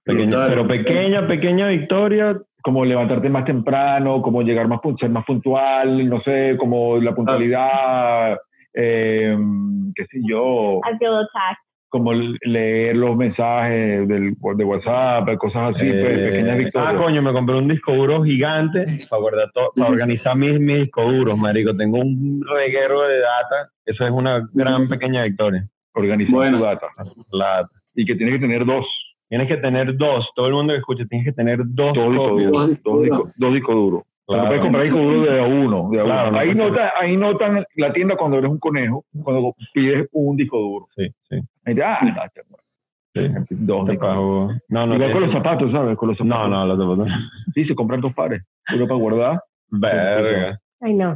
Pequeña- pero pequeña, pequeña victoria, como levantarte más temprano, como llegar más, pun- ser más puntual, no sé, como la puntualidad, eh, qué sé yo, I feel attacked. como leer los mensajes del, de WhatsApp, cosas así, pues, Eh, pequeñas Ah, victorias. coño, me compré un disco duro gigante para, guardar to- para organizar mis, mis discos duros, marico. Tengo un reguero de data. Eso es una gran pequeña victoria. Organizar Bueno. tu data. La, Y que tienes que tener dos, tienes que tener dos. Todo el mundo que escucha, tienes que tener dos dos discos duros. Dos discos dos discos duros. Claro. no puedes comprar disco duro de a uno. De a Claro, uno. no ahí, nota, ahí notan la tienda cuando eres un conejo, cuando pides un disco duro. Sí, sí. Ahí te, ah, sí. dos Te discos pago. No, no. Igual con los zapatos, ¿sabes? Con los No, zapatos. no, los zapatos. Sí, se compran dos pares. Uno para guardar. Verga. I know.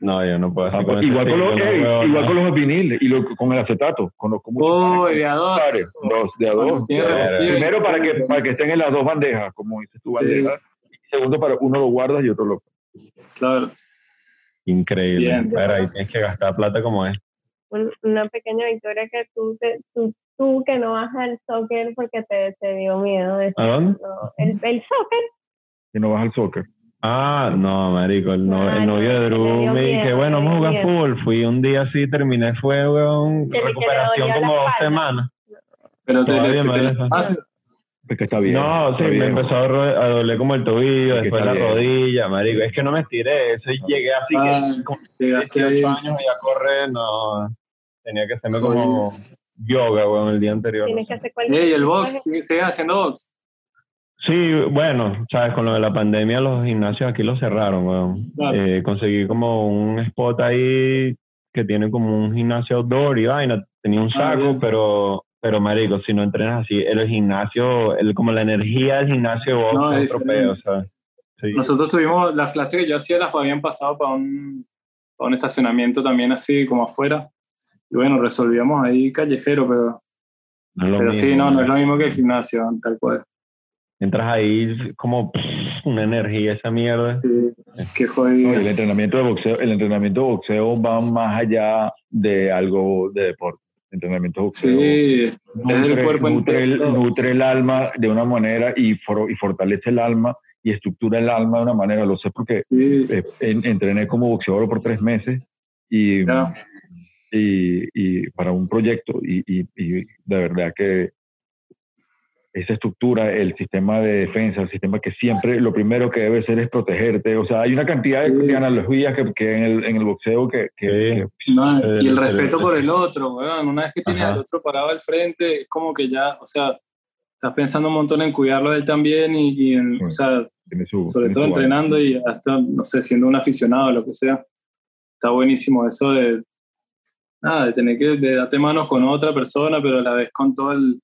No, yo no puedo hacer Ah, con igual, con los, estilo, no ey, puedo, igual no. con los viniles y lo- con el acetato. Con los, Oh, pares, de a dos. pares, dos, de a dos. Verga. repetido. Primero para que, para que estén en las dos bandejas, como dices tú, bandejas. Y segundo para uno lo guardas y otro lo... Claro. Increíble. Bien. Pero ahí tienes que gastar plata como es. Un- una pequeña victoria que tú, te, tú, tú que no vas al soccer porque te, te dio miedo. de- ¿A dónde? el, el soccer. Que no vas al soccer. Ah, no, marico, el, no- Ah, el novio no, de Drew me dije, bueno, vamos a jugar fútbol. Fui un día así, terminé, fue, weón, recuperación como dos semanas. Pero te, duele. ah, Es que está bien. No, sí, me bien. empezó a, ro- a doler como el tobillo, Es que después la bien. rodilla, marico. Es que no me estiré, eso y llegué así Ah, que con llegaste 18 ahí. años y a correr, no. Tenía que hacerme como yoga, weón, el día anterior. Tienes que hacer cualquier Ey, el box, ¿sigue- ¿sigues haciendo box? Sí, bueno, sabes, con lo de la pandemia los gimnasios aquí los cerraron, weón. Claro. Eh, conseguí como un spot ahí que tiene como un gimnasio outdoor y vaina. Tenía un Ah, saco, pero, pero marico, si no entrenas así, el gimnasio, el, como la energía del gimnasio de box No, es es otro diferente. peo, ¿sabes? Sí. Nosotros tuvimos las clases que yo hacía, las habían pasado para un, para un estacionamiento también así como afuera. Y bueno, resolvíamos ahí callejero, pero, No pero sí, mismo, no ¿no? es lo mismo que el gimnasio, tal cual. Entras ahí como pff, una energía, esa mierda. Sí, qué No, jodido. el entrenamiento de boxeo, el entrenamiento de boxeo va más allá de algo de deporte. El entrenamiento de boxeo Sí, nutre, cuerpo nutre el, nutre el alma de una manera y, for- y fortalece el alma y estructura el alma de una manera. Lo sé porque Sí, eh, en- entrené como boxeador por tres meses y, y, y para un proyecto y, y- y de verdad que esa estructura, el sistema de defensa, el sistema que siempre lo primero que debe ser es protegerte. O sea, hay una cantidad de, Sí. analogías que, que en, el, en el boxeo que, que- Sí. Eh, y el respeto por el otro. Una vez que tienes Ajá. al otro parado al frente, es como que ya, o sea, estás pensando un montón en cuidarlo a él también y, y en, Sí. o sea, que su- sobre todo entrenando y hasta, no sé, siendo un aficionado o lo que sea. Está buenísimo eso de, nada, de tener que de darte manos con otra persona, pero a la vez con todo el,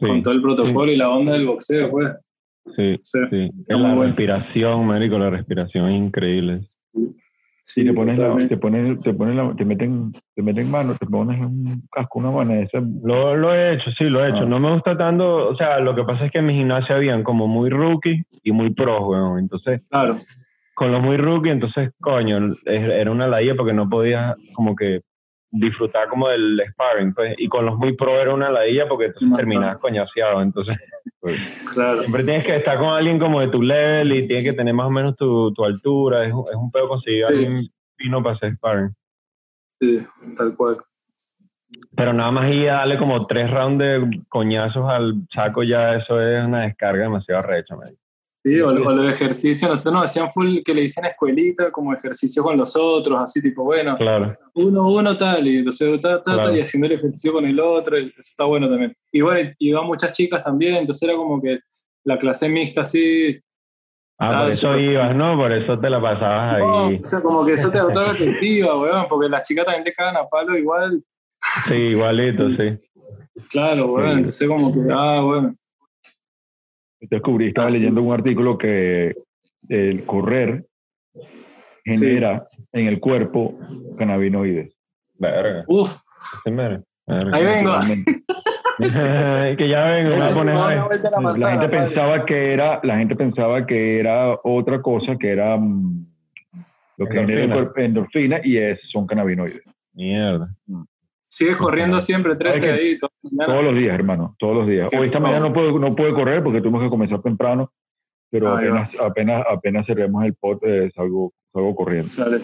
Sí, con todo el protocolo y la onda del boxeo, pues. sí, Sí, sí. La bueno. respiración, marico, la respiración es increíble. sí, te pones, la, te pones, te pones la, te meten, te meten mano, te pones un casco, una mano. Lo, lo he hecho, sí, lo he hecho. Ah. No me gusta tanto, o sea, lo que pasa es que en mi gimnasio habían como muy rookie y muy pro, weón. Entonces, Claro, con los muy rookie, entonces, coño, era una ladilla porque no podías como que disfrutar como del sparring, pues. Y con los muy pro era una ladilla porque entonces terminabas coñaseado. Entonces, pues, claro. siempre tienes que estar con alguien como de tu level y tienes que tener más o menos tu, tu altura. Es, un- es un pedo conseguir a Sí. alguien fino para hacer sparring. Sí, tal cual. Pero nada más ir a darle como tres rounds de coñazos al saco, ya eso es una descarga demasiado recha, man. Sí, o, o los ejercicios, nosotros nos hacían full que le dicen escuelita, como ejercicio con los otros, así tipo, bueno, Claro. uno, uno, tal, y entonces ta, ta, ta, Claro. y haciendo el ejercicio con el otro, eso está bueno también. Y bueno, iban muchas chicas también, entonces era como que la clase mixta así, Ah, por eso ibas, ¿no? Por eso te la pasabas no, ahí. o sea, como que eso te da otra perspectiva, weón, porque las chicas también te cagan a palo igual, Sí, igualito, sí. claro, weón, Sí. entonces como que, ah, bueno, Descubrí, estaba leyendo un artículo que el correr genera en el cuerpo cannabinoides. Verga. Sí. Verga. ahí vengo. Que ya vengo, voy a poner la gente vale. pensaba que era, la gente pensaba que era otra cosa, que era mm, lo que genera el Endorfina. cuerpo endorfina y es, son cannabinoides. Mierda. Sigues corriendo siempre, 13 Ay, que- ahí, toda la mañana. Todos los días, hermano, todos los días. Hoy esta mañana no puedo, no puedo correr porque tuvimos que comenzar temprano, pero va. apenas, apenas, apenas cerremos el pot, eh, salgo, salgo corriendo. Sale.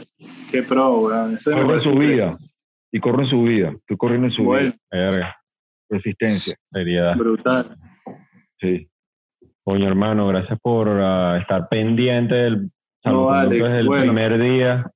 Qué pro, weón. Eso Corro en su vida. Y corro en su vida. Estoy corriendo en su Bueno, vida. Verga. Resistencia. Seriedad. brutal. Sí. Coño, hermano, gracias por ah, estar pendiente del salvoconducto vale, desde el bueno. primer día.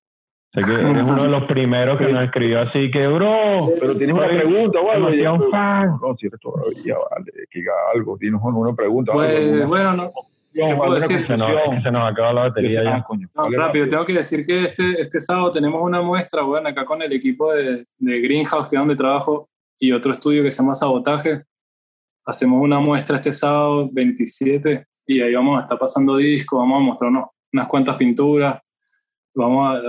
Sé que eres uno de los primeros que nos escribió así que, bro, Pero tienes una pregunta o algo. Ya, fan. No, si eres todavía, vale, que diga algo. Tienes una pregunta. Pues, alguna bueno, no, ¿qué puedo decir? Se nos, conclusión. se nos acaba la batería Ah, ya. coño, no, rápido, tengo que decir que este, este sábado tenemos una muestra, weón, acá con el equipo de, de Greenhouse, que es donde trabajo, y otro estudio que se llama Sabotaje. Hacemos una muestra este sábado 27 y ahí vamos a estar pasando discos, vamos a mostrar unos- unas cuantas pinturas, vamos a